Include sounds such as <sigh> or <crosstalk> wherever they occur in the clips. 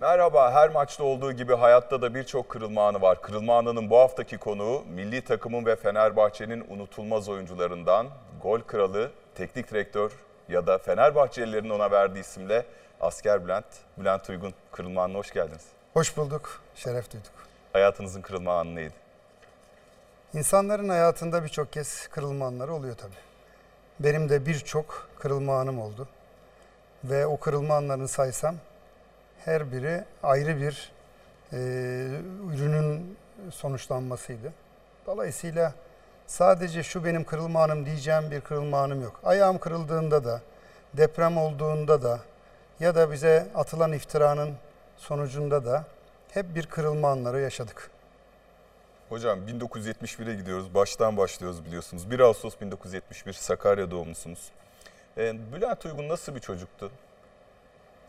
Merhaba, her maçta olduğu gibi hayatta da birçok kırılma anı var. Kırılma anının bu haftaki konuğu milli takımın ve Fenerbahçe'nin unutulmaz oyuncularından gol kralı, teknik direktör ya da Fenerbahçelilerin ona verdiği isimle asker Bülent. Bülent Uygun, kırılma anına hoş geldiniz. Hoş bulduk, şeref duyduk. Hayatınızın kırılma anı neydi? İnsanların hayatında birçok kez kırılma anları oluyor tabii. Benim de birçok kırılma anım oldu. Ve o kırılma anlarını saysam her biri ayrı bir e, ürünün sonuçlanmasıydı. Dolayısıyla sadece şu benim kırılma anım diyeceğim bir kırılma anım yok. Ayağım kırıldığında da, deprem olduğunda da ya da bize atılan iftiranın sonucunda da hep bir kırılma anları yaşadık. Hocam 1971'e gidiyoruz. Baştan başlıyoruz biliyorsunuz. 1 Ağustos 1971 Sakarya doğumlusunuz. Ee, Bülent Uygun nasıl bir çocuktu?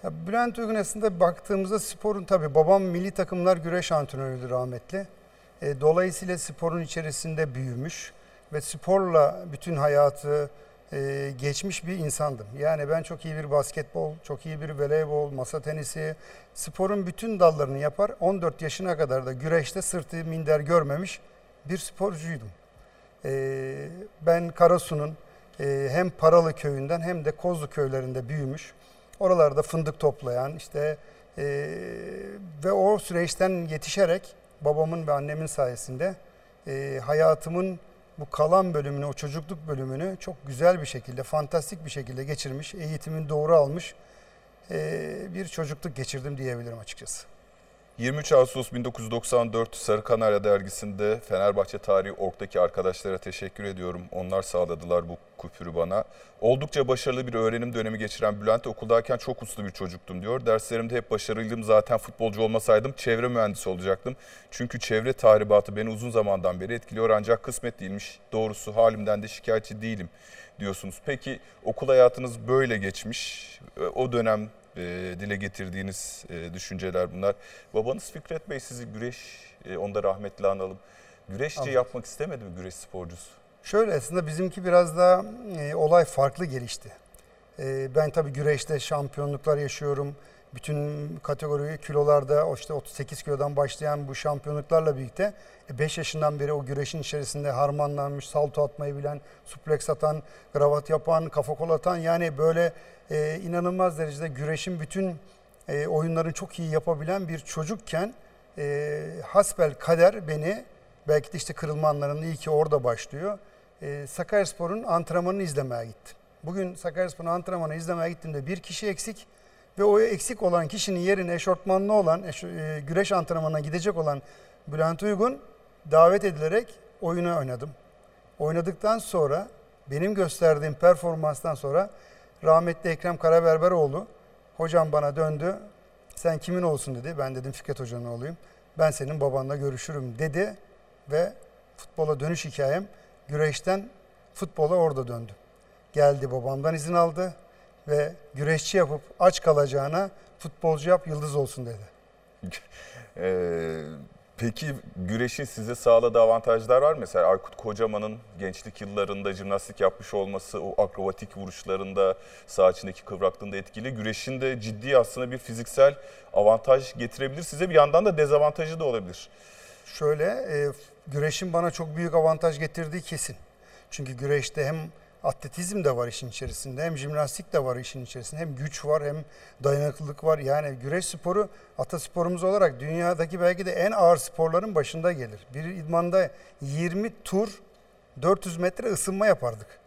Ya Bülent Uygun aslında baktığımızda sporun tabii babam milli takımlar güreş antrenörüydü rahmetli. E, dolayısıyla sporun içerisinde büyümüş ve sporla bütün hayatı e, geçmiş bir insandım. Yani ben çok iyi bir basketbol, çok iyi bir voleybol, masa tenisi, sporun bütün dallarını yapar. 14 yaşına kadar da güreşte sırtı minder görmemiş bir sporcuydum. E, ben Karasu'nun e, hem Paralı köyünden hem de Kozlu köylerinde büyümüş. Oralarda fındık toplayan işte e, ve o süreçten yetişerek babamın ve annemin sayesinde e, hayatımın bu kalan bölümünü, o çocukluk bölümünü çok güzel bir şekilde, fantastik bir şekilde geçirmiş, eğitimin doğru almış e, bir çocukluk geçirdim diyebilirim açıkçası. 23 Ağustos 1994 Sarı Kanarya dergisinde Fenerbahçe Tarihi Ork'taki arkadaşlara teşekkür ediyorum. Onlar sağladılar bu kupürü bana. Oldukça başarılı bir öğrenim dönemi geçiren Bülent okuldayken çok uslu bir çocuktum diyor. Derslerimde hep başarılıydım. Zaten futbolcu olmasaydım çevre mühendisi olacaktım. Çünkü çevre tahribatı beni uzun zamandan beri etkiliyor ancak kısmet değilmiş. Doğrusu halimden de şikayetçi değilim diyorsunuz. Peki okul hayatınız böyle geçmiş. O dönem e, dile getirdiğiniz e, düşünceler bunlar. Babanız Fikret Bey sizi güreş, e, onda rahmetli analım. Güreşçi Evet. yapmak istemedi mi güreş sporcusu? Şöyle aslında bizimki biraz daha e, olay farklı gelişti. E, ben tabii güreşte şampiyonluklar yaşıyorum. Bütün kategori kilolarda o işte 38 kilodan başlayan bu şampiyonluklarla birlikte 5 yaşından beri o güreşin içerisinde harmanlanmış, salto atmayı bilen, suplex atan, kravat yapan, kafa kol atan yani böyle e, inanılmaz derecede güreşin bütün e, oyunlarını çok iyi yapabilen bir çocukken e, hasbel kader beni belki de işte kırılma anlarının iyi ki orada başlıyor. E, Sakaryaspor'un antrenmanını izlemeye gittim. Bugün Sakaryaspor'un antrenmanı izlemeye gittiğimde bir kişi eksik ve o eksik olan kişinin yerine eşortmanlı olan e, güreş antrenmanına gidecek olan Bülent Uygun davet edilerek oyunu oynadım. Oynadıktan sonra benim gösterdiğim performanstan sonra rahmetli Ekrem Karaberberoğlu hocam bana döndü. Sen kimin olsun dedi. Ben dedim Fikret Hoca'nın olayım. Ben senin babanla görüşürüm dedi ve futbola dönüş hikayem güreşten futbola orada döndü. Geldi babamdan izin aldı ve güreşçi yapıp aç kalacağına futbolcu yap yıldız olsun dedi. <laughs> Ee, peki güreşin size sağladığı avantajlar var mı? Mesela Aykut Kocaman'ın gençlik yıllarında jimnastik yapmış olması, o akrobatik vuruşlarında, sağ içindeki kıvraklığında etkili. Güreşin de ciddi aslında bir fiziksel avantaj getirebilir size. Bir yandan da dezavantajı da olabilir. Şöyle e, güreşin bana çok büyük avantaj getirdiği kesin. Çünkü güreşte hem atletizm de var işin içerisinde, hem jimnastik de var işin içerisinde, hem güç var, hem dayanıklılık var. Yani güreş sporu atasporumuz olarak dünyadaki belki de en ağır sporların başında gelir. Bir idmanda 20 tur 400 metre ısınma yapardık. <laughs>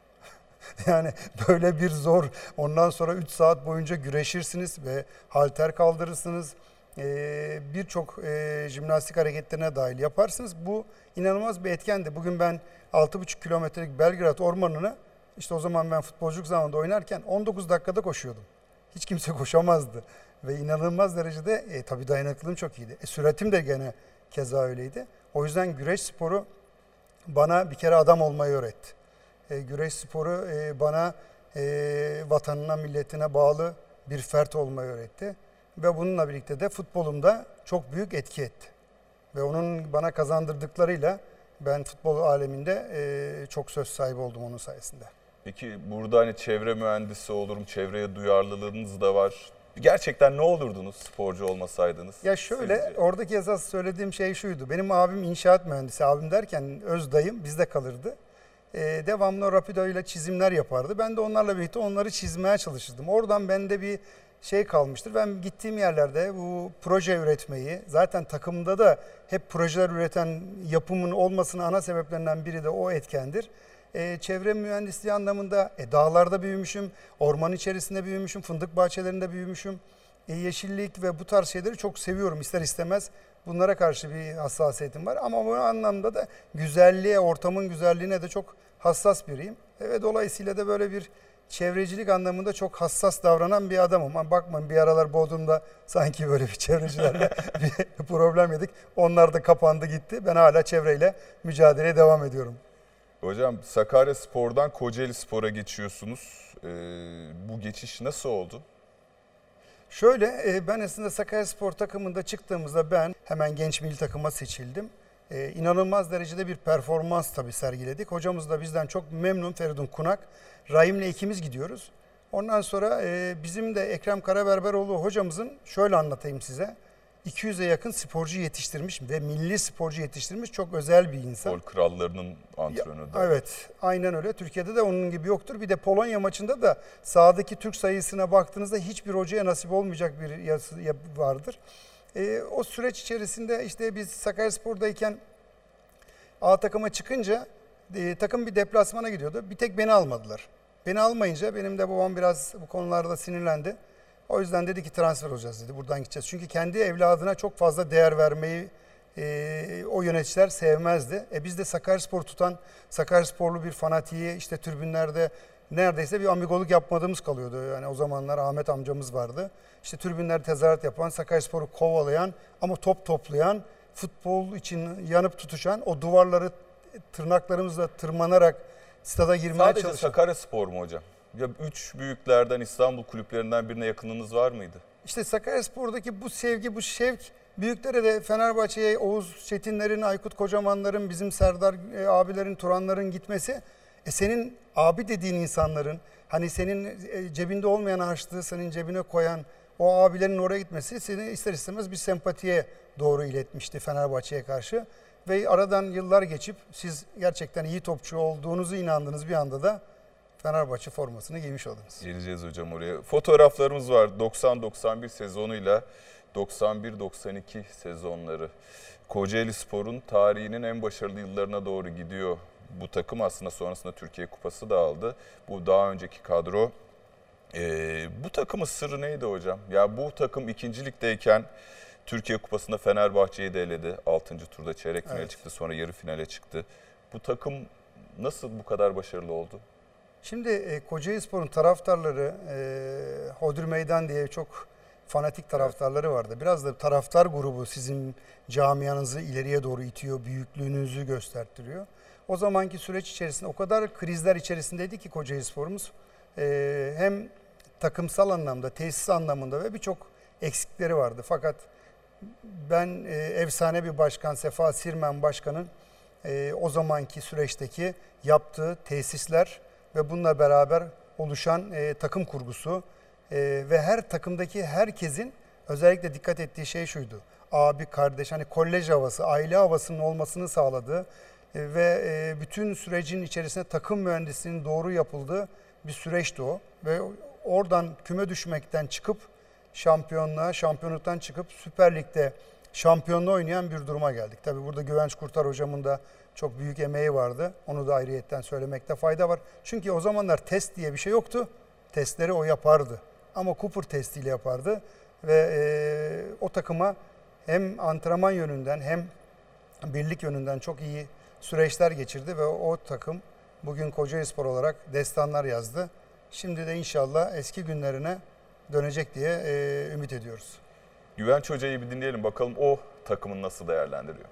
Yani böyle bir zor. Ondan sonra 3 saat boyunca güreşirsiniz ve halter kaldırırsınız. Ee, Birçok e, jimnastik hareketlerine dahil yaparsınız. Bu inanılmaz bir etkendi. Bugün ben 6,5 kilometrelik Belgrad ormanını işte o zaman ben futbolculuk zamanında oynarken 19 dakikada koşuyordum. Hiç kimse <laughs> koşamazdı. Ve inanılmaz derecede e, tabii dayanıklılığım çok iyiydi. E, süratim de gene keza öyleydi. O yüzden güreş sporu bana bir kere adam olmayı öğretti. E, güreş sporu e, bana e, vatanına, milletine bağlı bir fert olmayı öğretti. Ve bununla birlikte de futbolumda çok büyük etki etti. Ve onun bana kazandırdıklarıyla ben futbol aleminde e, çok söz sahibi oldum onun sayesinde. Peki burada hani çevre mühendisi olurum, çevreye duyarlılığınız da var. Gerçekten ne olurdunuz sporcu olmasaydınız? Ya şöyle sizce? oradaki esas söylediğim şey şuydu. Benim abim inşaat mühendisi. Abim derken öz dayım bizde kalırdı. Ee, devamlı Rapido ile çizimler yapardı. Ben de onlarla birlikte onları çizmeye çalışırdım. Oradan bende bir şey kalmıştır. Ben gittiğim yerlerde bu proje üretmeyi, zaten takımda da hep projeler üreten yapımın olmasının ana sebeplerinden biri de o etkendir. Ee, çevre mühendisliği anlamında e, dağlarda büyümüşüm, orman içerisinde büyümüşüm, fındık bahçelerinde büyümüşüm. E, yeşillik ve bu tarz şeyleri çok seviyorum ister istemez. Bunlara karşı bir hassasiyetim var ama bu anlamda da güzelliğe, ortamın güzelliğine de çok hassas biriyim. E, ve dolayısıyla da böyle bir çevrecilik anlamında çok hassas davranan bir adamım. Ama bakmayın bir aralar Bodrum'da sanki böyle bir çevrecilerle <laughs> bir problem yedik. Onlar da kapandı gitti. Ben hala çevreyle mücadeleye devam ediyorum. Hocam Sakarya Spor'dan Kocaeli Spor'a geçiyorsunuz. Ee, bu geçiş nasıl oldu? Şöyle e, ben aslında Sakaryaspor takımında çıktığımızda ben hemen genç milli takıma seçildim. E, inanılmaz derecede bir performans tabii sergiledik. Hocamız da bizden çok memnun Feridun Kunak. Rahim'le ikimiz gidiyoruz. Ondan sonra e, bizim de Ekrem Karaberberoğlu hocamızın şöyle anlatayım size. 200'e yakın sporcu yetiştirmiş ve milli sporcu yetiştirmiş çok özel bir insan. Gol krallarının antrenörü. Evet, aynen öyle. Türkiye'de de onun gibi yoktur. Bir de Polonya maçında da sahadaki Türk sayısına baktığınızda hiçbir hocaya nasip olmayacak bir yazı vardır. Ee, o süreç içerisinde işte biz Sakaryaspor'dayken A takıma çıkınca e, takım bir deplasmana gidiyordu. Bir tek beni almadılar. Beni almayınca benim de babam biraz bu konularda sinirlendi. O yüzden dedi ki transfer olacağız dedi. Buradan gideceğiz. Çünkü kendi evladına çok fazla değer vermeyi e, o yöneticiler sevmezdi. E biz de Sakaryaspor tutan Sakaryasporlu bir fanatiği işte tribünlerde neredeyse bir amigoluk yapmadığımız kalıyordu. Yani o zamanlar Ahmet amcamız vardı. İşte tribünler tezahürat yapan, Sakaryaspor'u kovalayan ama top toplayan, futbol için yanıp tutuşan, o duvarları tırnaklarımızla tırmanarak stada girmeye Sadece çalışan. Sakarya Spor mu hocam? Ya üç büyüklerden İstanbul kulüplerinden birine yakınınız var mıydı? İşte Sakaryaspor'daki bu sevgi, bu şevk büyüklere de Fenerbahçe'ye Oğuz Çetinlerin, Aykut Kocamanların, bizim Serdar e, abilerin, Turanların gitmesi e senin abi dediğin insanların hani senin e, cebinde olmayan harçlığı senin cebine koyan o abilerin oraya gitmesi seni ister istemez bir sempatiye doğru iletmişti Fenerbahçe'ye karşı. Ve aradan yıllar geçip siz gerçekten iyi topçu olduğunuzu inandınız bir anda da Fenerbahçe formasını giymiş oldunuz. Geleceğiz hocam oraya. Fotoğraflarımız var 90-91 sezonuyla 91-92 sezonları. Kocaeli Spor'un tarihinin en başarılı yıllarına doğru gidiyor. Bu takım aslında sonrasında Türkiye Kupası da aldı. Bu daha önceki kadro. Ee, bu takımın sırrı neydi hocam? Ya bu takım ikincilikteyken Türkiye Kupası'nda Fenerbahçe'yi de eledi. 6. turda çeyrek finale Evet. çıktı sonra yarı finale çıktı. Bu takım nasıl bu kadar başarılı oldu? Şimdi e, Kocaeli Spor'un taraftarları e, Hodri Meydan diye çok fanatik taraftarları vardı. Biraz da taraftar grubu sizin camianızı ileriye doğru itiyor, büyüklüğünüzü göstertiriyor. O zamanki süreç içerisinde o kadar krizler içerisindeydi ki Kocaeli Spor'umuz e, hem takımsal anlamda, tesis anlamında ve birçok eksikleri vardı. Fakat ben e, efsane bir başkan Sefa Sirmen Başkan'ın e, o zamanki süreçteki yaptığı tesisler ve bununla beraber oluşan e, takım kurgusu e, ve her takımdaki herkesin özellikle dikkat ettiği şey şuydu. Abi, kardeş, hani kolej havası, aile havasının olmasını sağladığı e, ve e, bütün sürecin içerisinde takım mühendisliğinin doğru yapıldığı bir süreçti o. Ve oradan küme düşmekten çıkıp şampiyonluğa, şampiyonluktan çıkıp Süper Lig'de şampiyonluğu oynayan bir duruma geldik. Tabii burada Güvenç Kurtar hocamın da çok büyük emeği vardı. Onu da ayrıyetten söylemekte fayda var. Çünkü o zamanlar test diye bir şey yoktu. Testleri o yapardı. Ama Cooper testiyle yapardı. Ve e, o takıma hem antrenman yönünden hem birlik yönünden çok iyi süreçler geçirdi ve o takım bugün Kocaeli Spor olarak destanlar yazdı. Şimdi de inşallah eski günlerine dönecek diye e, ümit ediyoruz. Güvenç Hoca'yı bir dinleyelim bakalım o takımını nasıl değerlendiriyor.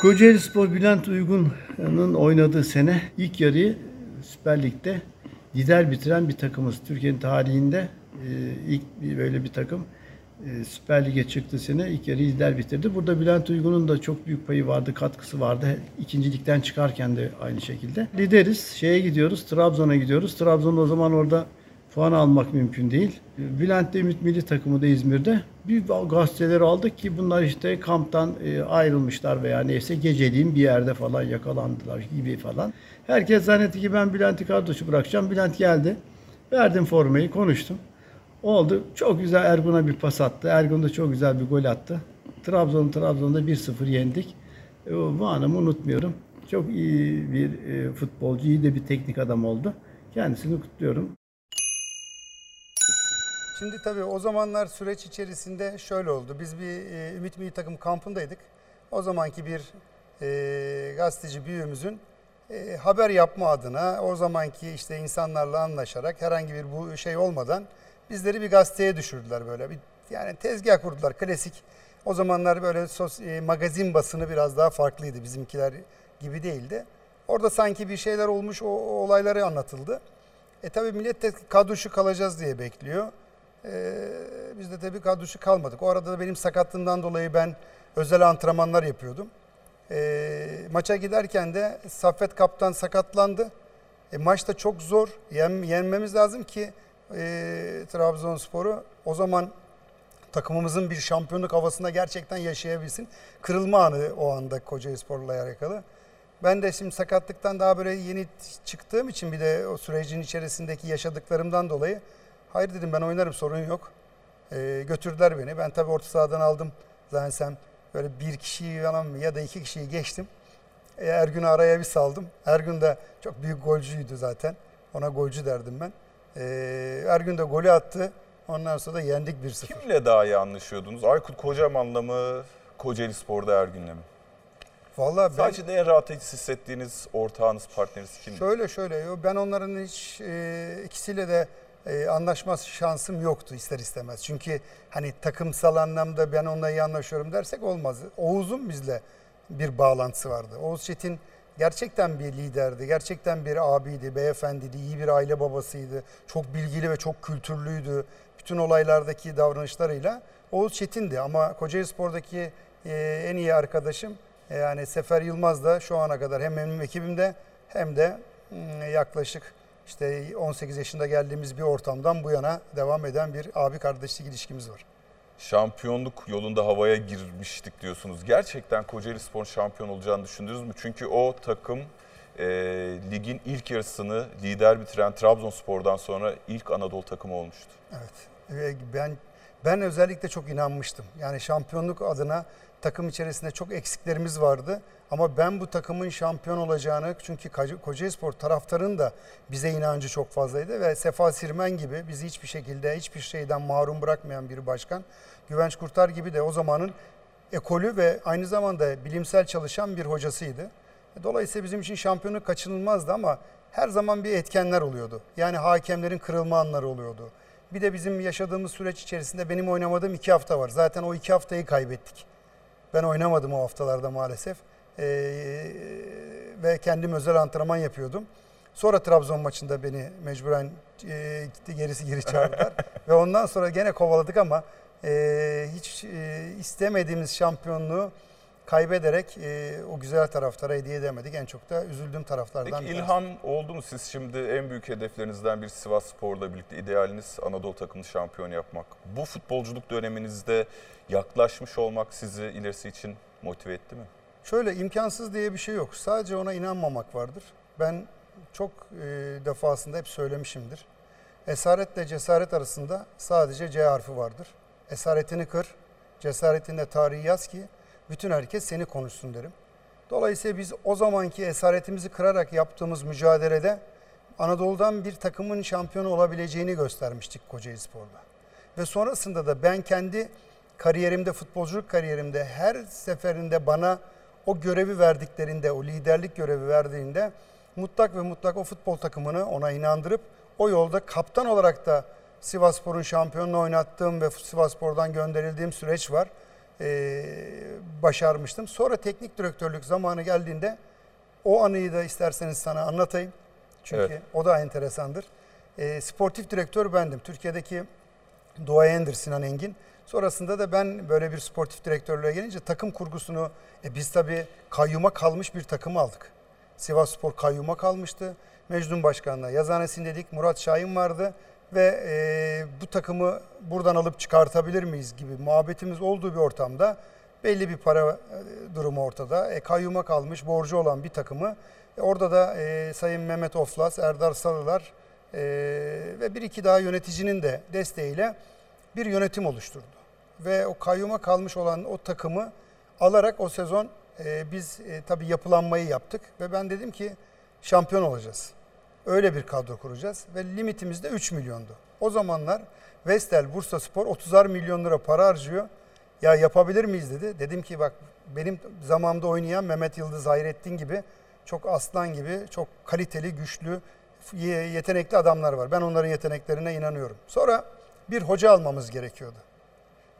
Kocaeli Spor Bülent Uygun'un oynadığı sene ilk yarıyı Süper Lig'de lider bitiren bir takımız. Türkiye'nin tarihinde e, ilk böyle bir takım e, Süper Lig'e çıktı sene ilk yarıyı lider bitirdi. Burada Bülent Uygun'un da çok büyük payı vardı, katkısı vardı. İkincilikten çıkarken de aynı şekilde. Lideriz, şeye gidiyoruz, Trabzon'a gidiyoruz. Trabzon o zaman orada puan almak mümkün değil. Bülent'te Ümit Milli Takımı da İzmir'de. Bir gazeteleri aldık ki bunlar işte kamptan e, ayrılmışlar veya neyse geceliğin bir yerde falan yakalandılar gibi falan. Herkes zannetti ki ben Bülent'i kadrosu bırakacağım. Bülent geldi. Verdim formayı konuştum. Oldu. Çok güzel Ergun'a bir pas attı. Ergun da çok güzel bir gol attı. Trabzon Trabzon'da 1-0 yendik. E, bu anımı unutmuyorum. Çok iyi bir e, futbolcu, iyi de bir teknik adam oldu. Kendisini kutluyorum. Şimdi tabii o zamanlar süreç içerisinde şöyle oldu. Biz bir e, Ümit Milli Takım kampındaydık. O zamanki bir e, gazeteci büyüğümüzün e, haber yapma adına o zamanki işte insanlarla anlaşarak herhangi bir bu şey olmadan bizleri bir gazeteye düşürdüler böyle. Bir, yani tezgah kurdular klasik. O zamanlar böyle sos, e, magazin basını biraz daha farklıydı bizimkiler gibi değildi. Orada sanki bir şeyler olmuş o, o olayları anlatıldı. E tabii millet de kadroşu kalacağız diye bekliyor. Ee, biz de tabii kadroşu kalmadık. O arada da benim sakatlığımdan dolayı ben özel antrenmanlar yapıyordum. Ee, maça giderken de Saffet Kaptan sakatlandı. E, maç da çok zor. Yen, yenmemiz lazım ki e, Trabzonspor'u o zaman takımımızın bir şampiyonluk havasında gerçekten yaşayabilsin. Kırılma anı o anda Kocaelispor'la alakalı. Ben de şimdi sakatlıktan daha böyle yeni çıktığım için bir de o sürecin içerisindeki yaşadıklarımdan dolayı hayır dedim ben oynarım sorun yok. Ee, götürdüler beni. Ben tabii orta sahadan aldım zannetsem böyle bir kişiyi falan ya da iki kişiyi geçtim. E, Ergün'ü araya bir saldım. Ergün de çok büyük golcüydü zaten. Ona golcü derdim ben. Ee, Ergün de golü attı. Ondan sonra da yendik 1-0. Kimle daha iyi anlaşıyordunuz? Aykut Kocaman'la mı? Kocaeli Spor'da Ergün'le mi? Vallahi ben Sadece de en rahat hissettiğiniz ortağınız, partneriniz kimdi? Şöyle şöyle ben onların hiç e, ikisiyle de e, anlaşma şansım yoktu ister istemez. Çünkü hani takımsal anlamda ben onunla iyi anlaşıyorum dersek olmaz. Oğuz'un bizle bir bağlantısı vardı. Oğuz Çetin gerçekten bir liderdi. Gerçekten bir abiydi, beyefendiydi, iyi bir aile babasıydı. Çok bilgili ve çok kültürlüydü. Bütün olaylardaki davranışlarıyla Oğuz Çetin'di ama Kocaeli Spor'daki e, en iyi arkadaşım e, yani Sefer Yılmaz da şu ana kadar hem benim ekibimde hem de mm, yaklaşık işte 18 yaşında geldiğimiz bir ortamdan bu yana devam eden bir abi kardeşlik ilişkimiz var. Şampiyonluk yolunda havaya girmiştik diyorsunuz. Gerçekten Kocaeli Spor şampiyon olacağını düşündünüz mü? Çünkü o takım e, ligin ilk yarısını lider bitiren Trabzonspor'dan sonra ilk Anadolu takımı olmuştu. Evet. Ve ben ben özellikle çok inanmıştım. Yani şampiyonluk adına takım içerisinde çok eksiklerimiz vardı. Ama ben bu takımın şampiyon olacağını çünkü Kocaelispor taraftarının da bize inancı çok fazlaydı ve Sefa Sirmen gibi bizi hiçbir şekilde hiçbir şeyden mahrum bırakmayan bir başkan. Güvenç Kurtar gibi de o zamanın ekolü ve aynı zamanda bilimsel çalışan bir hocasıydı. Dolayısıyla bizim için şampiyonluk kaçınılmazdı ama her zaman bir etkenler oluyordu. Yani hakemlerin kırılma anları oluyordu. Bir de bizim yaşadığımız süreç içerisinde benim oynamadığım iki hafta var. Zaten o iki haftayı kaybettik. Ben oynamadım o haftalarda maalesef. Ee, ve kendim özel antrenman yapıyordum. Sonra Trabzon maçında beni mecburen e, gitti gerisi geri çağırdılar. <laughs> ve ondan sonra gene kovaladık ama e, hiç e, istemediğimiz şampiyonluğu kaybederek e, o güzel taraftara hediye edemedik. En çok da üzüldüğüm taraflardan Peki bir tanesi. ilham oldu mu siz şimdi en büyük hedeflerinizden bir Sivas Spor'la birlikte idealiniz Anadolu takımını şampiyon yapmak. Bu futbolculuk döneminizde yaklaşmış olmak sizi ilerisi için motive etti mi? Şöyle imkansız diye bir şey yok. Sadece ona inanmamak vardır. Ben çok e, defasında hep söylemişimdir. Esaretle cesaret arasında sadece C harfi vardır. Esaretini kır, cesaretinde tarihi yaz ki bütün herkes seni konuşsun derim. Dolayısıyla biz o zamanki esaretimizi kırarak yaptığımız mücadelede Anadolu'dan bir takımın şampiyonu olabileceğini göstermiştik Kocaeli Spor'da. Ve sonrasında da ben kendi kariyerimde, futbolculuk kariyerimde her seferinde bana o görevi verdiklerinde, o liderlik görevi verdiğinde mutlak ve mutlak o futbol takımını ona inandırıp o yolda kaptan olarak da Sivasspor'un şampiyonunu oynattığım ve Sivasspor'dan gönderildiğim süreç var. Ee, başarmıştım. Sonra teknik direktörlük zamanı geldiğinde o anıyı da isterseniz sana anlatayım. Çünkü Evet. o da enteresandır. Ee, sportif direktör bendim. Türkiye'deki duayendir Sinan Engin. Sonrasında da ben böyle bir sportif direktörlüğe gelince takım kurgusunu e biz tabii kayyuma kalmış bir takım aldık. Sivas Spor kayyuma kalmıştı. Mecnun Başkan'la yazhanesindedik. Murat Şahin vardı. Ve e, bu takımı buradan alıp çıkartabilir miyiz gibi muhabbetimiz olduğu bir ortamda belli bir para e, durumu ortada. E, kayyuma kalmış, borcu olan bir takımı e, orada da e, Sayın Mehmet Oflas, Erdar Sarılar e, ve bir iki daha yöneticinin de desteğiyle bir yönetim oluşturdu. Ve o kayyuma kalmış olan o takımı alarak o sezon e, biz e, tabii yapılanmayı yaptık ve ben dedim ki şampiyon olacağız. Öyle bir kadro kuracağız ve limitimiz de 3 milyondu. O zamanlar Vestel Bursa Spor 30'ar milyon lira para harcıyor. Ya yapabilir miyiz dedi. Dedim ki bak benim zamanımda oynayan Mehmet Yıldız Hayrettin gibi çok aslan gibi çok kaliteli, güçlü, yetenekli adamlar var. Ben onların yeteneklerine inanıyorum. Sonra bir hoca almamız gerekiyordu.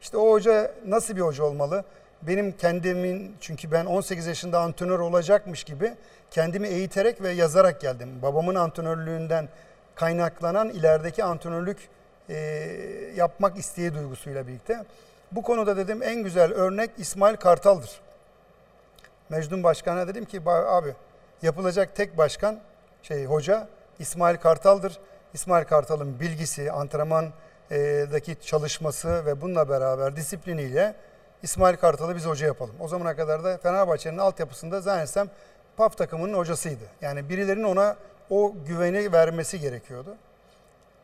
İşte o hoca nasıl bir hoca olmalı? Benim kendimin çünkü ben 18 yaşında antrenör olacakmış gibi kendimi eğiterek ve yazarak geldim. Babamın antrenörlüğünden kaynaklanan ilerideki antrenörlük e, yapmak isteği duygusuyla birlikte. Bu konuda dedim en güzel örnek İsmail Kartal'dır. Mecnun Başkan'a dedim ki abi yapılacak tek başkan şey hoca İsmail Kartal'dır. İsmail Kartal'ın bilgisi, antrenmandaki çalışması ve bununla beraber disipliniyle İsmail Kartal'ı biz hoca yapalım. O zamana kadar da Fenerbahçe'nin altyapısında zannetsem PAF takımının hocasıydı. Yani birilerinin ona o güveni vermesi gerekiyordu.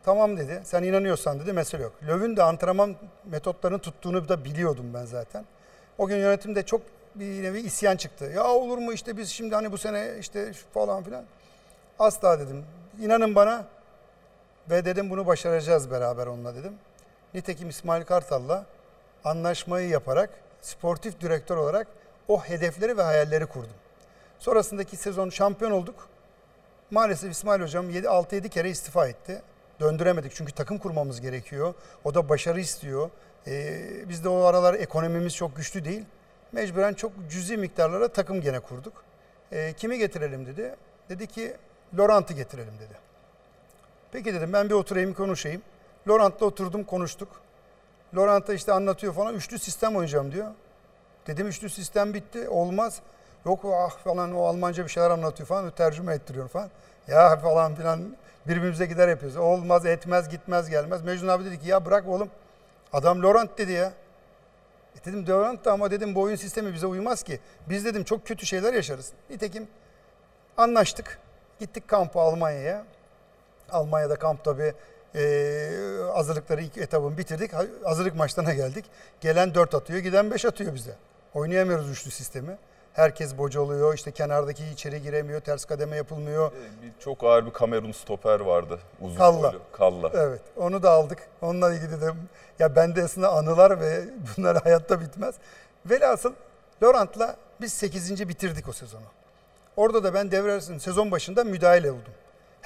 Tamam dedi. Sen inanıyorsan dedi mesele yok. Löw'ün de antrenman metotlarını tuttuğunu da biliyordum ben zaten. O gün yönetimde çok bir nevi isyan çıktı. Ya olur mu işte biz şimdi hani bu sene işte falan filan. Asla dedim. İnanın bana ve dedim bunu başaracağız beraber onunla dedim. Nitekim İsmail Kartal'la anlaşmayı yaparak sportif direktör olarak o hedefleri ve hayalleri kurdum. Sonrasındaki sezon şampiyon olduk. Maalesef İsmail Hocam 6-7 kere istifa etti. Döndüremedik çünkü takım kurmamız gerekiyor. O da başarı istiyor. Ee, biz de o aralar ekonomimiz çok güçlü değil. Mecburen çok cüzi miktarlara takım gene kurduk. Ee, kimi getirelim dedi. Dedi ki Laurent'ı getirelim dedi. Peki dedim ben bir oturayım konuşayım. Laurent'la oturdum konuştuk. Laurent'a işte anlatıyor falan. Üçlü sistem oynayacağım diyor. Dedim üçlü sistem bitti. Olmaz. Yok ah falan o Almanca bir şeyler anlatıyor falan. Tercüme ettiriyor falan. Ya falan filan birbirimize gider yapıyoruz. Olmaz etmez gitmez gelmez. Mecnun abi dedi ki ya bırak oğlum. Adam Laurent dedi ya. E dedim Laurent da ama dedim bu oyun sistemi bize uymaz ki. Biz dedim çok kötü şeyler yaşarız. Nitekim anlaştık. Gittik kampa Almanya'ya. Almanya'da kamp tabii e, hazırlıkları ilk etabını bitirdik. Hazırlık maçlarına geldik. Gelen 4 atıyor, giden 5 atıyor bize. Oynayamıyoruz üçlü sistemi. Herkes boca oluyor. İşte kenardaki içeri giremiyor. Ters kademe yapılmıyor. Ee, bir, çok ağır bir Kamerun stoper vardı. Uzun Kalla. boylu. Kalla. Evet. Onu da aldık. Onunla ilgili de ya bende aslında anılar ve <laughs> bunlar hayatta bitmez. Velhasıl Laurent'la biz 8. bitirdik o sezonu. Orada da ben devre sezon başında müdahale oldum.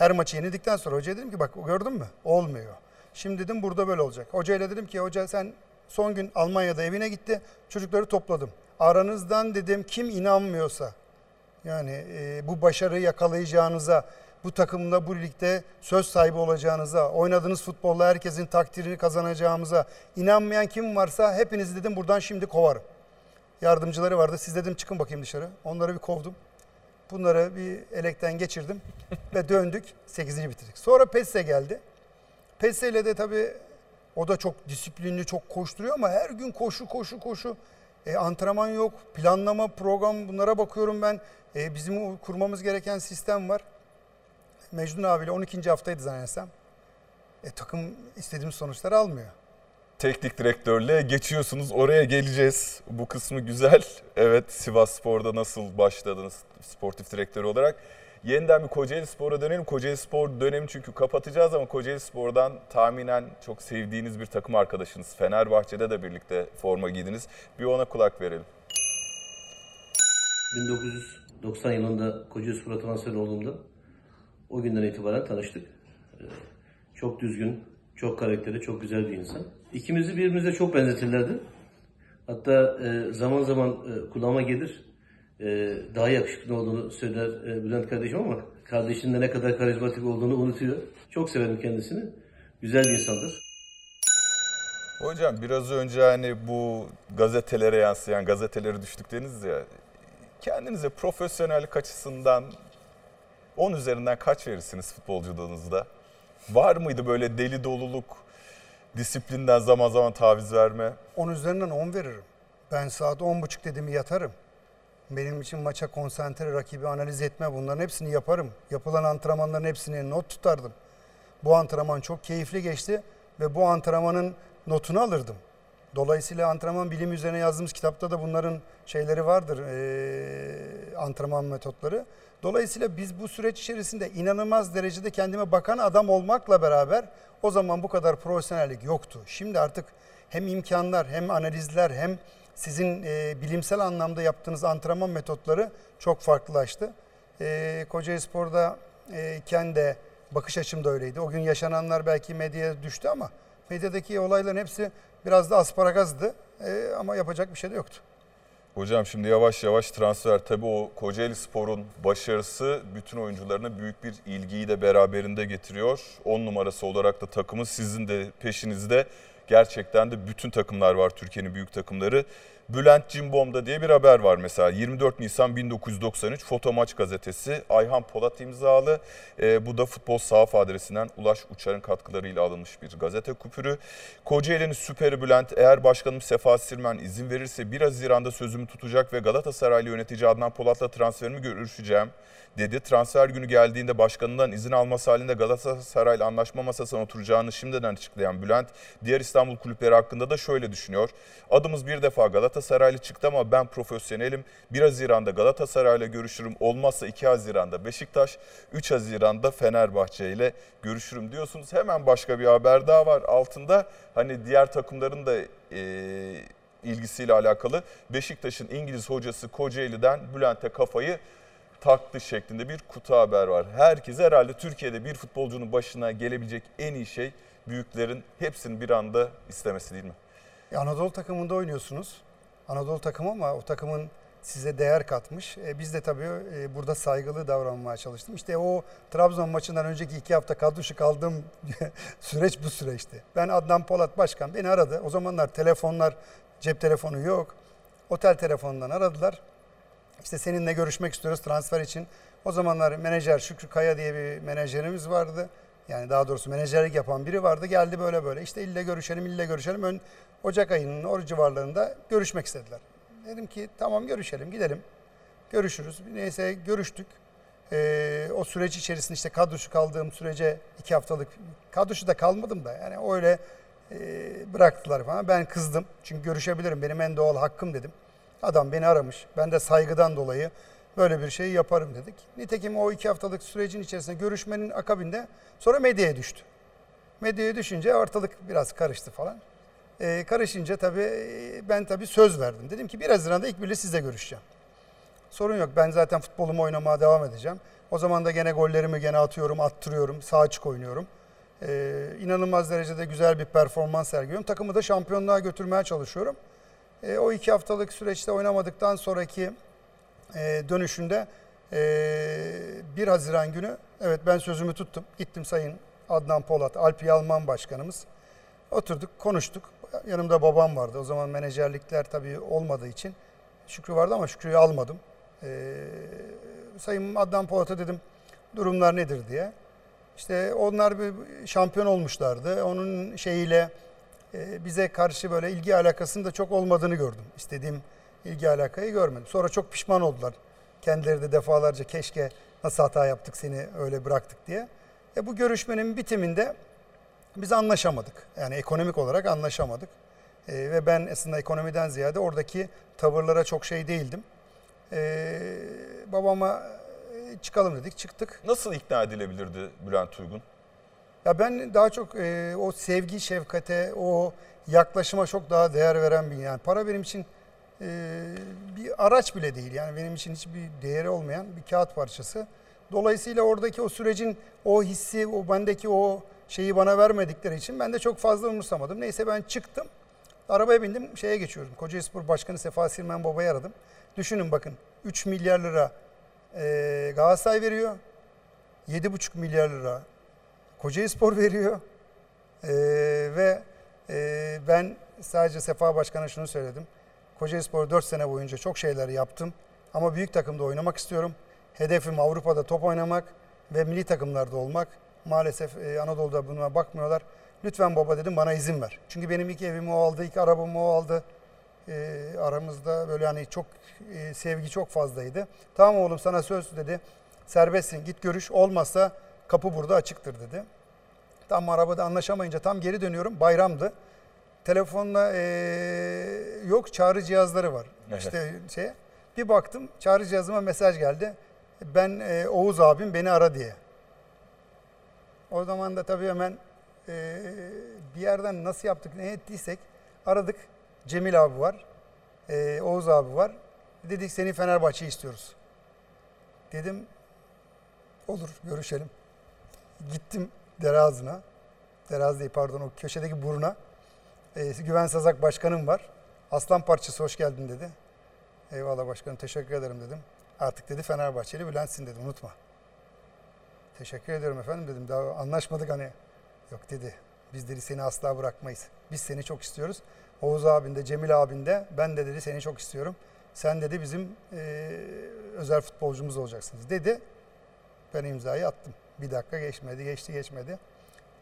Her maçı yenildikten sonra hocaya dedim ki bak gördün mü? Olmuyor. Şimdi dedim burada böyle olacak. Hocayla dedim ki hoca sen son gün Almanya'da evine gitti. Çocukları topladım. Aranızdan dedim kim inanmıyorsa yani e, bu başarıyı yakalayacağınıza, bu takımda bu ligde söz sahibi olacağınıza, oynadığınız futbolla herkesin takdirini kazanacağımıza inanmayan kim varsa hepinizi dedim buradan şimdi kovarım. Yardımcıları vardı. Siz dedim çıkın bakayım dışarı. Onları bir kovdum. Bunları bir elekten geçirdim <laughs> ve döndük. 8. bitirdik. Sonra PES'e geldi. PES'e ile de tabii o da çok disiplinli, çok koşturuyor ama her gün koşu koşu koşu. E, antrenman yok, planlama, program bunlara bakıyorum ben. E, bizim kurmamız gereken sistem var. Mecnun abiyle 12. haftaydı zannedersem. E, takım istediğimiz sonuçları almıyor teknik direktörle geçiyorsunuz. Oraya geleceğiz. Bu kısmı güzel. Evet Sivas Spor'da nasıl başladınız sportif direktör olarak? Yeniden bir Kocaeli Spor'a dönelim. Kocaeli Spor dönemi çünkü kapatacağız ama Kocaeli Spor'dan tahminen çok sevdiğiniz bir takım arkadaşınız. Fenerbahçe'de de birlikte forma giydiniz. Bir ona kulak verelim. 1990 yılında Kocaeli Spor'a transfer olduğumda o günden itibaren tanıştık. Ee, çok düzgün, çok karakteri, çok güzel bir insan. İkimizi birbirimize çok benzetirlerdi. Hatta e, zaman zaman e, kulağıma gelir. E, daha yakışıklı olduğunu söyler e, Bülent kardeşim ama kardeşinin de ne kadar karizmatik olduğunu unutuyor. Çok severim kendisini. Güzel bir insandır. Hocam biraz önce hani bu gazetelere yansıyan gazeteleri düştükleriniz ya kendinize profesyonellik açısından 10 üzerinden kaç verirsiniz futbolculuğunuzda? Var mıydı böyle deli doluluk, disiplinden zaman zaman taviz verme? 10 üzerinden 10 veririm. Ben saat 10.30 dediğimi yatarım. Benim için maça konsantre, rakibi analiz etme bunların hepsini yaparım. Yapılan antrenmanların hepsini not tutardım. Bu antrenman çok keyifli geçti ve bu antrenmanın notunu alırdım. Dolayısıyla antrenman bilimi üzerine yazdığımız kitapta da bunların şeyleri vardır, eee, antrenman metotları. Dolayısıyla biz bu süreç içerisinde inanılmaz derecede kendime bakan adam olmakla beraber o zaman bu kadar profesyonellik yoktu. Şimdi artık hem imkanlar hem analizler hem sizin eee, bilimsel anlamda yaptığınız antrenman metotları çok farklılaştı. Eee Kocaeli Spor'da eee, iken de bakış açım da öyleydi. O gün yaşananlar belki medyaya düştü ama medyadaki olayların hepsi biraz da asparagazdı. Eee, ama yapacak bir şey de yoktu. Hocam şimdi yavaş yavaş transfer. Tabii o Kocaeli Spor'un başarısı bütün oyuncularına büyük bir ilgiyi de beraberinde getiriyor. 10 numarası olarak da takımın sizin de peşinizde. Gerçekten de bütün takımlar var Türkiye'nin büyük takımları. Bülent Cimbom'da diye bir haber var mesela. 24 Nisan 1993 Foto Maç gazetesi Ayhan Polat imzalı. Ee, bu da futbol sahaf adresinden Ulaş Uçar'ın katkılarıyla alınmış bir gazete kupürü. Kocaeli'nin süperi Bülent eğer başkanım Sefa Sirmen izin verirse 1 Haziran'da sözümü tutacak ve Galatasaraylı yönetici Adnan Polat'la transferimi görüşeceğim dedi. Transfer günü geldiğinde başkanından izin alması halinde Galatasaray'la anlaşma masasına oturacağını şimdiden açıklayan Bülent, diğer İstanbul kulüpleri hakkında da şöyle düşünüyor. Adımız bir defa Galatasaraylı çıktı ama ben profesyonelim. 1 Haziran'da Galatasaray'la görüşürüm. Olmazsa 2 Haziran'da Beşiktaş, 3 Haziran'da Fenerbahçe ile görüşürüm diyorsunuz. Hemen başka bir haber daha var altında. Hani diğer takımların da eee ilgisiyle alakalı Beşiktaş'ın İngiliz hocası Kocaeli'den Bülent'e kafayı taktı şeklinde bir kutu haber var. Herkes herhalde Türkiye'de bir futbolcunun başına gelebilecek en iyi şey büyüklerin hepsinin bir anda istemesi değil mi? E, Anadolu takımında oynuyorsunuz. Anadolu takımı ama o takımın size değer katmış. E, biz de tabii e, burada saygılı davranmaya çalıştım. İşte o Trabzon maçından önceki iki hafta kadroşu kaldığım <laughs> süreç bu süreçti. Ben Adnan Polat Başkan beni aradı. O zamanlar telefonlar, cep telefonu yok. Otel telefonundan aradılar. İşte seninle görüşmek istiyoruz transfer için. O zamanlar menajer Şükrü Kaya diye bir menajerimiz vardı. Yani daha doğrusu menajerlik yapan biri vardı. Geldi böyle böyle. İşte ille görüşelim, ille görüşelim. Ön Ocak ayının o civarlarında görüşmek istediler. Dedim ki tamam görüşelim, gidelim. Görüşürüz. Neyse görüştük. Ee, o süreç içerisinde işte kadroşu kaldığım sürece iki haftalık kadroşu da kalmadım da yani öyle e, bıraktılar falan. Ben kızdım çünkü görüşebilirim benim en doğal hakkım dedim. Adam beni aramış. Ben de saygıdan dolayı böyle bir şey yaparım dedik. Nitekim o iki haftalık sürecin içerisinde görüşmenin akabinde sonra medyaya düştü. Medyaya düşünce ortalık biraz karıştı falan. Ee, karışınca tabii e, ben tabii söz verdim. Dedim ki 1 Haziran'da ilk birle sizle görüşeceğim. Sorun yok. Ben zaten futbolumu oynamaya devam edeceğim. O zaman da gene gollerimi gene atıyorum, attırıyorum, sağ açık oynuyorum. Ee, inanılmaz derecede güzel bir performans sergiliyorum. Takımı da şampiyonluğa götürmeye çalışıyorum. Ee, o iki haftalık süreçte oynamadıktan sonraki e, dönüşünde e, 1 Haziran günü evet ben sözümü tuttum. Gittim Sayın Adnan Polat, Alp Yalman Başkanımız. Oturduk, konuştuk. Yanımda babam vardı. O zaman menajerlikler tabii olmadığı için Şükrü vardı ama Şükrü'yü almadım. Ee, Sayın Adnan Polat'a dedim durumlar nedir diye. İşte onlar bir şampiyon olmuşlardı. Onun şeyiyle e, bize karşı böyle ilgi alakasının da çok olmadığını gördüm. İstediğim ilgi alakayı görmedim. Sonra çok pişman oldular. Kendileri de defalarca keşke nasıl hata yaptık seni öyle bıraktık diye. E, bu görüşmenin bitiminde biz anlaşamadık. Yani ekonomik olarak anlaşamadık. E, ve ben aslında ekonomiden ziyade oradaki tavırlara çok şey değildim. E, babama çıkalım dedik, çıktık. Nasıl ikna edilebilirdi Bülent Uygun? Ya ben daha çok e, o sevgi, şefkate, o yaklaşıma çok daha değer veren bir yani para benim için e, bir araç bile değil yani benim için hiçbir değeri olmayan bir kağıt parçası. Dolayısıyla oradaki o sürecin o hissi, o bendeki o şeyi bana vermedikleri için ben de çok fazla umursamadım. Neyse ben çıktım. Arabaya bindim, şeye geçiyorum. Kocaeli Spor Başkanı Sefa Sirmen Baba'yı aradım. Düşünün bakın 3 milyar lira e, Galatasaray veriyor. 7,5 milyar lira Kocaeli Spor veriyor. Ee, ve e, ben sadece Sefa Başkan'a şunu söyledim. Kocaeli Spor 4 sene boyunca çok şeyler yaptım. Ama büyük takımda oynamak istiyorum. Hedefim Avrupa'da top oynamak ve milli takımlarda olmak. Maalesef e, Anadolu'da buna bakmıyorlar. Lütfen baba dedim bana izin ver. Çünkü benim ilk evimi o aldı, ilk arabamı o aldı. E, aramızda böyle hani çok e, sevgi çok fazlaydı. Tamam oğlum sana söz dedi. Serbestsin git görüş olmazsa kapı burada açıktır dedi. Tam arabada anlaşamayınca tam geri dönüyorum bayramdı. Telefonla e, yok çağrı cihazları var. Evet. İşte şey bir baktım çağrı cihazıma mesaj geldi. Ben e, Oğuz abim beni ara diye. O zaman da tabii hemen e, bir yerden nasıl yaptık ne ettiysek aradık. Cemil abi var. e, Oğuz abi var. Dedik seni Fenerbahçe istiyoruz. Dedim olur görüşelim. Gittim. Dere ağzı değil pardon o köşedeki buruna. E, Güven Sazak başkanım var. Aslan parçası hoş geldin dedi. Eyvallah başkanım teşekkür ederim dedim. Artık dedi Fenerbahçeli Bülent'sin dedi unutma. Teşekkür ediyorum efendim dedim. Daha anlaşmadık hani. Yok dedi. Biz dedi seni asla bırakmayız. Biz seni çok istiyoruz. Oğuz abin de Cemil abin de ben de dedi seni çok istiyorum. Sen dedi bizim e, özel futbolcumuz olacaksınız dedi. Ben imzayı attım. Bir dakika geçmedi, geçti geçmedi.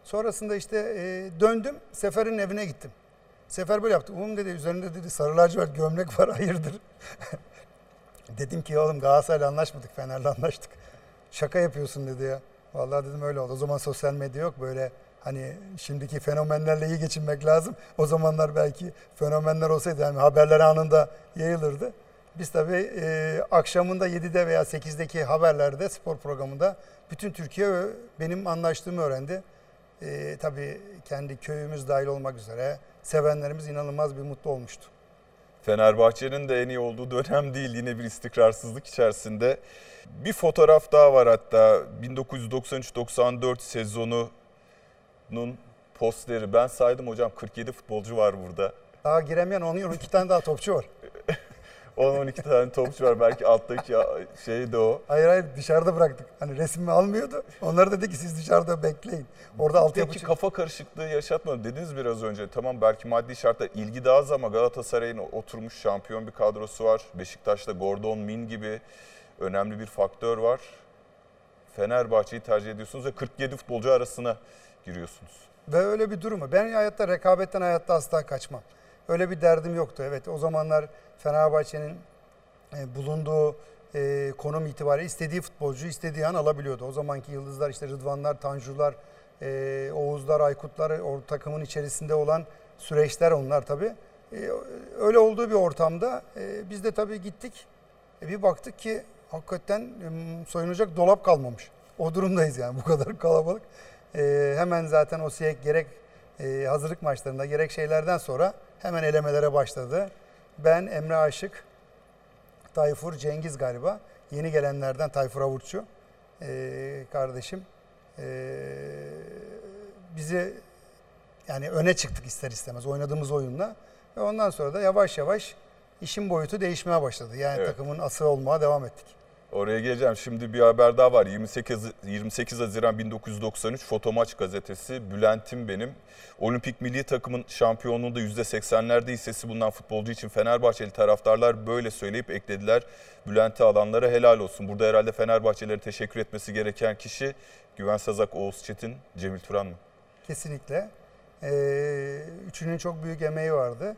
Sonrasında işte e, döndüm, Sefer'in evine gittim. Sefer böyle yaptı. Umum dedi üzerinde dedi sarı lacivert gömlek var <laughs> hayırdır. dedim ki oğlum Galatasaray'la anlaşmadık, Fener'le anlaştık. Şaka yapıyorsun dedi ya. Vallahi dedim öyle oldu. O zaman sosyal medya yok böyle hani şimdiki fenomenlerle iyi geçinmek lazım. O zamanlar belki fenomenler olsaydı yani haberler anında yayılırdı. Biz tabii e, akşamında 7'de veya 8'deki haberlerde spor programında bütün Türkiye benim anlaştığımı öğrendi. E, tabii kendi köyümüz dahil olmak üzere sevenlerimiz inanılmaz bir mutlu olmuştu. Fenerbahçe'nin de en iyi olduğu dönem değil. Yine bir istikrarsızlık içerisinde. Bir fotoğraf daha var hatta 1993-94 sezonunun posteri. Ben saydım hocam 47 futbolcu var burada. Daha giremeyen 10 12 tane daha topçu var. <laughs> 10-12 tane topçu var. Belki alttaki şey de o. Hayır hayır dışarıda bıraktık. Hani resmi almıyordu. Onları dedi ki siz dışarıda bekleyin. Orada altyapı Peki kafa karışıklığı yaşatmadı dediniz biraz önce. Tamam belki maddi şartlar ilgi daha az ama Galatasaray'ın oturmuş şampiyon bir kadrosu var. Beşiktaş'ta Gordon Min gibi önemli bir faktör var. Fenerbahçe'yi tercih ediyorsunuz ve 47 futbolcu arasına giriyorsunuz. Ve öyle bir durumu. Ben hayatta rekabetten hayatta asla kaçmam. Öyle bir derdim yoktu. Evet o zamanlar Fenerbahçe'nin e, bulunduğu e, konum itibariyle istediği futbolcu istediği an alabiliyordu. O zamanki yıldızlar işte Rıdvanlar, Tanjular, e, Oğuzlar, Aykutlar o takımın içerisinde olan süreçler onlar tabii. E, öyle olduğu bir ortamda e, biz de tabii gittik. E, bir baktık ki hakikaten e, soyunacak dolap kalmamış. O durumdayız yani bu kadar kalabalık. E, hemen zaten o SİEK gerek e, hazırlık maçlarında gerek şeylerden sonra hemen elemelere başladı. Ben Emre Aşık, Tayfur Cengiz galiba. Yeni gelenlerden Tayfur Avurtçu e, kardeşim. E, bizi yani öne çıktık ister istemez oynadığımız oyunla. Ve ondan sonra da yavaş yavaş işin boyutu değişmeye başladı. Yani Evet. takımın asıl olmaya devam ettik. Oraya geleceğim. Şimdi bir haber daha var. 28, 28 Haziran 1993 Fotomaç gazetesi. Bülent'im benim. Olimpik milli takımın şampiyonluğunda %80'lerde hissesi bulunan futbolcu için Fenerbahçeli taraftarlar böyle söyleyip eklediler. Bülent'i alanlara helal olsun. Burada herhalde Fenerbahçelilere teşekkür etmesi gereken kişi Güven Sazak, Oğuz Çetin, Cemil Turan mı? Kesinlikle. Ee, üçünün çok büyük emeği vardı.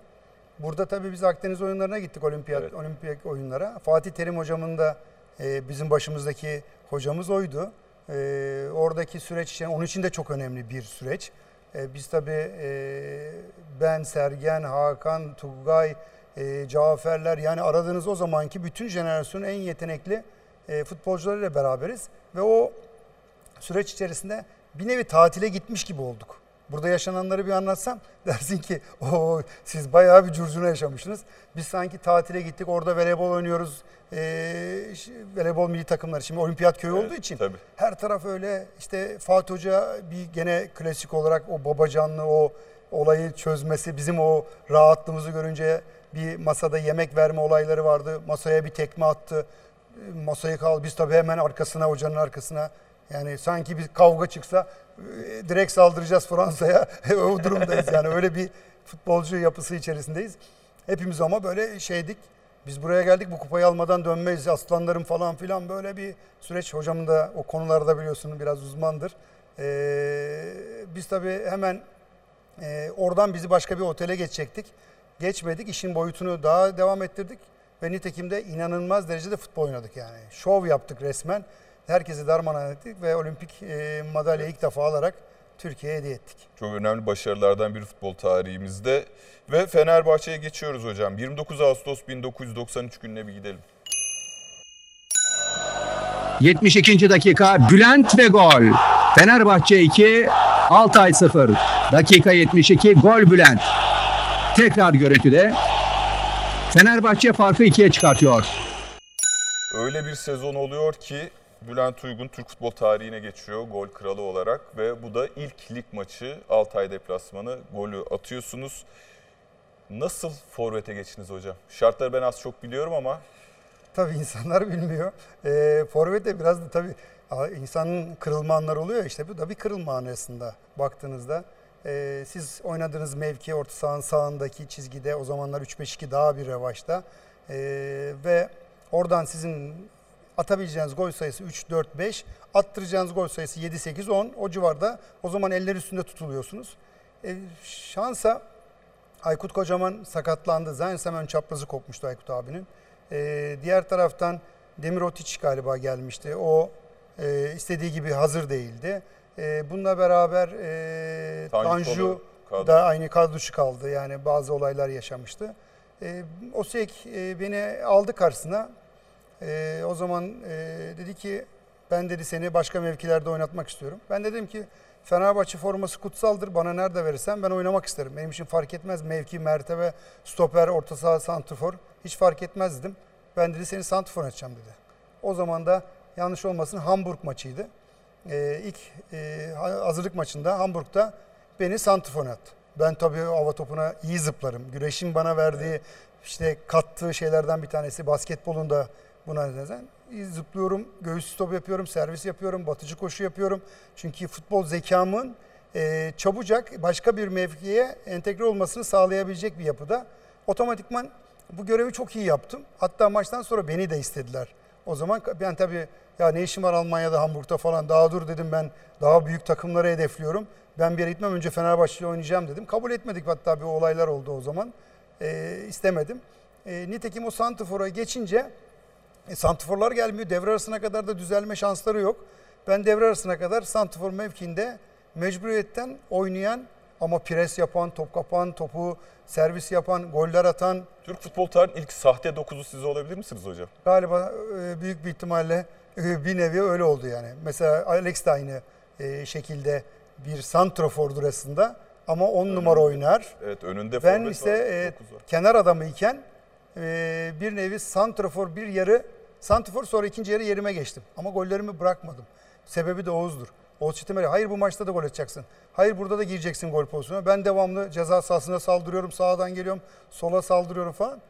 Burada tabii biz Akdeniz oyunlarına gittik olimpiyat Evet. olimpiyat oyunlara. Fatih Terim hocamın da e, bizim başımızdaki hocamız oydu. E, oradaki süreç için onun için de çok önemli bir süreç. E, biz tabii e, ben, Sergen, Hakan, Tugay, e, Caferler yani aradığınız o zamanki bütün jenerasyonun en yetenekli e, futbolcularıyla beraberiz. Ve o süreç içerisinde bir nevi tatile gitmiş gibi olduk. Burada yaşananları bir anlatsam <laughs> dersin ki o siz bayağı bir curcuna yaşamışsınız. Biz sanki tatile gittik orada voleybol oynuyoruz. Ee, ş- voleybol milli takımları şimdi olimpiyat köyü Evet, olduğu için tabii. her taraf öyle işte Fatih Hoca bir gene klasik olarak o babacanlı o olayı çözmesi bizim o rahatlığımızı görünce bir masada yemek verme olayları vardı. Masaya bir tekme attı. E, Masayı kal biz tabii hemen arkasına hocanın arkasına yani sanki bir kavga çıksa e, direkt saldıracağız Fransa'ya. <laughs> o durumdayız yani öyle bir futbolcu yapısı içerisindeyiz. Hepimiz ama böyle şeydik. Biz buraya geldik bu kupayı almadan dönmeyiz aslanlarım falan filan böyle bir süreç. Hocam da o konularda biliyorsun biraz uzmandır. Ee, biz tabii hemen e, oradan bizi başka bir otele geçecektik. Geçmedik. İşin boyutunu daha devam ettirdik. Ve nitekim de inanılmaz derecede futbol oynadık yani. Şov yaptık resmen. Herkesi darmanan ettik ve olimpik e, madalya ilk defa alarak Türkiye'ye hediye ettik. Çok önemli başarılardan biri futbol tarihimizde. Ve Fenerbahçe'ye geçiyoruz hocam. 29 Ağustos 1993 gününe bir gidelim. 72. dakika Bülent ve gol. Fenerbahçe 2, Altay 0. Dakika 72 gol Bülent. Tekrar görüntüde Fenerbahçe farkı ikiye çıkartıyor. Öyle bir sezon oluyor ki Bülent Uygun Türk futbol tarihine geçiyor gol kralı olarak ve bu da ilk lig maçı Altay deplasmanı golü atıyorsunuz. Nasıl forvete geçtiniz hocam? Şartları ben az çok biliyorum ama Tabii insanlar bilmiyor. E, Forvet de biraz da tabii insanın kırılma anları oluyor. İşte bu da bir kırılma anı aslında baktığınızda. E, siz oynadığınız mevki orta sahanın sağındaki çizgide o zamanlar 3-5-2 daha bir revaçta. E, ve oradan sizin atabileceğiniz gol sayısı 3, 4, 5, attıracağınız gol sayısı 7, 8, 10 o civarda. O zaman eller üstünde tutuluyorsunuz. E, şansa Aykut Kocaman sakatlandı. Zannedersem ön çaprazı kopmuştu Aykut abinin. Ee, diğer taraftan Demir Otiç galiba gelmişti. O e, istediği gibi hazır değildi. E, bununla beraber e, Tanju kadro. da aynı kadro dışı kaldı. Yani bazı olaylar yaşamıştı. E, Osek e, beni aldı karşısına. E, o zaman e, dedi ki ben dedi seni başka mevkilerde oynatmak istiyorum. Ben dedim ki Fenerbahçe forması kutsaldır. Bana nerede verirsen ben oynamak isterim. Benim için fark etmez mevki, mertebe, stoper, orta saha, santrfor hiç fark etmez dedim. Ben dedi seni santrfor edeceğim dedi. O zaman da yanlış olmasın Hamburg maçıydı. Ee, ilk e, hazırlık maçında Hamburg'da beni santrfor attı. Ben tabii hava topuna iyi zıplarım. Güreşin bana verdiği işte kattığı şeylerden bir tanesi basketbolun da buna neden. Zıplıyorum, göğüs stop yapıyorum, servis yapıyorum, batıcı koşu yapıyorum. Çünkü futbol zekamın e, çabucak başka bir mevkiye entegre olmasını sağlayabilecek bir yapıda. Otomatikman bu görevi çok iyi yaptım. Hatta maçtan sonra beni de istediler. O zaman ben tabii ya ne işim var Almanya'da, Hamburg'da falan daha dur dedim ben daha büyük takımları hedefliyorum. Ben bir yere gitmem önce Fenerbahçe'yle oynayacağım dedim. Kabul etmedik hatta bir olaylar oldu o zaman. E, istemedim. E, nitekim o Santifor'a geçince e, santiforlar gelmiyor. Devre arasına kadar da düzelme şansları yok. Ben devre arasına kadar santifor mevkiinde mecburiyetten oynayan ama pres yapan, top kapan, topu servis yapan, goller atan Türk futbol tarihinin ilk sahte dokuzu siz olabilir misiniz hocam? galiba e, büyük bir ihtimalle e, bir nevi öyle oldu yani. Mesela Alex de aynı e, şekilde bir santrofordur aslında ama 10 numara oynar. Evet önünde Ben ise var, e, kenar adamı iken e, bir nevi santrafor bir yarı santrafor sonra ikinci yarı yerime geçtim. Ama gollerimi bırakmadım. Sebebi de Oğuz'dur. Oğuz Çetinmeri hayır bu maçta da gol atacaksın. Hayır burada da gireceksin gol pozisyonuna. Ben devamlı ceza sahasına saldırıyorum. Sağdan geliyorum. Sola saldırıyorum falan.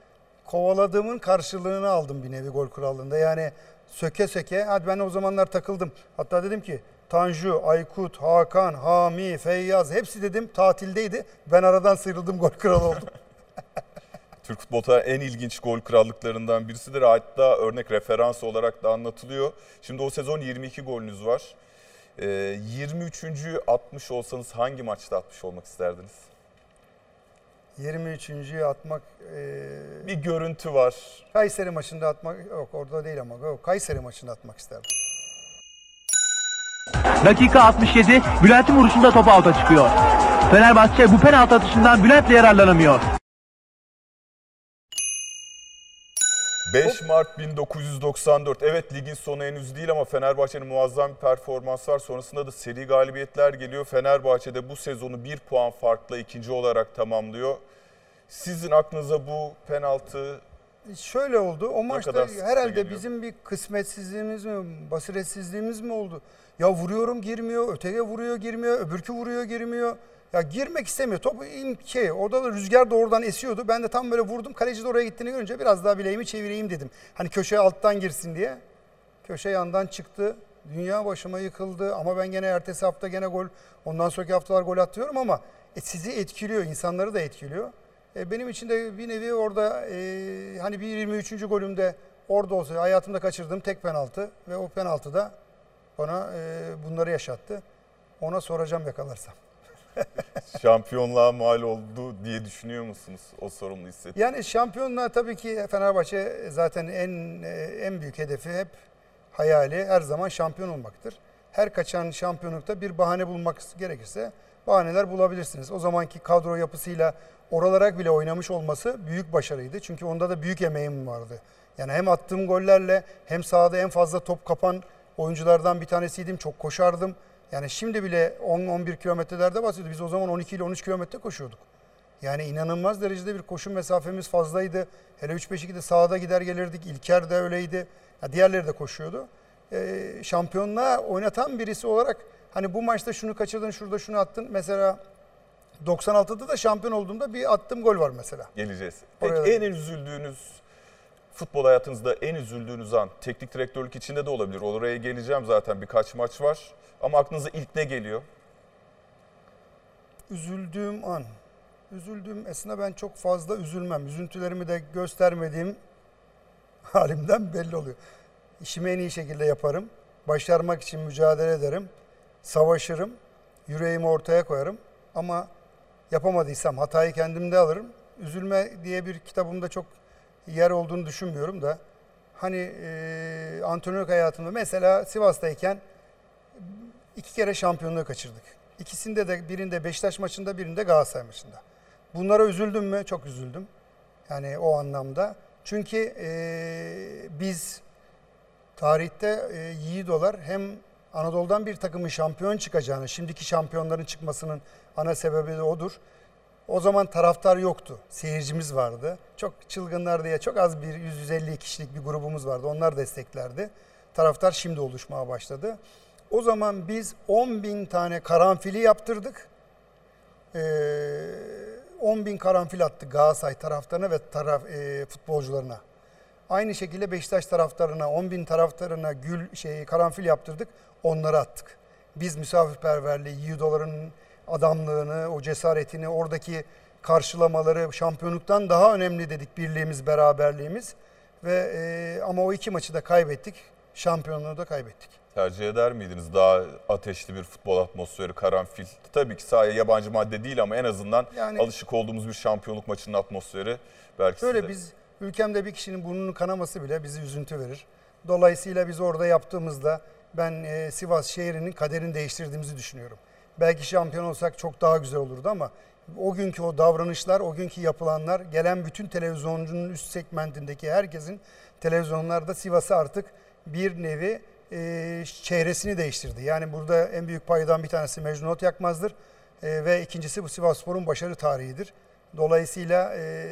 Kovaladığımın karşılığını aldım bir nevi gol kuralında. Yani söke söke. Hadi ben o zamanlar takıldım. Hatta dedim ki Tanju, Aykut, Hakan, Hami, Feyyaz hepsi dedim tatildeydi. Ben aradan sıyrıldım gol kralı oldum. Türk futbol tarihinin en ilginç gol krallıklarından birisidir. Hatta örnek referans olarak da anlatılıyor. Şimdi o sezon 22 golünüz var. Ee, 23. 60 olsanız hangi maçta 60 olmak isterdiniz? 23.'yü atmak e, Bir görüntü var. Kayseri maçında atmak yok orada değil ama yok, Kayseri maçında atmak isterdim. Dakika 67 Bülent'in vuruşunda top alta çıkıyor. Fenerbahçe bu penaltı atışından Bülent'le yararlanamıyor. 5 Mart 1994. Evet ligin sonu henüz değil ama Fenerbahçe'nin muazzam bir performans var. Sonrasında da seri galibiyetler geliyor. Fenerbahçe'de bu sezonu 1 puan farkla ikinci olarak tamamlıyor. Sizin aklınıza bu penaltı Şöyle oldu. O maçta kadar sıkıntı herhalde geliyor? bizim bir kısmetsizliğimiz mi, basiretsizliğimiz mi oldu? Ya vuruyorum girmiyor, öteye vuruyor girmiyor, öbürkü vuruyor girmiyor. Ya girmek istemiyor. Top im- şey, orada da rüzgar da oradan esiyordu. Ben de tam böyle vurdum. Kaleci de oraya gittiğini görünce biraz daha bileğimi çevireyim dedim. Hani köşeye alttan girsin diye. Köşe yandan çıktı. Dünya başıma yıkıldı ama ben gene ertesi hafta gene gol. Ondan sonraki haftalar gol atıyorum ama e, sizi etkiliyor, insanları da etkiliyor. E, benim için de bir nevi orada e, hani bir 23. golümde orada olsa hayatımda kaçırdığım tek penaltı ve o penaltı da bana e, bunları yaşattı. Ona soracağım yakalarsam. <laughs> Şampiyonluğa mal oldu diye düşünüyor musunuz? O sorumlu hisset. Yani şampiyonluğa tabii ki Fenerbahçe zaten en en büyük hedefi hep hayali her zaman şampiyon olmaktır. Her kaçan şampiyonlukta bir bahane bulmak gerekirse bahaneler bulabilirsiniz. O zamanki kadro yapısıyla oralara bile oynamış olması büyük başarıydı. Çünkü onda da büyük emeğim vardı. Yani hem attığım gollerle hem sahada en fazla top kapan oyunculardan bir tanesiydim. Çok koşardım. Yani şimdi bile 10-11 kilometrelerde bahsediyoruz. Biz o zaman 12 ile 13 kilometre koşuyorduk. Yani inanılmaz derecede bir koşu mesafemiz fazlaydı. Hele 3-5-2'de sahada gider gelirdik. İlker de öyleydi. Ya diğerleri de koşuyordu. Ee, şampiyonluğa oynatan birisi olarak hani bu maçta şunu kaçırdın, şurada şunu attın. Mesela 96'da da şampiyon olduğumda bir attığım gol var mesela. Geleceğiz. Peki Oraya- en üzüldüğünüz futbol hayatınızda en üzüldüğünüz an teknik direktörlük içinde de olabilir. Oraya geleceğim zaten birkaç maç var. Ama aklınıza ilk ne geliyor? Üzüldüğüm an. Üzüldüğüm esna ben çok fazla üzülmem. Üzüntülerimi de göstermediğim <laughs> halimden belli oluyor. İşimi en iyi şekilde yaparım. Başarmak için mücadele ederim. Savaşırım. Yüreğimi ortaya koyarım. Ama yapamadıysam hatayı kendimde alırım. Üzülme diye bir kitabımda çok yer olduğunu düşünmüyorum da. Hani e, antrenörlük hayatımda mesela Sivas'tayken iki kere şampiyonluğu kaçırdık. İkisinde de birinde Beşiktaş maçında birinde Galatasaray maçında. Bunlara üzüldüm mü? Çok üzüldüm. Yani o anlamda. Çünkü eee, biz tarihte e, Yiğidolar hem Anadolu'dan bir takımın şampiyon çıkacağını, şimdiki şampiyonların çıkmasının ana sebebi de odur. O zaman taraftar yoktu. Seyircimiz vardı. Çok çılgınlar diye çok az bir 150 kişilik bir grubumuz vardı. Onlar desteklerdi. Taraftar şimdi oluşmaya başladı. O zaman biz 10 bin tane karanfili yaptırdık. Ee, 10 bin karanfil attık Galatasaray taraftarına ve taraf, e, futbolcularına. Aynı şekilde Beşiktaş taraftarına, 10 bin taraftarına gül şey karanfil yaptırdık. Onları attık. Biz misafirperverliği, Yiğidoların adamlığını, o cesaretini, oradaki karşılamaları şampiyonluktan daha önemli dedik birliğimiz, beraberliğimiz. Ve e, ama o iki maçı da kaybettik. Şampiyonluğu da kaybettik. Tercih eder miydiniz daha ateşli bir futbol atmosferi, karanfil? Tabii ki sahaya yabancı madde değil ama en azından Yani- alışık olduğumuz bir şampiyonluk maçının atmosferi belki size- biz ülkemde bir kişinin burnunun kanaması bile bizi üzüntü verir. Dolayısıyla biz orada yaptığımızda ben e, Sivas şehrinin kaderini değiştirdiğimizi düşünüyorum. Belki şampiyon olsak çok daha güzel olurdu ama o günkü o davranışlar, o günkü yapılanlar gelen bütün televizyoncunun üst segmentindeki herkesin televizyonlarda Sivas'ı artık bir nevi e, çehresini değiştirdi. Yani burada en büyük paydan bir tanesi Mecnun Yakmaz'dır e, ve ikincisi bu Sivasspor'un başarı tarihidir. Dolayısıyla e,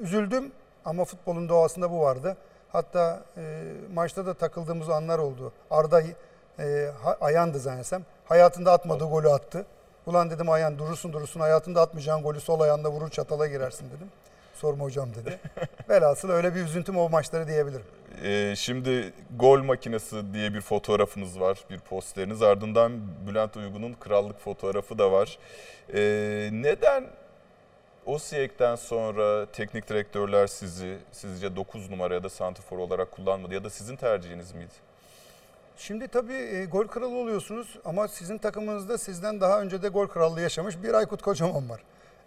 üzüldüm ama futbolun doğasında bu vardı. Hatta e, maçta da takıldığımız anlar oldu. Arda e, Ayan'dı zannedersem. Hayatında atmadığı golü attı. Ulan dedim Ayan durursun durursun hayatında atmayacağın golü sol ayağında vurur çatala girersin dedim. Sorma hocam dedi. <laughs> Velhasıl öyle bir üzüntüm o maçları diyebilirim. Ee, şimdi gol makinesi diye bir fotoğrafınız var, bir posteriniz. Ardından Bülent Uygun'un krallık fotoğrafı da var. Ee, neden Osiyek'ten sonra teknik direktörler sizi sizce 9 numara ya da santrfor olarak kullanmadı ya da sizin tercihiniz miydi? Şimdi tabii e, gol kralı oluyorsunuz ama sizin takımınızda sizden daha önce de gol krallığı yaşamış bir Aykut Kocaman var.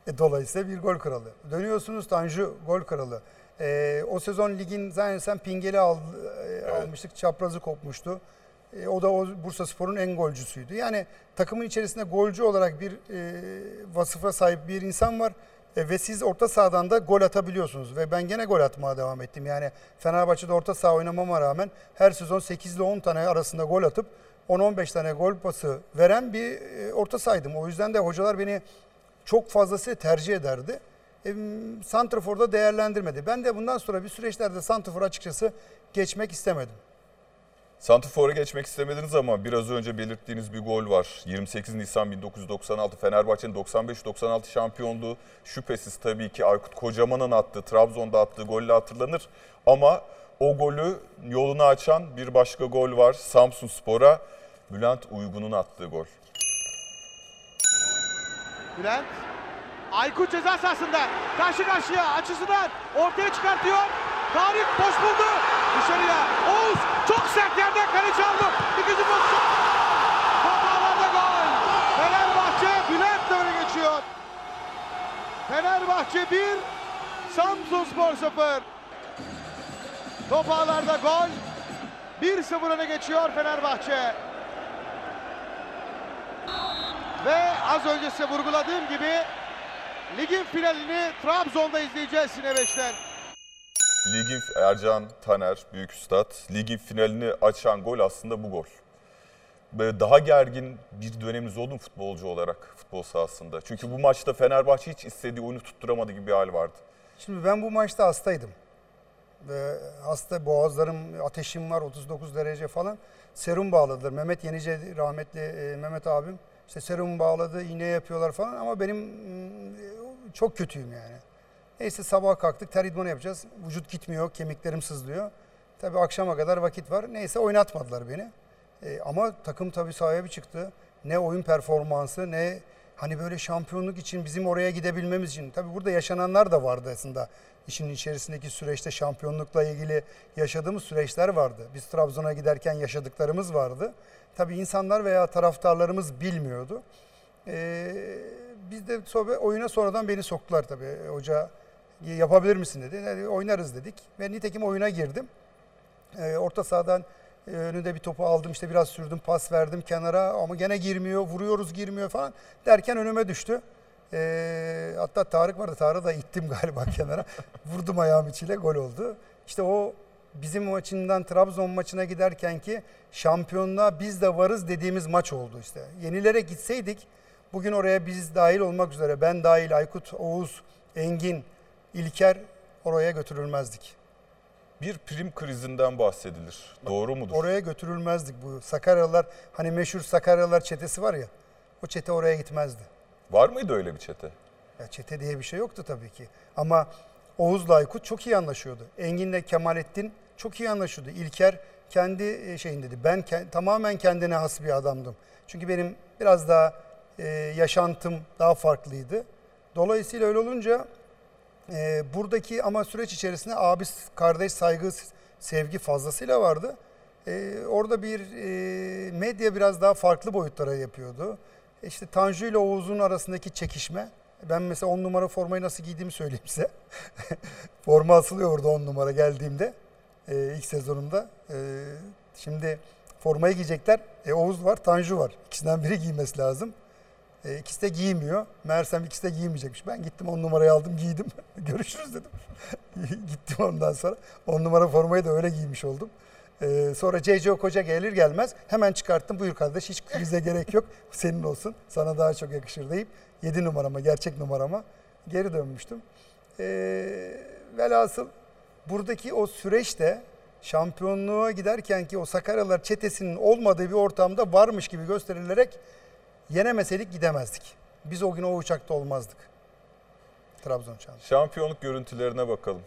E, dolayısıyla bir gol kralı. Dönüyorsunuz Tanju gol kralı. E, o sezon ligin zannedersem Pingeli al, e, almıştık. Çaprazı kopmuştu. E, o da o Bursa Spor'un en golcüsüydü. Yani takımın içerisinde golcü olarak bir e, vasıfa sahip bir insan var. E, ve siz orta sahadan da gol atabiliyorsunuz. Ve ben gene gol atmaya devam ettim. Yani Fenerbahçe'de orta saha oynamama rağmen her sezon 8 ile 10 tane arasında gol atıp 10-15 tane gol pası veren bir e, orta sahaydım. O yüzden de hocalar beni çok fazlası tercih ederdi. E, Santrafor'da değerlendirmedi. Ben de bundan sonra bir süreçlerde Santrafor açıkçası geçmek istemedim. Santrfor'a geçmek istemediniz ama biraz önce belirttiğiniz bir gol var. 28 Nisan 1996 Fenerbahçe'nin 95-96 şampiyonluğu şüphesiz tabii ki Aykut Kocaman'ın attığı, Trabzon'da attığı golle hatırlanır. Ama o golü yolunu açan bir başka gol var. Samsun Spor'a Bülent Uygun'un attığı gol. Bülent. Aykut ceza sahasında. Karşı karşıya açısından ortaya çıkartıyor. Tarık boş buldu. Dışarıya. Oğuz çok sert yerden kale çaldı. İkinci pozisyon. Kafalarda gol. Fenerbahçe Bülent öne geçiyor. Fenerbahçe 1, Samsun Spor 0. Topağlarda gol. 1-0 öne geçiyor Fenerbahçe. Ve az önce size vurguladığım gibi ligin finalini Trabzon'da izleyeceğiz Sinebeş'ten. Ligin Ercan Taner, büyük üstad. Ligin finalini açan gol aslında bu gol. Böyle daha gergin bir döneminiz oldu mu futbolcu olarak futbol sahasında? Çünkü bu maçta Fenerbahçe hiç istediği oyunu tutturamadı gibi bir hal vardı. Şimdi ben bu maçta hastaydım. Ve hasta boğazlarım, ateşim var 39 derece falan. Serum bağladılar. Mehmet Yenice rahmetli e, Mehmet abim işte serum bağladı, iğne yapıyorlar falan ama benim çok kötüyüm yani. Neyse sabah kalktık ter idmanı yapacağız. Vücut gitmiyor, kemiklerim sızlıyor. Tabii akşama kadar vakit var. Neyse oynatmadılar beni. E, ama takım tabii sahaya bir çıktı. Ne oyun performansı ne hani böyle şampiyonluk için bizim oraya gidebilmemiz için. Tabii burada yaşananlar da vardı aslında. İşin içerisindeki süreçte şampiyonlukla ilgili yaşadığımız süreçler vardı. Biz Trabzon'a giderken yaşadıklarımız vardı. Tabii insanlar veya taraftarlarımız bilmiyordu. Ee, biz de sonra, oyuna sonradan beni soktular tabii. Hoca yapabilir misin dedi. Oynarız dedik. Ve nitekim oyuna girdim. Ee, orta sahadan e, önünde bir topu aldım işte biraz sürdüm pas verdim kenara ama gene girmiyor vuruyoruz girmiyor falan derken önüme düştü. Ee, hatta Tarık vardı Tarık'ı da ittim <laughs> galiba kenara vurdum ayağım içiyle gol oldu. İşte o bizim maçından Trabzon maçına giderken ki şampiyonluğa biz de varız dediğimiz maç oldu işte. Yenilerek gitseydik bugün oraya biz dahil olmak üzere ben dahil Aykut, Oğuz, Engin, İlker oraya götürülmezdik. Bir prim krizinden bahsedilir. Doğru mudur? Oraya götürülmezdik bu Sakaryalılar hani meşhur Sakaryalılar çetesi var ya o çete oraya gitmezdi. Var mıydı öyle bir çete? Ya çete diye bir şey yoktu tabii ki. Ama Oğuz'la Aykut çok iyi anlaşıyordu. Engin'le Kemalettin çok iyi anlaşıyordu. İlker kendi e, şeyin dedi. Ben ke- tamamen kendine has bir adamdım. Çünkü benim biraz daha e, yaşantım daha farklıydı. Dolayısıyla öyle olunca e, buradaki ama süreç içerisinde abi kardeş saygı sevgi fazlasıyla vardı. E, orada bir e, medya biraz daha farklı boyutlara yapıyordu. İşte Tanju ile Oğuz'un arasındaki çekişme. Ben mesela 10 numara formayı nasıl giydiğimi söyleyeyim size. <laughs> Forma asılıyor orada 10 numara geldiğimde. e, ilk sezonumda. E, şimdi formayı giyecekler. E, Oğuz var, Tanju var. İkisinden biri giymesi lazım. E, ikisi de giymiyor. Meğersem ikisi de giymeyecekmiş. Ben gittim 10 numarayı aldım giydim. <laughs> Görüşürüz dedim. <laughs> gittim ondan sonra. 10 numara formayı da öyle giymiş oldum. Ee, sonra CC Koca gelir gelmez hemen çıkarttım. Buyur kardeş hiç krize gerek yok. Senin olsun. Sana daha çok yakışır deyip 7 numarama, gerçek numarama geri dönmüştüm. Ee, velhasıl buradaki o süreçte şampiyonluğa giderken ki o Sakaryalılar çetesinin olmadığı bir ortamda varmış gibi gösterilerek yenemeseydik gidemezdik. Biz o gün o uçakta olmazdık. Trabzon şampiyonu. Şampiyonluk görüntülerine bakalım.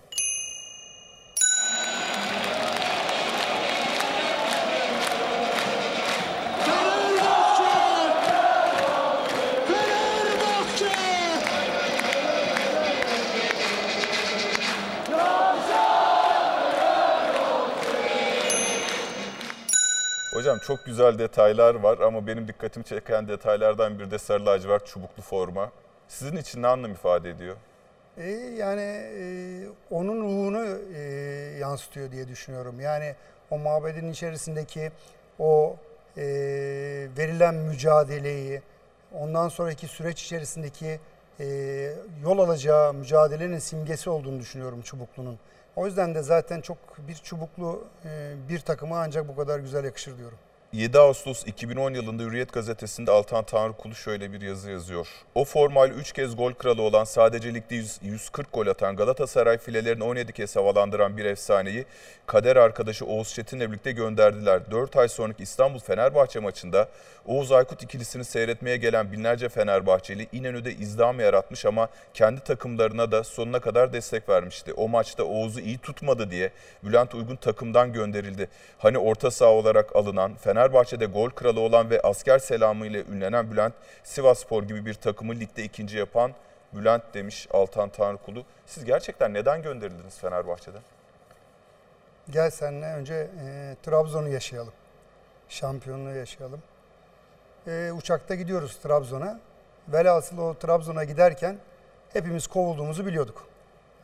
Hocam çok güzel detaylar var ama benim dikkatimi çeken detaylardan bir de sarı lacivert çubuklu forma. Sizin için ne anlam ifade ediyor? E, yani e, onun ruhunu e, yansıtıyor diye düşünüyorum. Yani o mabedin içerisindeki o e, verilen mücadeleyi, ondan sonraki süreç içerisindeki e, yol alacağı mücadelenin simgesi olduğunu düşünüyorum Çubuklu'nun. O yüzden de zaten çok bir Çubuklu e, bir takıma ancak bu kadar güzel yakışır diyorum. 7 Ağustos 2010 yılında Hürriyet gazetesinde Altan Tanrıkulu şöyle bir yazı yazıyor. O formayla 3 kez gol kralı olan sadece ligde 100, 140 gol atan Galatasaray filelerini 17 kez havalandıran bir efsaneyi kader arkadaşı Oğuz Çetin'le birlikte gönderdiler. 4 ay sonraki İstanbul Fenerbahçe maçında Oğuz Aykut ikilisini seyretmeye gelen binlerce Fenerbahçeli İnönü'de izdiham yaratmış ama kendi takımlarına da sonuna kadar destek vermişti. O maçta Oğuz'u iyi tutmadı diye Bülent Uygun takımdan gönderildi. Hani orta saha olarak alınan Fenerbahçe'de gol kralı olan ve asker selamı ile ünlenen Bülent, Sivasspor gibi bir takımı ligde ikinci yapan Bülent demiş Altan Tanrıkulu. Siz gerçekten neden gönderildiniz Fenerbahçe'den? Gel seninle önce e, Trabzon'u yaşayalım. Şampiyonluğu yaşayalım. E, uçakta gidiyoruz Trabzon'a. Velhasıl o Trabzon'a giderken hepimiz kovulduğumuzu biliyorduk.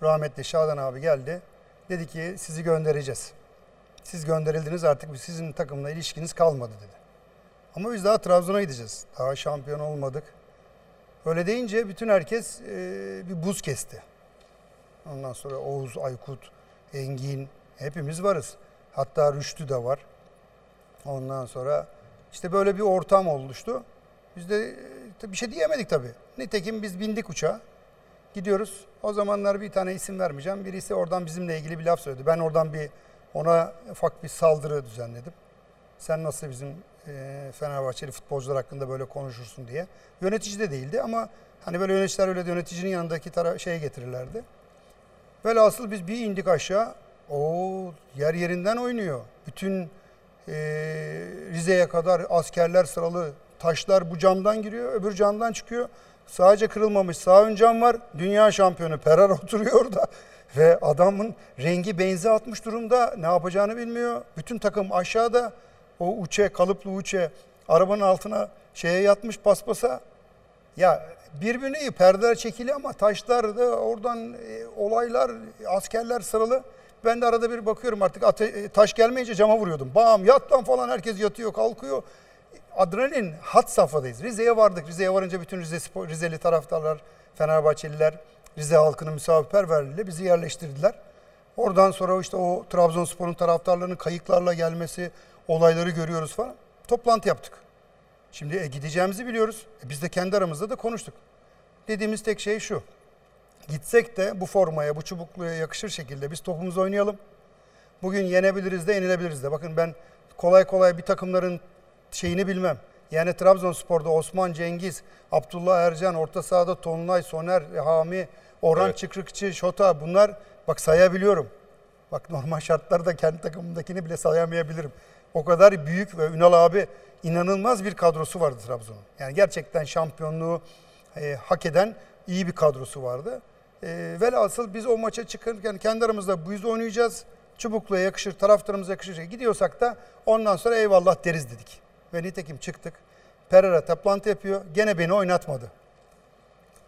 Rahmetli Şadan abi geldi. Dedi ki sizi göndereceğiz. Siz gönderildiniz artık sizin takımla ilişkiniz kalmadı dedi. Ama biz daha Trabzon'a gideceğiz. Daha şampiyon olmadık. Öyle deyince bütün herkes e, bir buz kesti. Ondan sonra Oğuz, Aykut, Engin hepimiz varız. Hatta Rüştü de var. Ondan sonra işte böyle bir ortam oluştu. Biz de e, bir şey diyemedik tabii. Nitekim biz bindik uçağa. Gidiyoruz. O zamanlar bir tane isim vermeyeceğim. Birisi oradan bizimle ilgili bir laf söyledi. Ben oradan bir ona ufak bir saldırı düzenledim. Sen nasıl bizim e, Fenerbahçeli futbolcular hakkında böyle konuşursun diye. Yönetici de değildi ama hani böyle yöneticiler öyle de yöneticinin yanındaki tara şeye getirirlerdi. Velhasıl biz bir indik aşağı. O yer yerinden oynuyor. Bütün e, Rize'ye kadar askerler sıralı. Taşlar bu camdan giriyor, öbür camdan çıkıyor. Sadece kırılmamış sağ ön cam var. Dünya şampiyonu Perar oturuyor orada. Ve adamın rengi benzi atmış durumda. Ne yapacağını bilmiyor. Bütün takım aşağıda. O uçe, kalıplı uçe arabanın altına şeye yatmış paspasa. Ya birbirine iyi perdeler çekili ama taşlar da oradan e, olaylar, askerler sıralı. Ben de arada bir bakıyorum artık ate- e, taş gelmeyince cama vuruyordum. Bam yat lan falan herkes yatıyor kalkıyor. Adrenalin hat safhadayız. Rize'ye vardık. Rize'ye varınca bütün Rize Spor- Rizeli taraftarlar, Fenerbahçeliler, Rize halkının misafirperverliğiyle bizi yerleştirdiler. Oradan sonra işte o Trabzonspor'un taraftarlarının kayıklarla gelmesi, olayları görüyoruz falan. Toplantı yaptık. Şimdi e, gideceğimizi biliyoruz. E, biz de kendi aramızda da konuştuk. Dediğimiz tek şey şu. Gitsek de bu formaya, bu çubukluya yakışır şekilde biz topumuzu oynayalım. Bugün yenebiliriz de yenilebiliriz de. Bakın ben kolay kolay bir takımların şeyini bilmem. Yani Trabzonspor'da Osman Cengiz, Abdullah Ercan, orta sahada Tonlay, Soner, Hami, Orhan Evet. Çıkrıkçı, Şota bunlar bak sayabiliyorum. Bak normal şartlarda kendi takımımdakini bile sayamayabilirim. O kadar büyük ve Ünal abi inanılmaz bir kadrosu vardı Trabzon'un. Yani gerçekten şampiyonluğu e, hak eden iyi bir kadrosu vardı. E, velhasıl biz o maça çıkarken kendi aramızda biz oynayacağız. Çubuklu'ya yakışır, taraftarımıza yakışır. Gidiyorsak da ondan sonra eyvallah deriz dedik. Ve nitekim çıktık. Pereira toplantı yapıyor. Gene beni oynatmadı.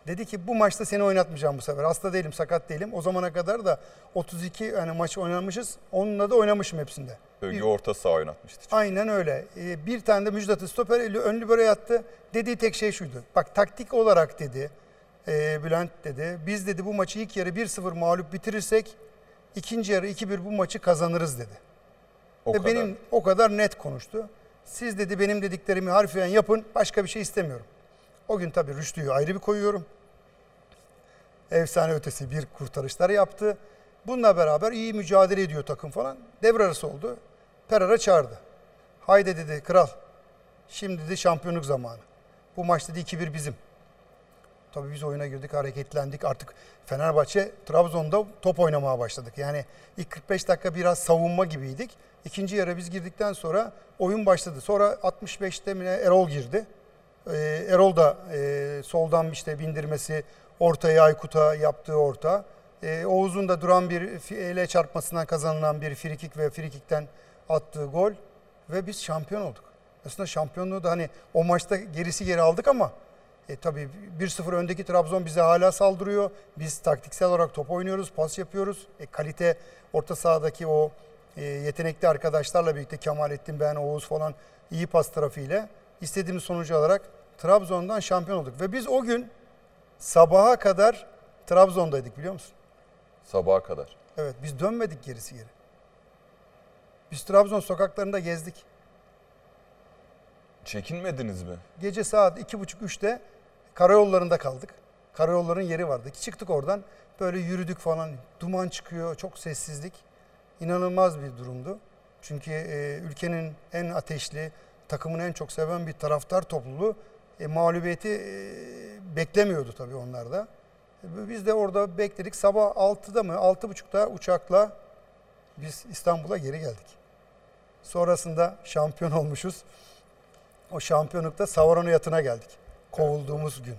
Dedi ki bu maçta seni oynatmayacağım bu sefer. Hasta değilim, sakat değilim. O zamana kadar da 32 yani maç oynamışız. Onunla da oynamışım hepsinde. Bölge orta saha oynatmıştı. Aynen öyle. Ee, bir tane de Müjdat'ı stoper ön libero yattı. Dediği tek şey şuydu. Bak taktik olarak dedi e, Bülent dedi. Biz dedi bu maçı ilk yarı 1-0 mağlup bitirirsek ikinci yarı 2-1 bu maçı kazanırız dedi. O Ve kadar. benim o kadar net konuştu. Siz dedi benim dediklerimi harfiyen yapın. Başka bir şey istemiyorum. O gün tabii Rüştü'yü ayrı bir koyuyorum. Efsane ötesi bir kurtarışlar yaptı. Bununla beraber iyi mücadele ediyor takım falan. Devre arası oldu. Perara çağırdı. Haydi dedi kral. Şimdi dedi şampiyonluk zamanı. Bu maç dedi 2-1 bizim. Tabii biz oyuna girdik, hareketlendik. Artık Fenerbahçe Trabzon'da top oynamaya başladık. Yani ilk 45 dakika biraz savunma gibiydik. İkinci yarı biz girdikten sonra oyun başladı. Sonra 65'te mi ne Erol girdi. Ee, Erol da e, soldan işte bindirmesi, ortaya Aykut'a yaptığı orta. Ee, Oğuz'un da duran bir ele çarpmasından kazanılan bir frikik ve frikikten attığı gol. Ve biz şampiyon olduk. Aslında şampiyonluğu da hani o maçta gerisi geri aldık ama e, tabii 1-0 öndeki Trabzon bize hala saldırıyor. Biz taktiksel olarak top oynuyoruz, pas yapıyoruz. E, kalite orta sahadaki o e, yetenekli arkadaşlarla birlikte Kemalettin, ben, Oğuz falan iyi pas tarafıyla istediğimiz sonucu alarak Trabzon'dan şampiyon olduk. Ve biz o gün sabaha kadar Trabzon'daydık biliyor musun? Sabaha kadar. Evet biz dönmedik gerisi geri. Biz Trabzon sokaklarında gezdik. Çekinmediniz mi? Gece saat iki buçuk üçte karayollarında kaldık. Karayolların yeri vardı. Çıktık oradan böyle yürüdük falan. Duman çıkıyor, çok sessizlik. İnanılmaz bir durumdu. Çünkü e, ülkenin en ateşli, takımını en çok seven bir taraftar topluluğu e, mağlubiyeti e, beklemiyordu tabii onlar da. E, biz de orada bekledik. Sabah 6'da mı 6.30'da uçakla biz İstanbul'a geri geldik. Sonrasında şampiyon <laughs> olmuşuz. O şampiyonlukta Savarano yatına geldik. Kovulduğumuz gün.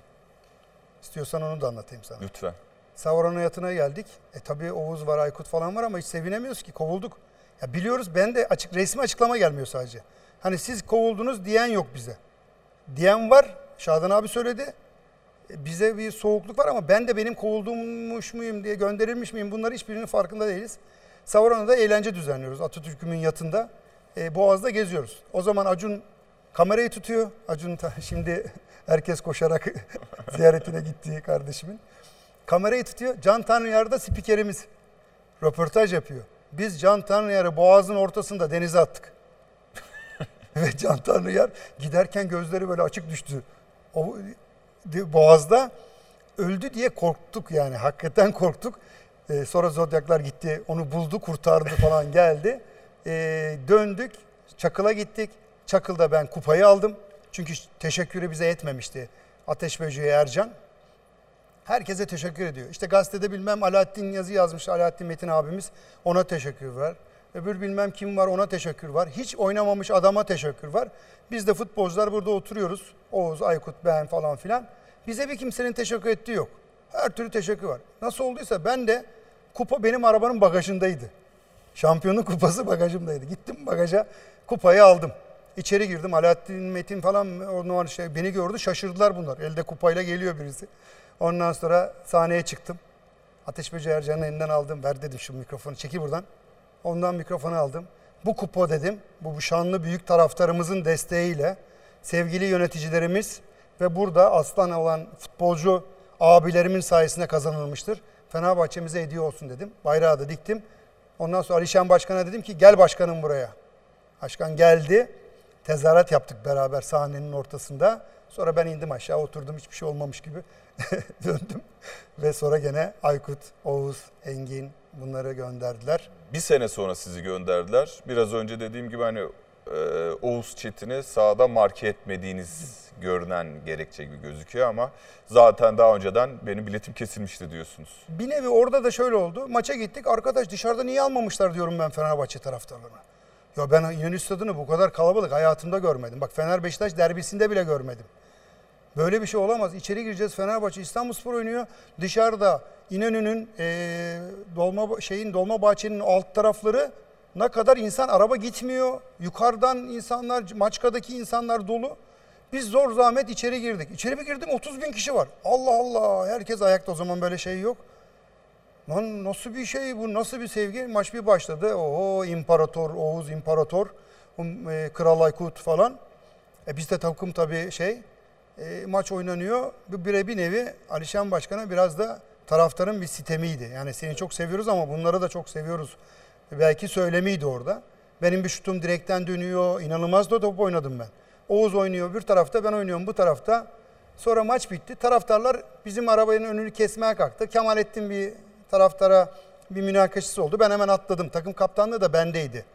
İstiyorsan onu da anlatayım sana. Lütfen. Savarano yatına geldik. E tabii Oğuz var, Aykut falan var ama hiç sevinemiyoruz ki kovulduk. Ya biliyoruz ben de açık resmi açıklama gelmiyor sadece. Hani siz kovuldunuz diyen yok bize. Diyen var. Şadan abi söyledi. bize bir soğukluk var ama ben de benim kovulmuş muyum diye gönderilmiş miyim bunları hiçbirinin farkında değiliz. Savrana'da eğlence düzenliyoruz Atatürk'ümün yatında. E, Boğaz'da geziyoruz. O zaman Acun kamerayı tutuyor. Acun <laughs> şimdi herkes koşarak <laughs> ziyaretine gittiği kardeşimin. Kamerayı tutuyor. Can Tanrıyar da spikerimiz. Röportaj yapıyor. Biz Can Tanrıyar'ı Boğaz'ın ortasında denize attık. <laughs> Ve Can Tanrıyar giderken gözleri böyle açık düştü. O Boğaz'da öldü diye korktuk yani. Hakikaten korktuk. Ee, sonra Zodyaklar gitti. Onu buldu, kurtardı falan <laughs> geldi. Ee, döndük. Çakıl'a gittik. Çakıl'da ben kupayı aldım. Çünkü teşekkürü bize yetmemişti. Ateş Böceği Ercan. Herkese teşekkür ediyor. İşte gazetede bilmem Alaaddin yazı yazmış Alaaddin Metin abimiz. Ona teşekkür var. Öbür bilmem kim var ona teşekkür var. Hiç oynamamış adama teşekkür var. Biz de futbolcular burada oturuyoruz. Oğuz, Aykut, ben falan filan. Bize bir kimsenin teşekkür ettiği yok. Her türlü teşekkür var. Nasıl olduysa ben de kupa benim arabanın bagajındaydı. Şampiyonluk kupası bagajımdaydı. Gittim bagaja kupayı aldım. İçeri girdim. Alaaddin Metin falan onlar şey beni gördü. Şaşırdılar bunlar. Elde kupayla geliyor birisi. Ondan sonra sahneye çıktım. Ateş Böceği Ercan'ın elinden aldım. Ver dedim şu mikrofonu. Çekil buradan. Ondan mikrofonu aldım. Bu kupa dedim. Bu, bu şanlı büyük taraftarımızın desteğiyle sevgili yöneticilerimiz ve burada aslan olan futbolcu abilerimin sayesinde kazanılmıştır. Fenerbahçe'mize hediye olsun dedim. Bayrağı da diktim. Ondan sonra Alişan Başkan'a dedim ki gel başkanım buraya. Başkan geldi. Tezahürat yaptık beraber sahnenin ortasında. Sonra ben indim aşağı oturdum hiçbir şey olmamış gibi <laughs> döndüm. Ve sonra gene Aykut, Oğuz, Engin bunları gönderdiler. Bir sene sonra sizi gönderdiler. Biraz önce dediğim gibi hani e, Oğuz Çetin'i sahada marke etmediğiniz görünen gerekçe gibi gözüküyor ama zaten daha önceden benim biletim kesilmişti diyorsunuz. Bir nevi orada da şöyle oldu. Maça gittik. Arkadaş dışarıda niye almamışlar diyorum ben Fenerbahçe taraftarlarına. Ya ben İnönü Stadı'nı bu kadar kalabalık hayatımda görmedim. Bak Fener Beşiktaş derbisinde bile görmedim. Böyle bir şey olamaz. İçeri gireceğiz Fenerbahçe İstanbulspor oynuyor. Dışarıda İnönü'nün eee dolma şeyin dolma bahçenin alt tarafları ne kadar insan araba gitmiyor. Yukarıdan insanlar Maçka'daki insanlar dolu. Biz zor zahmet içeri girdik. İçeri bir girdim 30 bin kişi var. Allah Allah herkes ayakta o zaman böyle şey yok. Lan nasıl bir şey bu nasıl bir sevgi maç bir başladı. Oho imparator Oğuz imparator e, Kral Aykut falan. E biz de takım tabii şey e, maç oynanıyor. Bu bire bir nevi Alişan Başkan'a biraz da taraftarın bir sitemiydi. Yani seni çok seviyoruz ama bunları da çok seviyoruz. Belki söylemiydi orada. Benim bir şutum direkten dönüyor. İnanılmaz da top oynadım ben. Oğuz oynuyor bir tarafta ben oynuyorum bu tarafta. Sonra maç bitti. Taraftarlar bizim arabanın önünü kesmeye kalktı. Kemalettin bir taraftara bir münakaşası oldu. Ben hemen atladım. Takım kaptanlığı da bendeydi.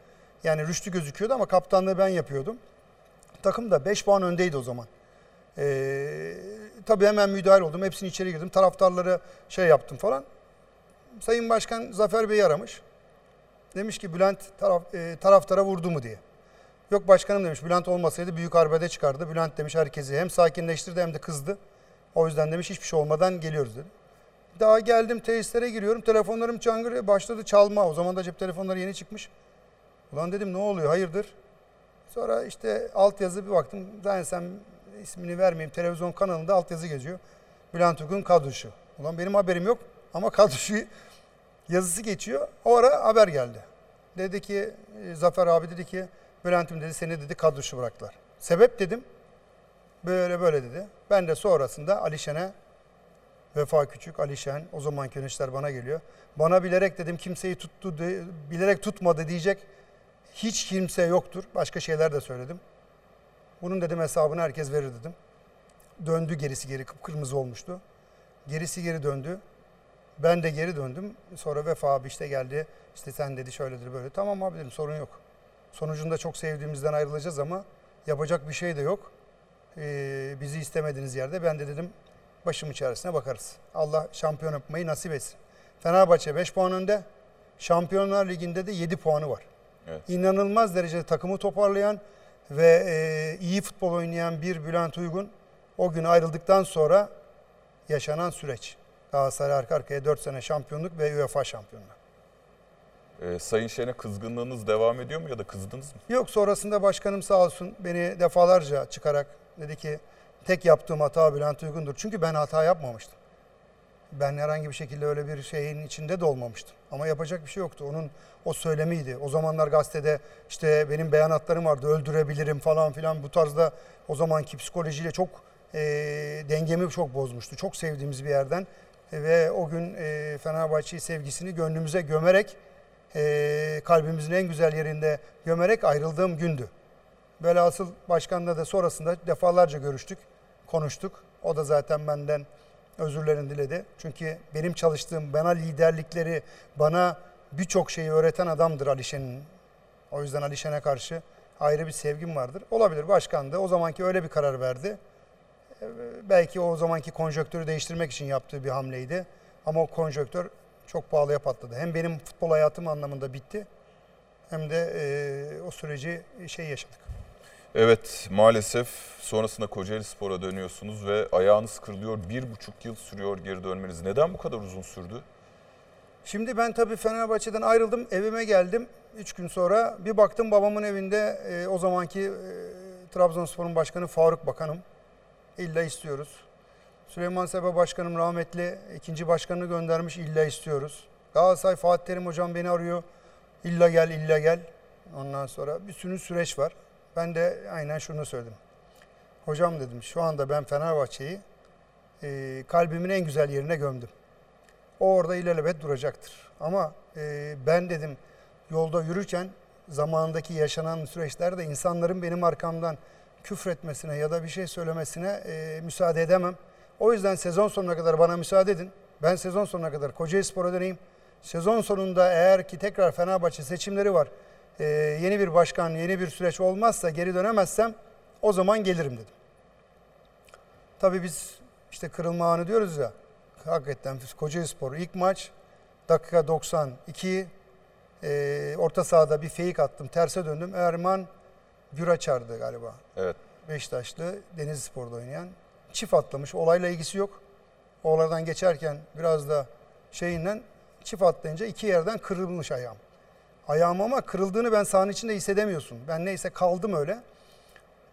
Yani Rüştü gözüküyordu ama kaptanlığı ben yapıyordum. Takım da 5 puan öndeydi o zaman. Ee, tabii hemen müdahale oldum. Hepsini içeri girdim. Taraftarları şey yaptım falan. Sayın Başkan Zafer Bey'i aramış. Demiş ki Bülent taraf, e, taraftara vurdu mu diye. Yok başkanım demiş Bülent olmasaydı büyük arbede çıkardı. Bülent demiş herkesi hem sakinleştirdi hem de kızdı. O yüzden demiş hiçbir şey olmadan geliyoruz dedi. Daha geldim tesislere giriyorum. Telefonlarım çangır başladı çalma. O zaman da cep telefonları yeni çıkmış. Ulan dedim ne oluyor hayırdır? Sonra işte altyazı bir baktım. Zannetsem ismini vermeyeyim. Televizyon kanalında altyazı geziyor. Bülent Uygun kadrosu. Ulan benim haberim yok ama kadrosu <laughs> yazısı geçiyor. O ara haber geldi. Dedi ki e, Zafer abi dedi ki Bülent'im dedi seni dedi kadrosu bıraktılar. Sebep dedim. Böyle böyle dedi. Ben de sonrasında Alişen'e Vefa Küçük, Alişen o zamanki yöneticiler bana geliyor. Bana bilerek dedim kimseyi tuttu, de- bilerek tutmadı diyecek hiç kimse yoktur. Başka şeyler de söyledim. Bunun dedim hesabını herkes verir dedim. Döndü gerisi geri kıpkırmızı olmuştu. Gerisi geri döndü. Ben de geri döndüm. Sonra Vefa abi işte geldi. İşte sen dedi şöyledir böyle. Tamam abi dedim sorun yok. Sonucunda çok sevdiğimizden ayrılacağız ama yapacak bir şey de yok. Ee, bizi istemediğiniz yerde ben de dedim başım içerisine bakarız. Allah şampiyon yapmayı nasip etsin. Fenerbahçe 5 puan önde. Şampiyonlar Ligi'nde de 7 puanı var. Evet. İnanılmaz derecede takımı toparlayan ve e, iyi futbol oynayan bir Bülent Uygun o gün ayrıldıktan sonra yaşanan süreç. Galatasaray arka arkaya 4 sene şampiyonluk ve UEFA şampiyonluğu. E, Sayın Şen'e kızgınlığınız devam ediyor mu ya da kızdınız mı? Yok sonrasında başkanım sağ olsun beni defalarca çıkarak dedi ki Tek yaptığım hata Bülent Uygun'dur. Çünkü ben hata yapmamıştım. Ben herhangi bir şekilde öyle bir şeyin içinde de olmamıştım. Ama yapacak bir şey yoktu. Onun o söylemiydi. O zamanlar gazetede işte benim beyanatlarım vardı. Öldürebilirim falan filan. Bu tarzda o zamanki psikolojiyle çok e, dengemi çok bozmuştu. Çok sevdiğimiz bir yerden. E, ve o gün e, Fenerbahçe'yi sevgisini gönlümüze gömerek e, kalbimizin en güzel yerinde gömerek ayrıldığım gündü. Velhasıl başkanla da sonrasında defalarca görüştük, konuştuk. O da zaten benden özürlerini diledi. Çünkü benim çalıştığım, bana liderlikleri, bana birçok şeyi öğreten adamdır Alişen'in. O yüzden Alişen'e karşı ayrı bir sevgim vardır. Olabilir başkan da o zamanki öyle bir karar verdi. Ee, Belki o zamanki konjöktörü değiştirmek için yaptığı bir hamleydi. Ama o konjöktör çok pahalıya patladı. Hem benim futbol hayatım anlamında bitti hem de e, o süreci şey yaşadık. Evet maalesef sonrasında Kocaeli Spor'a dönüyorsunuz ve ayağınız kırılıyor. Bir buçuk yıl sürüyor geri dönmeniz. Neden bu kadar uzun sürdü? Şimdi ben tabii Fenerbahçe'den ayrıldım, evime geldim. Üç gün sonra bir baktım babamın evinde e, o zamanki e, Trabzonspor'un başkanı Faruk Bakanım. İlla istiyoruz. Süleyman Seba Başkanım rahmetli ikinci başkanını göndermiş illa istiyoruz. Galatasaray Fatih Terim hocam beni arıyor. İlla gel, illa gel. Ondan sonra bir sürü süreç var. Ben de aynen şunu söyledim. Hocam dedim şu anda ben Fenerbahçe'yi e, kalbimin en güzel yerine gömdüm. O orada ilelebet duracaktır. Ama e, ben dedim yolda yürürken zamanındaki yaşanan süreçlerde insanların benim arkamdan küfretmesine ya da bir şey söylemesine e, müsaade edemem. O yüzden sezon sonuna kadar bana müsaade edin. Ben sezon sonuna kadar Kocaeli Spor'a döneyim. Sezon sonunda eğer ki tekrar Fenerbahçe seçimleri var, e, yeni bir başkan, yeni bir süreç olmazsa, geri dönemezsem o zaman gelirim dedim. Tabii biz işte kırılma anı diyoruz ya. Hakikaten Kocaeli Spor ilk maç dakika 92 e, orta sahada bir fake attım. Terse döndüm. Erman Güraçar'dı galiba. Evet. Beşiktaşlı Denizli Spor'da oynayan. Çift atlamış. Olayla ilgisi yok. O Oralardan geçerken biraz da şeyinden çift atlayınca iki yerden kırılmış ayağım. Ayağım ama kırıldığını ben sahanın içinde hissedemiyorsun. Ben neyse kaldım öyle.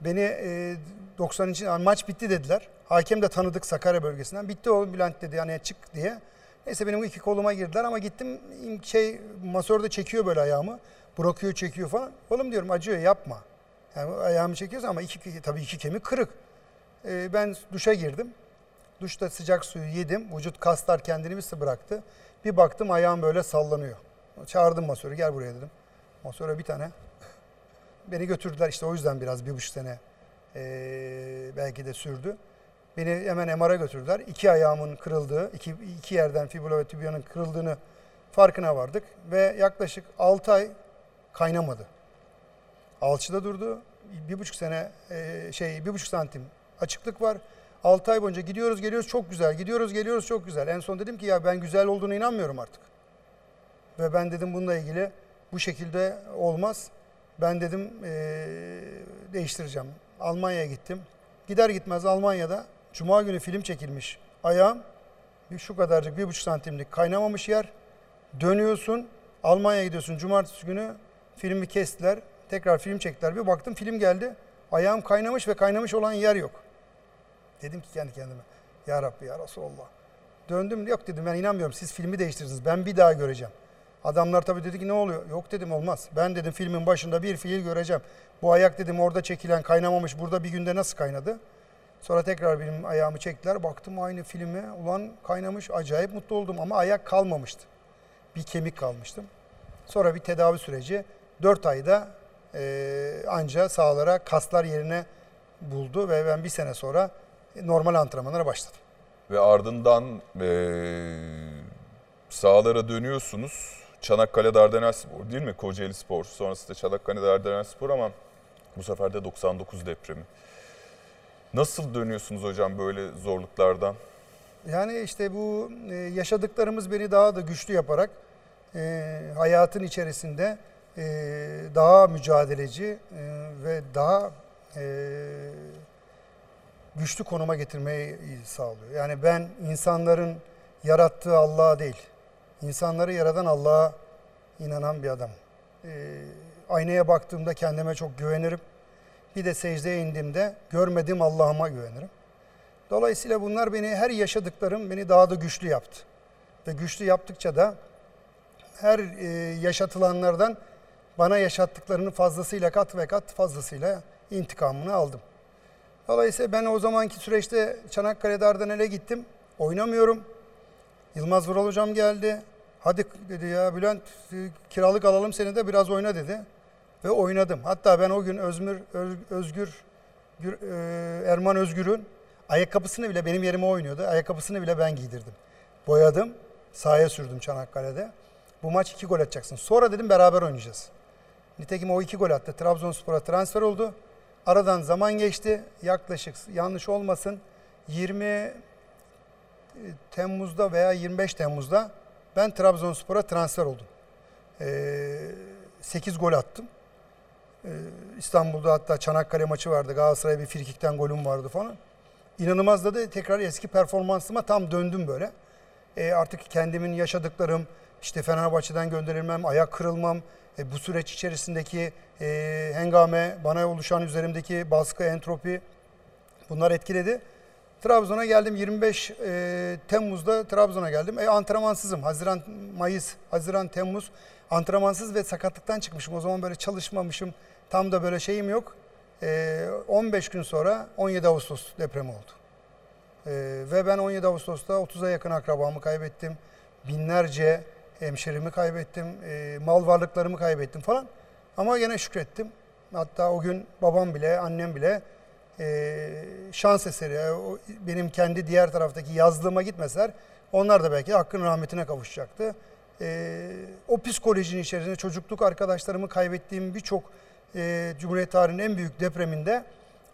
Beni e, 90 için maç bitti dediler. Hakem de tanıdık Sakarya bölgesinden. Bitti oğlum Bülent dedi yani çık diye. Neyse benim iki koluma girdiler ama gittim şey masörde çekiyor böyle ayağımı. Bırakıyor çekiyor falan. Oğlum diyorum acıyor yapma. Yani ayağımı çekiyorsun ama iki, tabii iki kemik kırık. E, ben duşa girdim. Duşta sıcak suyu yedim. Vücut kaslar kendini bir bıraktı. Bir baktım ayağım böyle sallanıyor. Çağırdım masörü gel buraya dedim. Masöre bir tane. Beni götürdüler işte o yüzden biraz bir buçuk sene eee, belki de sürdü. Beni hemen MR'a götürdüler. İki ayağımın kırıldığı, iki, iki yerden fibula ve tibyanın kırıldığını farkına vardık. Ve yaklaşık 6 ay kaynamadı. Alçıda durdu. Bir buçuk sene eee, şey bir buçuk santim açıklık var. 6 ay boyunca gidiyoruz geliyoruz çok güzel. Gidiyoruz geliyoruz çok güzel. En son dedim ki ya ben güzel olduğuna inanmıyorum artık. Ve ben dedim bununla ilgili bu şekilde olmaz. Ben dedim eee, değiştireceğim. Almanya'ya gittim. Gider gitmez Almanya'da Cuma günü film çekilmiş. Ayağım şu kadarcık bir buçuk santimlik kaynamamış yer. Dönüyorsun Almanya'ya gidiyorsun. Cumartesi günü filmi kestiler. Tekrar film çektiler. Bir baktım film geldi. Ayağım kaynamış ve kaynamış olan yer yok. Dedim ki kendi kendime. Ya Rabbi ya Resulallah. Döndüm yok dedim ben inanmıyorum siz filmi değiştirirsiniz. Ben bir daha göreceğim. Adamlar tabii dedi ki ne oluyor? Yok dedim olmaz. Ben dedim filmin başında bir fiil göreceğim. Bu ayak dedim orada çekilen kaynamamış burada bir günde nasıl kaynadı? Sonra tekrar benim ayağımı çektiler. Baktım aynı filme. Ulan kaynamış. Acayip mutlu oldum ama ayak kalmamıştı. Bir kemik kalmıştım. Sonra bir tedavi süreci. 4 ayda e, anca sağlara kaslar yerine buldu ve ben bir sene sonra normal antrenmanlara başladım. Ve ardından eee sahalara dönüyorsunuz. Çanakkale Dardanel Spor değil mi? Kocaeli Spor. Sonrasında Çanakkale Dardanel Spor ama bu sefer de 99 depremi. Nasıl dönüyorsunuz hocam böyle zorluklardan? Yani işte bu e, yaşadıklarımız beni daha da güçlü yaparak e, hayatın içerisinde e, daha mücadeleci ve daha güçlü konuma getirmeyi sağlıyor. Yani ben insanların yarattığı Allah'a değil, insanları yaratan Allah'a inanan bir adam. E, aynaya baktığımda kendime çok güvenirim. Bir de secdeye indiğimde görmediğim Allah'ıma güvenirim. Dolayısıyla bunlar beni her yaşadıklarım beni daha da güçlü yaptı. Ve güçlü yaptıkça da her e, yaşatılanlardan bana yaşattıklarını fazlasıyla kat ve kat fazlasıyla intikamını aldım. Dolayısıyla ben o zamanki süreçte Çanakkale Dardanel'e gittim. Oynamıyorum. Yılmaz Vural hocam geldi. Hadi dedi ya Bülent e, kiralık alalım seni de biraz oyna dedi. Ve oynadım. Hatta ben o gün Özmür, Öz- Özgür, Gür- e, Erman Özgür'ün ayakkabısını bile benim yerime oynuyordu. Ayakkabısını bile ben giydirdim. Boyadım. Sahaya sürdüm Çanakkale'de. Bu maç iki gol atacaksın. Sonra dedim beraber oynayacağız. Nitekim o iki gol attı. Trabzonspor'a transfer oldu. Aradan zaman geçti. Yaklaşık yanlış olmasın 20 Temmuz'da veya 25 Temmuz'da ben Trabzonspor'a transfer oldum. Ee, 8 gol attım. Ee, İstanbul'da hatta Çanakkale maçı vardı. Galatasaray'a bir frikikten golüm vardı falan. İnanılmaz da, tekrar eski performansıma tam döndüm böyle. Ee, artık kendimin yaşadıklarım, işte Fenerbahçe'den gönderilmem, ayak kırılmam, e, bu süreç içerisindeki e, hengame, bana oluşan üzerimdeki baskı, entropi bunlar etkiledi. Trabzon'a geldim 25 e, Temmuz'da Trabzon'a geldim. E, antrenmansızım. Haziran, Mayıs, Haziran, Temmuz antrenmansız ve sakatlıktan çıkmışım. O zaman böyle çalışmamışım. Tam da böyle şeyim yok. E, 15 gün sonra 17 Ağustos depremi oldu. E, ve ben 17 Ağustos'ta 30'a yakın akrabamı kaybettim. Binlerce hemşerimi kaybettim. E, mal varlıklarımı kaybettim falan. Ama yine şükrettim. Hatta o gün babam bile, annem bile e, şans eseri. o benim kendi diğer taraftaki yazlığıma gitmeseler onlar da belki hakkın rahmetine kavuşacaktı. E, o psikolojinin içerisinde çocukluk arkadaşlarımı kaybettiğim birçok e, Cumhuriyet tarihinin en büyük depreminde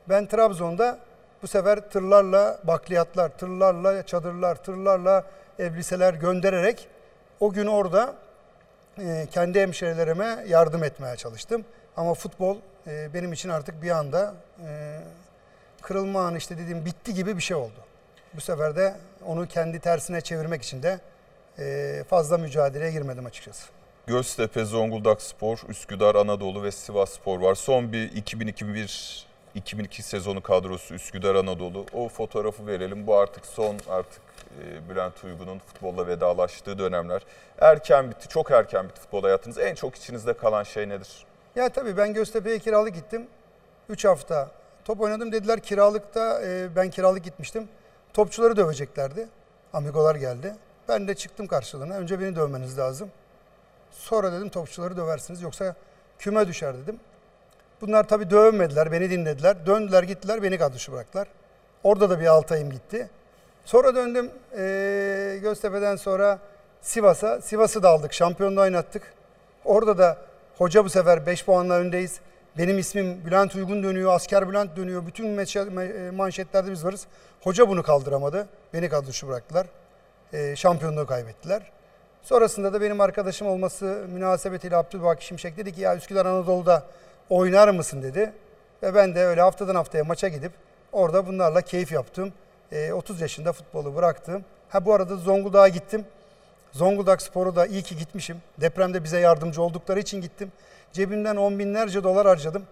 ben Trabzon'da bu sefer tırlarla bakliyatlar, tırlarla çadırlar, tırlarla elbiseler göndererek o gün orada e, kendi hemşerilerime yardım etmeye çalıştım. Ama futbol e, benim için artık bir anda e, kırılma anı işte dediğim bitti gibi bir şey oldu. Bu sefer de onu kendi tersine çevirmek için de e, fazla mücadeleye girmedim açıkçası. Göztepe, Zonguldak Spor, Üsküdar, Anadolu ve Sivas Spor var. Son bir 2001-2002 sezonu kadrosu Üsküdar Anadolu. O fotoğrafı verelim. Bu artık son artık e, Bülent Uygun'un futbolla vedalaştığı dönemler. Erken bitti, çok erken bitti futbol hayatınız. En çok içinizde kalan şey nedir? Ya tabii ben Göztepe'ye kiralık gittim. 3 hafta top oynadım dediler kiralıkta e, ben kiralık gitmiştim. Topçuları döveceklerdi. Amigolar geldi. Ben de çıktım karşılığına. Önce beni dövmeniz lazım. Sonra dedim topçuları döversiniz yoksa küme düşer dedim. Bunlar tabii dövmediler, beni dinlediler. Döndüler gittiler, beni kadroşu bıraktılar. Orada da bir 6 ayım gitti. Sonra döndüm eee Göztepe'den sonra Sivas'a. Sivas'ı da aldık, şampiyonluğu oynattık. Orada da hoca bu sefer 5 puanla öndeyiz. Benim ismim Bülent Uygun dönüyor, Asker Bülent dönüyor. Bütün me- manşetlerde biz varız. Hoca bunu kaldıramadı. Beni kadroşu bıraktılar. Eee şampiyonluğu kaybettiler. Sonrasında da benim arkadaşım olması münasebetiyle Abdülbaki Şimşek dedi ki ya Üsküdar Anadolu'da oynar mısın dedi. Ve ben de öyle haftadan haftaya maça gidip orada bunlarla keyif yaptım. Eee, 30 yaşında futbolu bıraktım. Ha bu arada Zonguldak'a gittim. Zonguldak Spor'u da iyi ki gitmişim. Depremde bize yardımcı oldukları için gittim. Cebimden on binlerce dolar harcadım.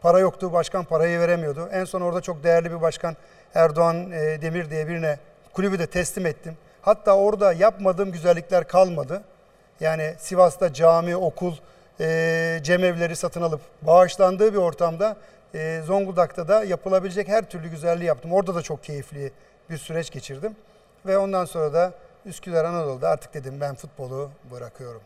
Para yoktu, başkan parayı veremiyordu. En son orada çok değerli bir başkan Erdoğan e, Demir diye birine kulübü de teslim ettim. Hatta orada yapmadığım güzellikler kalmadı. Yani Sivas'ta cami, okul, e, cemevleri satın alıp bağışlandığı bir ortamda e, Zonguldak'ta da yapılabilecek her türlü güzelliği yaptım. Orada da çok keyifli bir süreç geçirdim. Ve ondan sonra da Üsküdar Anadolu'da artık dedim ben futbolu bırakıyorum.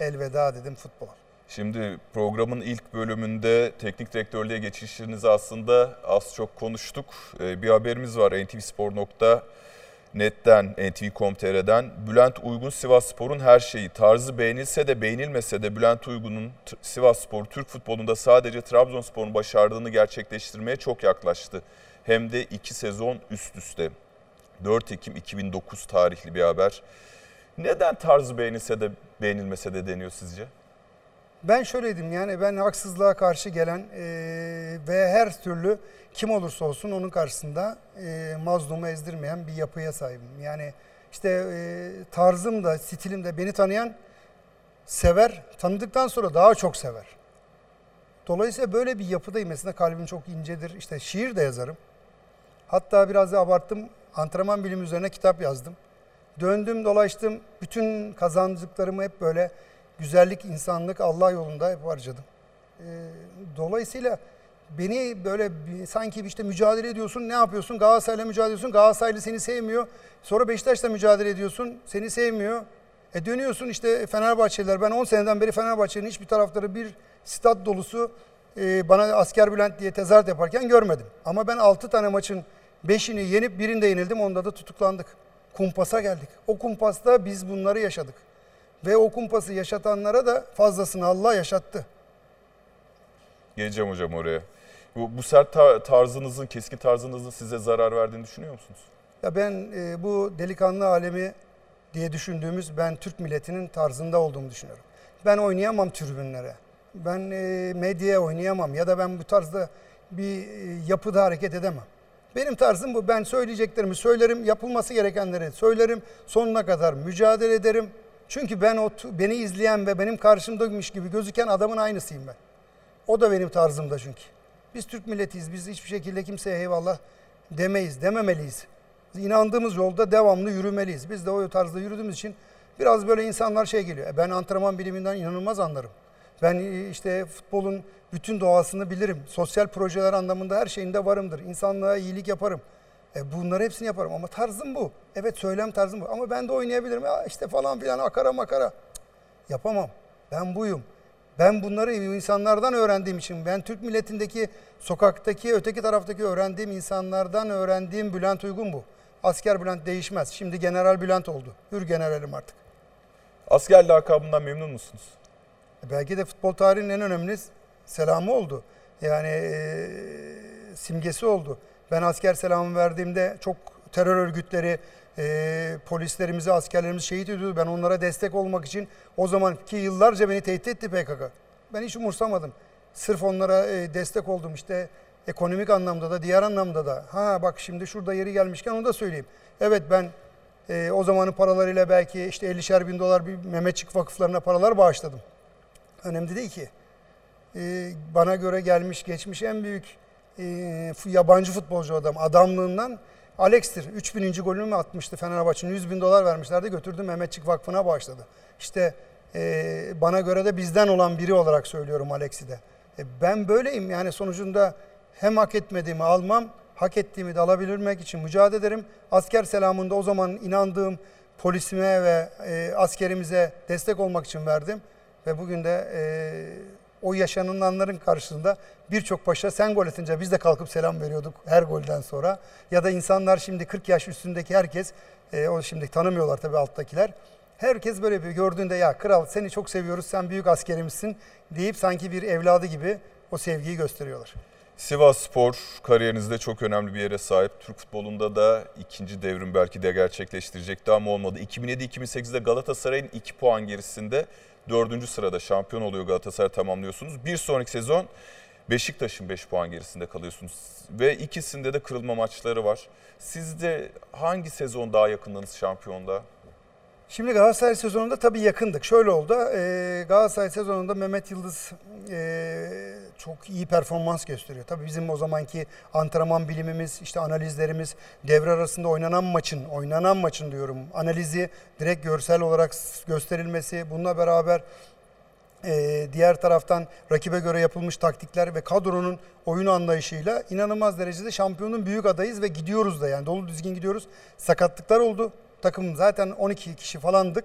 Elveda dedim futbol. Şimdi programın ilk bölümünde teknik direktörlüğe geçişinizi aslında az çok konuştuk. Ee, bir haberimiz var ntvspor.net'ten, ntv.com.tr'den. Bülent Uygun Sivas Spor'un her şeyi. Tarzı beğenilse de beğenilmese de Bülent Uygun'un Sivas Spor, Türk futbolunda sadece Trabzonspor'un başardığını gerçekleştirmeye çok yaklaştı. Hem de iki sezon üst üste. 4 Ekim 2009 tarihli bir haber. Neden tarzı beğenilse de beğenilmese de deniyor sizce? Ben şöyleydim yani ben haksızlığa karşı gelen e, ve her türlü kim olursa olsun onun karşısında e, mazlumu ezdirmeyen bir yapıya sahibim. Yani işte e, tarzım da stilim de beni tanıyan sever, tanıdıktan sonra daha çok sever. Dolayısıyla böyle bir yapıdayım. Mesela kalbim çok incedir. İşte şiir de yazarım. Hatta biraz da abarttım. Antrenman bilimi üzerine kitap yazdım. Döndüm dolaştım. Bütün kazandıklarımı hep böyle güzellik, insanlık, Allah yolunda hep harcadım. Ee, dolayısıyla beni böyle sanki işte mücadele ediyorsun. Ne yapıyorsun? Galatasaray'la mücadele ediyorsun. Galatasaraylı seni sevmiyor. Sonra Beşiktaş'la mücadele ediyorsun. Seni sevmiyor. E dönüyorsun işte Fenerbahçeliler. Ben 10 seneden beri Fenerbahçe'nin hiçbir taraftarı bir stat dolusu e, bana asker Bülent diye tezahürat yaparken görmedim. Ama ben 6 tane maçın 5'ini yenip birinde yenildim. Onda da tutuklandık. Kumpasa geldik. O kumpasta biz bunları yaşadık. Ve o kumpası yaşatanlara da fazlasını Allah yaşattı. Geleceğim hocam oraya. Bu, bu sert ta- tarzınızın, keskin tarzınızın size zarar verdiğini düşünüyor musunuz? Ya ben e, bu delikanlı alemi diye düşündüğümüz ben Türk milletinin tarzında olduğumu düşünüyorum. Ben oynayamam tribünlere. Ben e, medyaya oynayamam ya da ben bu tarzda bir e, yapıda hareket edemem. Benim tarzım bu. Ben söyleyeceklerimi söylerim, yapılması gerekenleri söylerim, sonuna kadar mücadele ederim. Çünkü ben o beni izleyen ve benim karşımdaymış gibi gözüken adamın aynısıyım ben. O da benim tarzımda çünkü. Biz Türk milletiyiz. Biz hiçbir şekilde kimseye eyvallah demeyiz, dememeliyiz. İnandığımız yolda devamlı yürümeliyiz. Biz de o tarzda yürüdüğümüz için biraz böyle insanlar şey geliyor. E Ben antrenman biliminden inanılmaz anlarım. Ben e, işte futbolun bütün doğasını bilirim. Sosyal projeler anlamında her şeyinde varımdır. İnsanlığa iyilik yaparım. E bunları hepsini yaparım ama tarzım bu. Evet söylem tarzım bu. Ama ben de oynayabilirim. Ya işte falan filan akara makara. Yapamam. Ben buyum. Ben bunları insanlardan öğrendiğim için, ben Türk milletindeki sokaktaki, öteki taraftaki öğrendiğim insanlardan öğrendiğim Bülent Uygun bu. Asker Bülent değişmez. Şimdi General Bülent oldu. Hür generalim artık. Asker lakabından memnun musunuz? E, Belki de futbol tarihinin en önemli selamı oldu. Yani e, simgesi oldu. Ben asker selamı verdiğimde çok terör örgütleri, e, polislerimizi, askerlerimizi şehit ediyordu. Ben onlara destek olmak için o zamanki yıllarca beni tehdit etti PKK. Ben hiç umursamadım. Sırf onlara e, destek oldum işte ekonomik anlamda da diğer anlamda da. Ha bak şimdi şurada yeri gelmişken onu da söyleyeyim. Evet ben e, o zamanın paralarıyla belki işte 50'şer bin dolar bir Mehmetçik vakıflarına paralar bağışladım. Önemli değil ki. Ee, bana göre gelmiş geçmiş en büyük e, yabancı futbolcu adam. Adamlığından Alex'tir. 3000. golünü mü atmıştı Fenerbahçe'nin 100 bin dolar vermişlerdi götürdü Mehmetçik Vakfı'na bağışladı. İşte e, bana göre de bizden olan biri olarak söylüyorum Alex'i de. E, ben böyleyim yani sonucunda hem hak etmediğimi almam, hak ettiğimi de alabilmek için mücadele ederim. Asker selamında o zaman inandığım polisime ve e, askerimize destek olmak için verdim. Ve bugün de e, o yaşanılanların karşısında birçok paşa sen gol atınca biz de kalkıp selam veriyorduk her golden sonra. Ya da insanlar şimdi 40 yaş üstündeki herkes, e, o şimdi tanımıyorlar tabii alttakiler. Herkes böyle bir gördüğünde ya kral seni çok seviyoruz sen büyük askerimizsin deyip sanki bir evladı gibi o sevgiyi gösteriyorlar. Sivas Spor kariyerinizde çok önemli bir yere sahip. Türk futbolunda da ikinci devrim belki de gerçekleştirecekti ama olmadı. 2007-2008'de Galatasaray'ın 2 puan gerisinde 4. sırada şampiyon oluyor Galatasaray tamamlıyorsunuz. Bir sonraki sezon Beşiktaş'ın 5 puan gerisinde kalıyorsunuz. Ve ikisinde de kırılma maçları var. Sizde hangi sezon daha yakındınız şampiyonda? Şimdi Galatasaray sezonunda tabii yakındık. Şöyle oldu. E, Galatasaray sezonunda Mehmet Yıldız e, çok iyi performans gösteriyor. Tabii bizim o zamanki antrenman bilimimiz, işte analizlerimiz, devre arasında oynanan maçın, oynanan maçın diyorum analizi direkt görsel olarak gösterilmesi, bununla beraber e, diğer taraftan rakibe göre yapılmış taktikler ve kadronun oyun anlayışıyla inanılmaz derecede şampiyonun büyük adayız ve gidiyoruz da yani dolu düzgün gidiyoruz. Sakatlıklar oldu. Takım zaten 12 kişi falandık.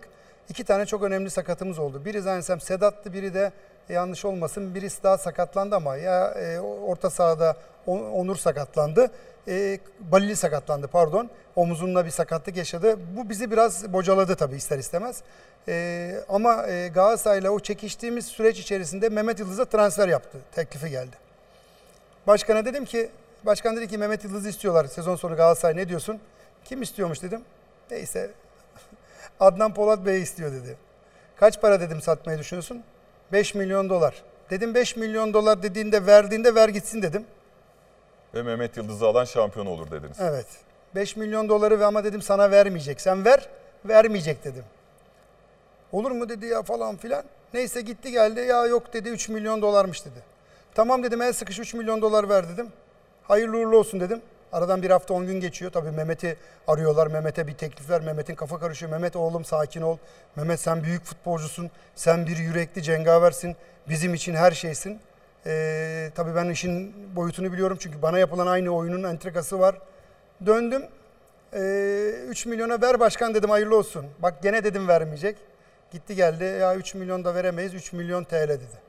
İki tane çok önemli sakatımız oldu. Biri zannedersem Sedat'tı, biri de e, yanlış olmasın birisi daha sakatlandı ama ya e, orta sahada Onur sakatlandı. E, Balili sakatlandı pardon. Omuzunda bir sakatlık yaşadı. Bu bizi biraz bocaladı tabii ister istemez. E, ama e, Galatasaray'la o çekiştiğimiz süreç içerisinde Mehmet Yıldız'a transfer yaptı. Teklifi geldi. Başkana dedim ki, başkan dedi ki Mehmet Yıldız'ı istiyorlar sezon sonu Galatasaray ne diyorsun? Kim istiyormuş dedim. Neyse <laughs> Adnan Polat Bey istiyor dedi. Kaç para dedim satmayı düşünüyorsun? 5 milyon dolar. Dedim 5 milyon dolar dediğinde verdiğinde ver gitsin dedim. Ve Mehmet Yıldız'ı alan şampiyon olur dediniz. Evet. 5 milyon doları ve ama dedim sana vermeyecek. Sen ver, vermeyecek dedim. Olur mu dedi ya falan filan. Neyse gitti geldi ya yok dedi 3 milyon dolarmış dedi. Tamam dedim el sıkış 3 milyon dolar ver dedim. Hayırlı uğurlu olsun dedim. Aradan bir hafta 10 gün geçiyor. Tabii Mehmet'i arıyorlar. Mehmet'e bir teklifler. Mehmet'in kafa karışıyor. Mehmet oğlum sakin ol. Mehmet sen büyük futbolcusun. Sen bir yürekli cengaversin. Bizim için her şeysin. Ee, tabii ben işin boyutunu biliyorum. Çünkü bana yapılan aynı oyunun entrikası var. Döndüm. Ee, 3 milyona ver başkan dedim hayırlı olsun. Bak gene dedim vermeyecek. Gitti geldi ya 3 milyon da veremeyiz 3 milyon TL dedi.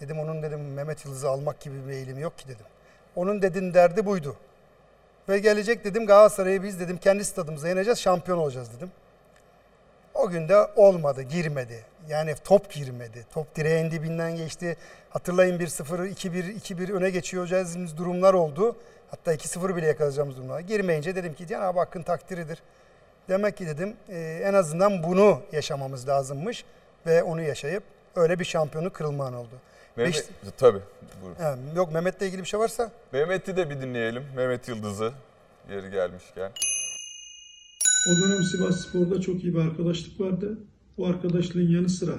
Dedim onun dedim Mehmet Yıldız'ı almak gibi bir eğilim yok ki dedim. Onun dedin derdi buydu. Ve gelecek dedim Galatasaray'ı biz dedim kendi stadımıza yeneceğiz şampiyon olacağız dedim. O gün de olmadı girmedi. Yani top girmedi. Top direğin dibinden geçti. Hatırlayın 1-0, 2-1, 2-1 öne geçiyoruz durumlar oldu. Hatta 2-0 bile yakalayacağımız durumlar. Girmeyince dedim ki Cenab-ı Hakk'ın takdiridir. Demek ki dedim e, en azından bunu yaşamamız lazımmış. Ve onu yaşayıp öyle bir şampiyonu kırılman oldu. Mehmet, Beş- tabii. Buyurun. Ha, yok Mehmet'le ilgili bir şey varsa Mehmet'i de bir dinleyelim. Mehmet Yıldız'ı yeri gelmişken. O dönem Sivas Spor'da çok iyi bir arkadaşlık vardı. Bu arkadaşlığın yanı sıra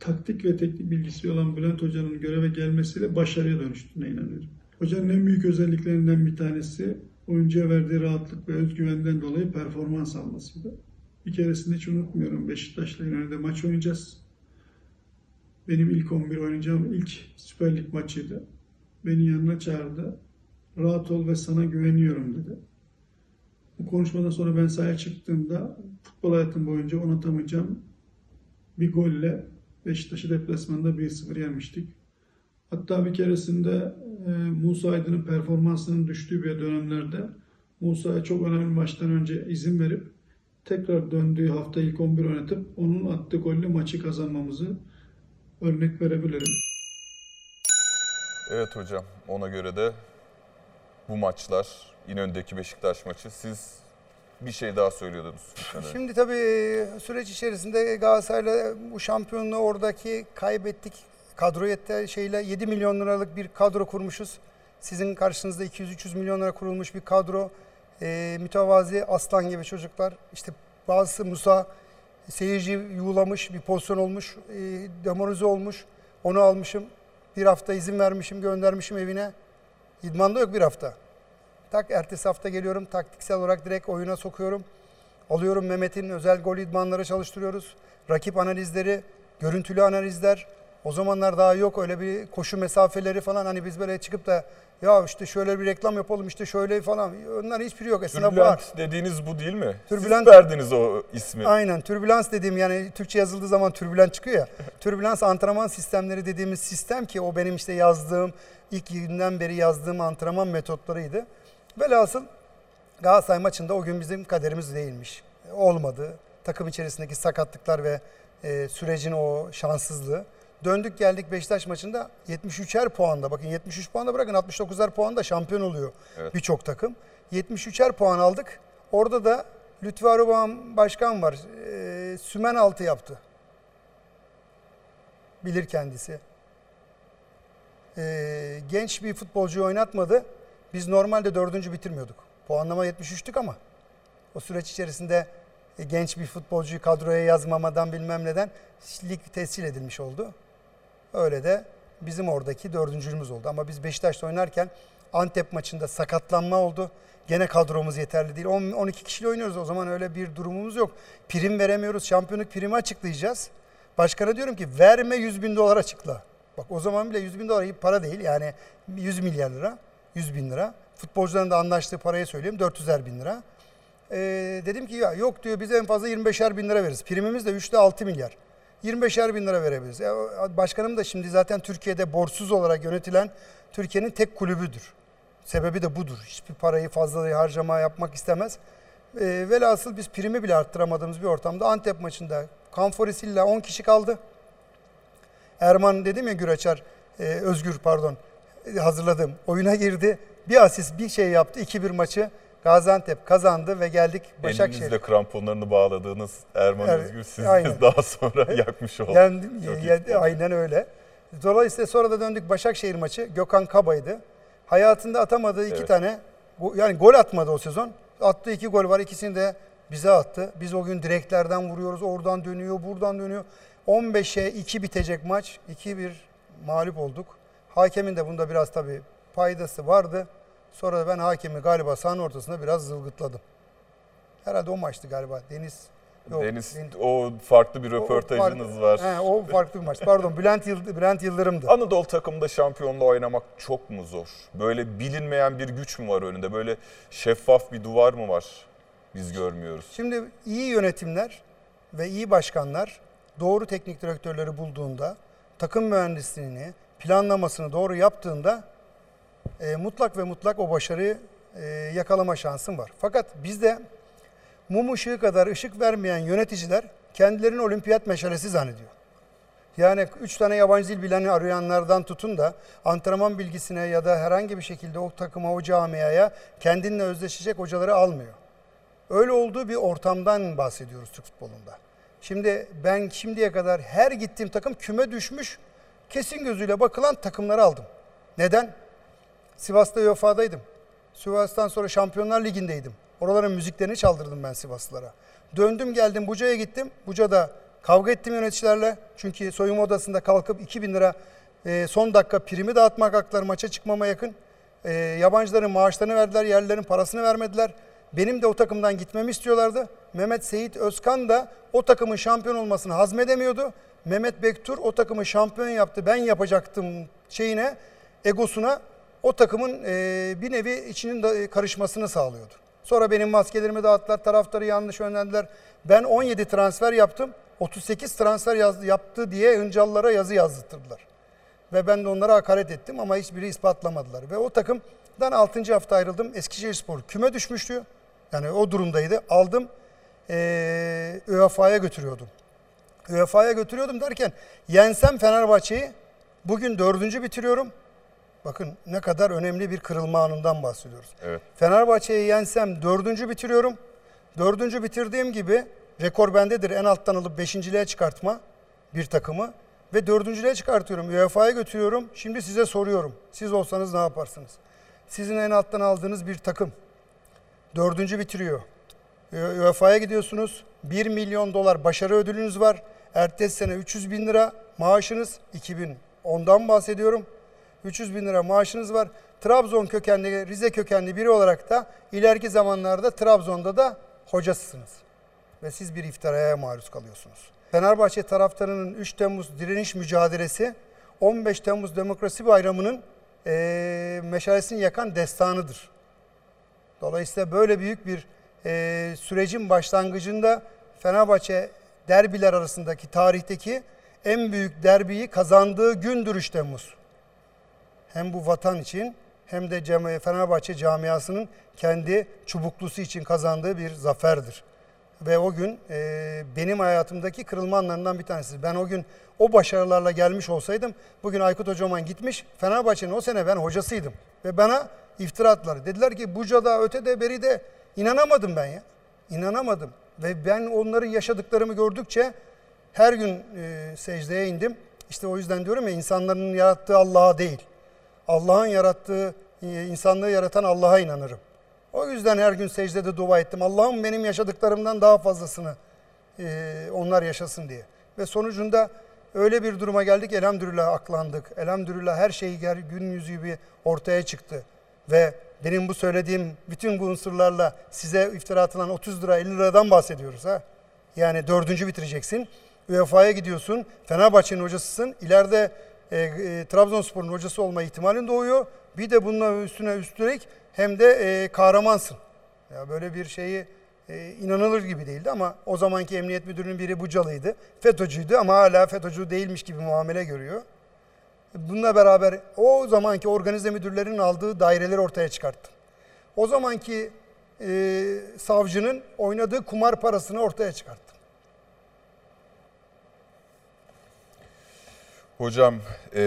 taktik ve teknik bilgisi olan Bülent Hoca'nın göreve gelmesiyle başarıya dönüştüğüne inanıyorum. Hocanın en büyük özelliklerinden bir tanesi oyuncuya verdiği rahatlık ve özgüvenden dolayı performans almasıydı. Bir keresinde hiç unutmuyorum Beşiktaş'la İnönü'de maç oynayacağız. Benim ilk 11 oynayacağım ilk Süper Lig maçıydı. Beni yanına çağırdı. Rahat ol ve sana güveniyorum dedi. Bu konuşmadan sonra ben sahaya çıktığımda futbol hayatım boyunca unutamayacağım bir golle Beşiktaş'ı deplasmanda 1-0 yenmiştik. Hatta bir keresinde e, Musa Aydın'ın performansının düştüğü bir dönemlerde Musa'ya çok önemli maçtan önce izin verip tekrar döndüğü hafta ilk 11 oynatıp onun attığı golle maçı kazanmamızı örnek verebilirim. Evet hocam ona göre de bu maçlar İnönü'ndeki Beşiktaş maçı siz bir şey daha söylüyordunuz. <laughs> Şimdi tabii e, süreç içerisinde Galatasaray'la bu şampiyonluğu oradaki kaybettik. Kadro yeter şeyle 7 milyon liralık bir kadro kurmuşuz. Sizin karşınızda 200-300 milyon lira kurulmuş bir kadro. Ee, mütevazi aslan gibi çocuklar. İşte bazısı Musa seyirci yuğulamış bir pozisyon olmuş. E, demoralize olmuş. Onu almışım. Bir hafta izin vermişim, göndermişim evine. İdmanda yok bir hafta. Tak ertesi hafta geliyorum taktiksel olarak direkt oyuna sokuyorum. Alıyorum Mehmet'in özel gol idmanları çalıştırıyoruz. Rakip analizleri, görüntülü analizler. O zamanlar daha yok öyle bir koşu mesafeleri falan. Hani biz böyle çıkıp da ya işte şöyle bir reklam yapalım işte şöyle falan. Onların hiçbiri yok. Var. Türbülent dediğiniz bu değil mi? Türbülent- Siz verdiniz o ismi. Aynen türbülans dediğim yani Türkçe yazıldığı zaman türbülent çıkıyor ya. <laughs> türbülans antrenman sistemleri dediğimiz sistem ki o benim işte yazdığım ilk günden beri yazdığım antrenman metotlarıydı. Velhasıl Galatasaray maçında o gün bizim kaderimiz değilmiş. Olmadı. Takım içerisindeki sakatlıklar ve e, sürecin o şanssızlığı. Döndük geldik Beşiktaş maçında 73'er puanda. Bakın 73 puanda bırakın 69'er puanda şampiyon oluyor Evet. birçok takım. 73'er puan aldık. Orada da Lütfü Arıbağan başkan var. E, sümen altı yaptı. Bilir kendisi. E, genç bir futbolcuyu oynatmadı. Biz normalde dördüncü bitirmiyorduk. Puanlama 73'tük ama o süreç içerisinde e, genç bir futbolcuyu kadroya yazmamadan bilmem neden lig tescil edilmiş oldu. Öyle de bizim oradaki dördüncülüğümüz oldu. Ama biz Beşiktaş'ta oynarken Antep maçında sakatlanma oldu. Gene kadromuz yeterli değil. 10, 12 kişiyle oynuyoruz. O zaman öyle bir durumumuz yok. Prim veremiyoruz. Şampiyonluk primi açıklayacağız. Başkana diyorum ki verme 100 bin dolar açıkla. Bak o zaman bile 100 bin dolar iyi para değil. Yani 100 milyar lira, 100 bin lira. Futbolcuların da anlaştığı parayı söyleyeyim 400'er bin lira. Ee, dedim ki ya yok diyor bize en fazla 25'er bin lira veririz. Primimiz de 3'te 6 milyar. 25'er bin lira verebiliriz. Ya, başkanım da şimdi zaten Türkiye'de borçsuz olarak yönetilen Türkiye'nin tek kulübüdür. Sebebi de budur. Hiçbir parayı fazla harcama yapmak istemez. E, velhasıl biz primi bile arttıramadığımız bir ortamda Antep maçında Kanforisilla 10 kişi kaldı. Erman dedim ya Güreçer, e, Özgür pardon hazırladım. Oyuna girdi. Bir asist bir şey yaptı. 2-1 maçı Gaziantep kazandı ve geldik Başakşehir. Elinizle kramponlarını bağladığınız Erman Evet, Özgür siz aynen. <laughs> daha sonra <laughs> yakmış oldu. Yendim, Çok iyi ye- futbol. aynen öyle. Dolayısıyla sonra da döndük Başakşehir maçı. Gökhan Kaba'ydı. Hayatında atamadığı iki Evet. tane, yani gol atmadı o sezon. Attığı iki gol var. ikisini de bize attı. Biz o gün direklerden vuruyoruz. Oradan dönüyor, buradan dönüyor. 15'e 2 bitecek maç. 2-1 mağlup olduk. Hakemin de bunda biraz tabii paydası vardı. Sonra da ben hakemi galiba sahanın ortasında biraz zılgıtladım. Herhalde o maçtı galiba. Deniz yok. Deniz Deniz- o farklı bir o- o röportajınız farklı- var. He, o farklı bir maç. Pardon Bülent, Yıld- Bülent Yıldırım'dı. Anadolu takımında şampiyonla oynamak çok mu zor? Böyle bilinmeyen bir güç mü var önünde? Böyle şeffaf bir duvar mı var? Biz görmüyoruz. Şimdi iyi yönetimler ve iyi başkanlar doğru teknik direktörleri bulduğunda, takım mühendisliğini, planlamasını doğru yaptığında e, mutlak ve mutlak o başarıyı e, yakalama şansın var. Fakat bizde mum ışığı kadar ışık vermeyen yöneticiler kendilerini olimpiyat meşalesi zannediyor. Yani üç tane yabancı dil bilen arayanlardan tutun da antrenman bilgisine ya da herhangi bir şekilde o takıma, o camiaya kendinle özdeşecek hocaları almıyor. Öyle olduğu bir ortamdan bahsediyoruz Türk futbolunda. Şimdi ben şimdiye kadar her gittiğim takım küme düşmüş, kesin gözüyle bakılan takımları aldım. Neden? Sivas'ta UEFA'daydım. Sivas'tan sonra Şampiyonlar Ligi'ndeydim. Oraların müziklerini çaldırdım ben Sivaslılara. Döndüm geldim Buca'ya gittim. Buca'da kavga ettim yöneticilerle. Çünkü soyunma odasında kalkıp 2000 lira e, son dakika primi dağıtmak hakları maça çıkmama yakın. E, yabancıların maaşlarını verdiler, yerlilerin parasını vermediler. Benim de o takımdan gitmemi istiyorlardı. Mehmet Seyit Özkan da o takımın şampiyon olmasını hazmedemiyordu. Mehmet Bektur o takımı şampiyon yaptı. Ben yapacaktım şeyine, egosuna o takımın e, bir nevi içinin de, e, karışmasını sağlıyordu. Sonra benim maskelerimi dağıttılar, taraftarı yanlış yönlendiler. Ben 17 transfer yaptım, 38 transfer yaz, yaptı diye Hıncalılara yazı yazdırdılar. Ve ben de onlara hakaret ettim ama hiçbiri ispatlamadılar. Ve o takımdan 6. hafta ayrıldım. Eskişehirspor küme düşmüştü. Yani o durumdaydı. Aldım, e, UEFA'ya götürüyordum. UEFA'ya götürüyordum derken yensem Fenerbahçe'yi bugün dördüncü bitiriyorum. Bakın ne kadar önemli bir kırılma anından bahsediyoruz. Evet. Fenerbahçe'yi yensem dördüncü bitiriyorum. Dördüncü bitirdiğim gibi rekor bendedir. En alttan alıp beşinciliğe çıkartma bir takımı. Ve dördüncülüğe çıkartıyorum. UEFA'ya götürüyorum. Şimdi size soruyorum. Siz olsanız ne yaparsınız? Sizin en alttan aldığınız bir takım. Dördüncü bitiriyor. UEFA'ya gidiyorsunuz. 1 milyon dolar başarı ödülünüz var. Ertesi sene 300 bin lira maaşınız. 2010'dan bahsediyorum. 300 bin lira maaşınız var. Trabzon kökenli, Rize kökenli biri olarak da ileriki zamanlarda Trabzon'da da hocasısınız. Ve siz bir iftiraya maruz kalıyorsunuz. Fenerbahçe taraftarının 3 Temmuz direniş mücadelesi 15 Temmuz Demokrasi Bayramı'nın eee meşalesini yakan destanıdır. Dolayısıyla böyle büyük bir eee, sürecin başlangıcında Fenerbahçe derbiler arasındaki tarihteki en büyük derbiyi kazandığı gündür 3 Temmuz hem bu vatan için hem de Fenerbahçe camiasının kendi çubuklusu için kazandığı bir zaferdir. Ve o gün e, benim hayatımdaki kırılma anlarından bir tanesi. Ben o gün o başarılarla gelmiş olsaydım bugün Aykut Hocaman gitmiş Fenerbahçe'nin o sene ben hocasıydım. Ve bana iftira attılar. Dediler ki Buca'da ötede beride inanamadım ben ya. İnanamadım. Ve ben onların yaşadıklarımı gördükçe her gün e, secdeye indim. İşte o yüzden diyorum ya insanların yarattığı Allah'a değil. Allah'ın yarattığı, e, insanlığı yaratan Allah'a inanırım. O yüzden her gün secdede dua ettim. Allah'ım benim yaşadıklarımdan daha fazlasını e, onlar yaşasın diye. Ve sonucunda öyle bir duruma geldik elhamdülillah aklandık. Elhamdülillah her şey gün yüzü gibi ortaya çıktı. Ve benim bu söylediğim bütün bu unsurlarla size iftira atılan 30 lira 50 liradan bahsediyoruz ha. Yani dördüncü bitireceksin. UEFA'ya gidiyorsun. Fenerbahçe'nin hocasısın. İleride e, e, Trabzonspor'un hocası olma ihtimalin doğuyor. Bir de bununla üstüne üstelik hem de e, kahramansın. Ya böyle bir şeyi e, inanılır gibi değildi ama o zamanki emniyet müdürünün biri Bucalıydı. FETÖ'cüydü ama hala FETÖ'cü değilmiş gibi muamele görüyor. Bununla beraber o zamanki organize müdürlerin aldığı daireleri ortaya çıkarttım. O zamanki e, savcının oynadığı kumar parasını ortaya çıkarttım. Hocam e,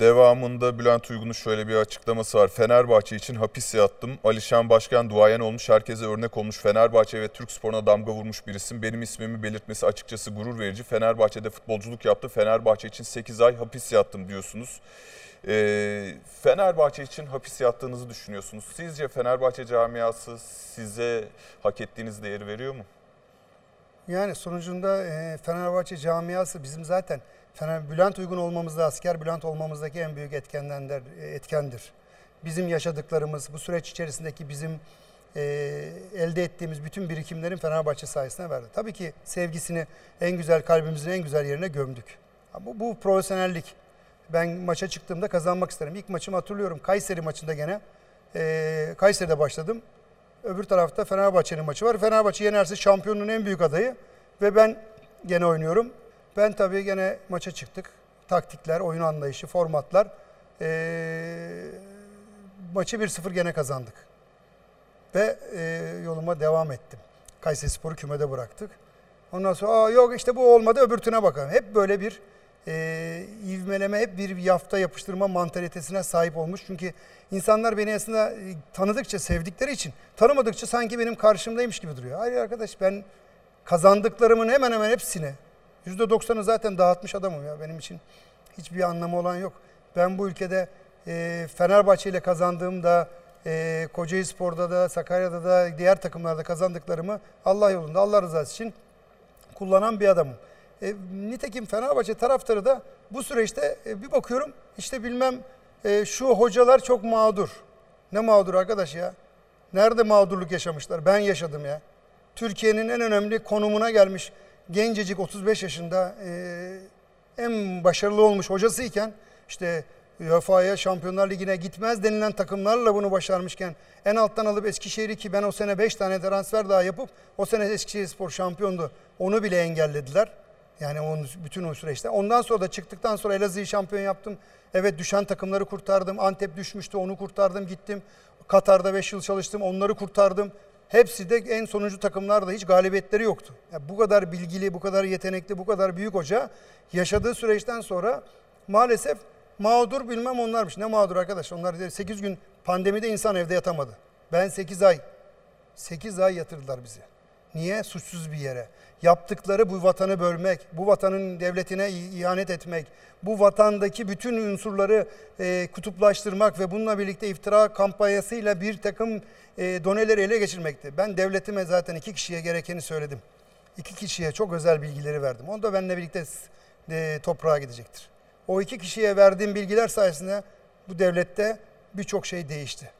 devamında Bülent Uygun'un şöyle bir açıklaması var. Fenerbahçe için hapis yattım. Alişan Başkan duayen olmuş, herkese örnek olmuş. Fenerbahçe ve Türk sporuna damga vurmuş bir isim. Benim ismimi belirtmesi açıkçası gurur verici. Fenerbahçe'de futbolculuk yaptı. Fenerbahçe için 8 ay hapis yattım diyorsunuz. E, Fenerbahçe için hapis yattığınızı düşünüyorsunuz. Sizce Fenerbahçe camiası size hak ettiğiniz değeri veriyor mu? Yani sonucunda e, Fenerbahçe camiası bizim zaten Fener Bülent uygun olmamızda, asker Bülent olmamızdaki en büyük etkendendir, etkendir. bizim yaşadıklarımız, bu süreç içerisindeki bizim e, elde ettiğimiz bütün birikimlerin Fenerbahçe sayesinde verdi. Tabii ki sevgisini en güzel kalbimizin en güzel yerine gömdük. Bu, bu profesyonellik. Ben maça çıktığımda kazanmak isterim. İlk maçımı hatırlıyorum. Kayseri maçında gene. E, Kayseri'de başladım. Öbür tarafta Fenerbahçe'nin maçı var. Fenerbahçe yenerse şampiyonluğun en büyük adayı. Ve ben gene oynuyorum. Ben tabii gene maça çıktık. Taktikler, oyun anlayışı, formatlar. Ee, maçı 1-0 gene kazandık. Ve e, yoluma devam ettim. Kayseri Spor'u kümede bıraktık. Ondan sonra Aa, yok işte bu olmadı öbürtüne bakalım. Hep böyle bir e, ivmeleme, hep bir yafta yapıştırma mantalitesine sahip olmuş. Çünkü insanlar beni aslında e, tanıdıkça, sevdikleri için tanımadıkça sanki benim karşımdaymış gibi duruyor. Hayır arkadaş ben kazandıklarımın hemen hemen hepsini %90'ı zaten dağıtmış adamım ya benim için hiçbir anlamı olan yok. Ben bu ülkede e, Fenerbahçe ile kazandığımda e, Kocaeli Spor'da da Sakarya'da da diğer takımlarda kazandıklarımı Allah yolunda Allah rızası için kullanan bir adamım. E, nitekim Fenerbahçe taraftarı da bu süreçte e, bir bakıyorum işte bilmem e, şu hocalar çok mağdur. Ne mağdur arkadaş ya? Nerede mağdurluk yaşamışlar? Ben yaşadım ya. Türkiye'nin en önemli konumuna gelmiş gencecik 35 yaşında e, en başarılı olmuş hocasıyken işte UEFA'ya Şampiyonlar Ligi'ne gitmez denilen takımlarla bunu başarmışken en alttan alıp Eskişehir'i ki ben o sene 5 tane transfer daha yapıp o sene Eskişehir Spor şampiyondu. Onu bile engellediler. Yani onun bütün o süreçte. Ondan sonra da çıktıktan sonra Elazığ'ı şampiyon yaptım. Evet düşen takımları kurtardım. Antep düşmüştü onu kurtardım gittim. Katar'da 5 yıl çalıştım onları kurtardım. Hepsi de en sonuncu takımlarda hiç galibiyetleri yoktu. Yani bu kadar bilgili, bu kadar yetenekli, bu kadar büyük hoca yaşadığı süreçten sonra maalesef mağdur bilmem onlarmış. Ne mağdur arkadaş? Onlar 8 gün pandemide insan evde yatamadı. Ben 8 ay 8 ay yatırdılar bizi. Niye? Suçsuz bir yere. Yaptıkları bu vatanı bölmek, bu vatanın devletine ihanet etmek, bu vatandaki bütün unsurları e, kutuplaştırmak ve bununla birlikte iftira kampanyasıyla bir takım e, doneleri ele geçirmekti. Ben devletime zaten iki kişiye gerekeni söyledim. İki kişiye çok özel bilgileri verdim. Onu da benimle birlikte e, toprağa gidecektir. O iki kişiye verdiğim bilgiler sayesinde bu devlette birçok şey değişti.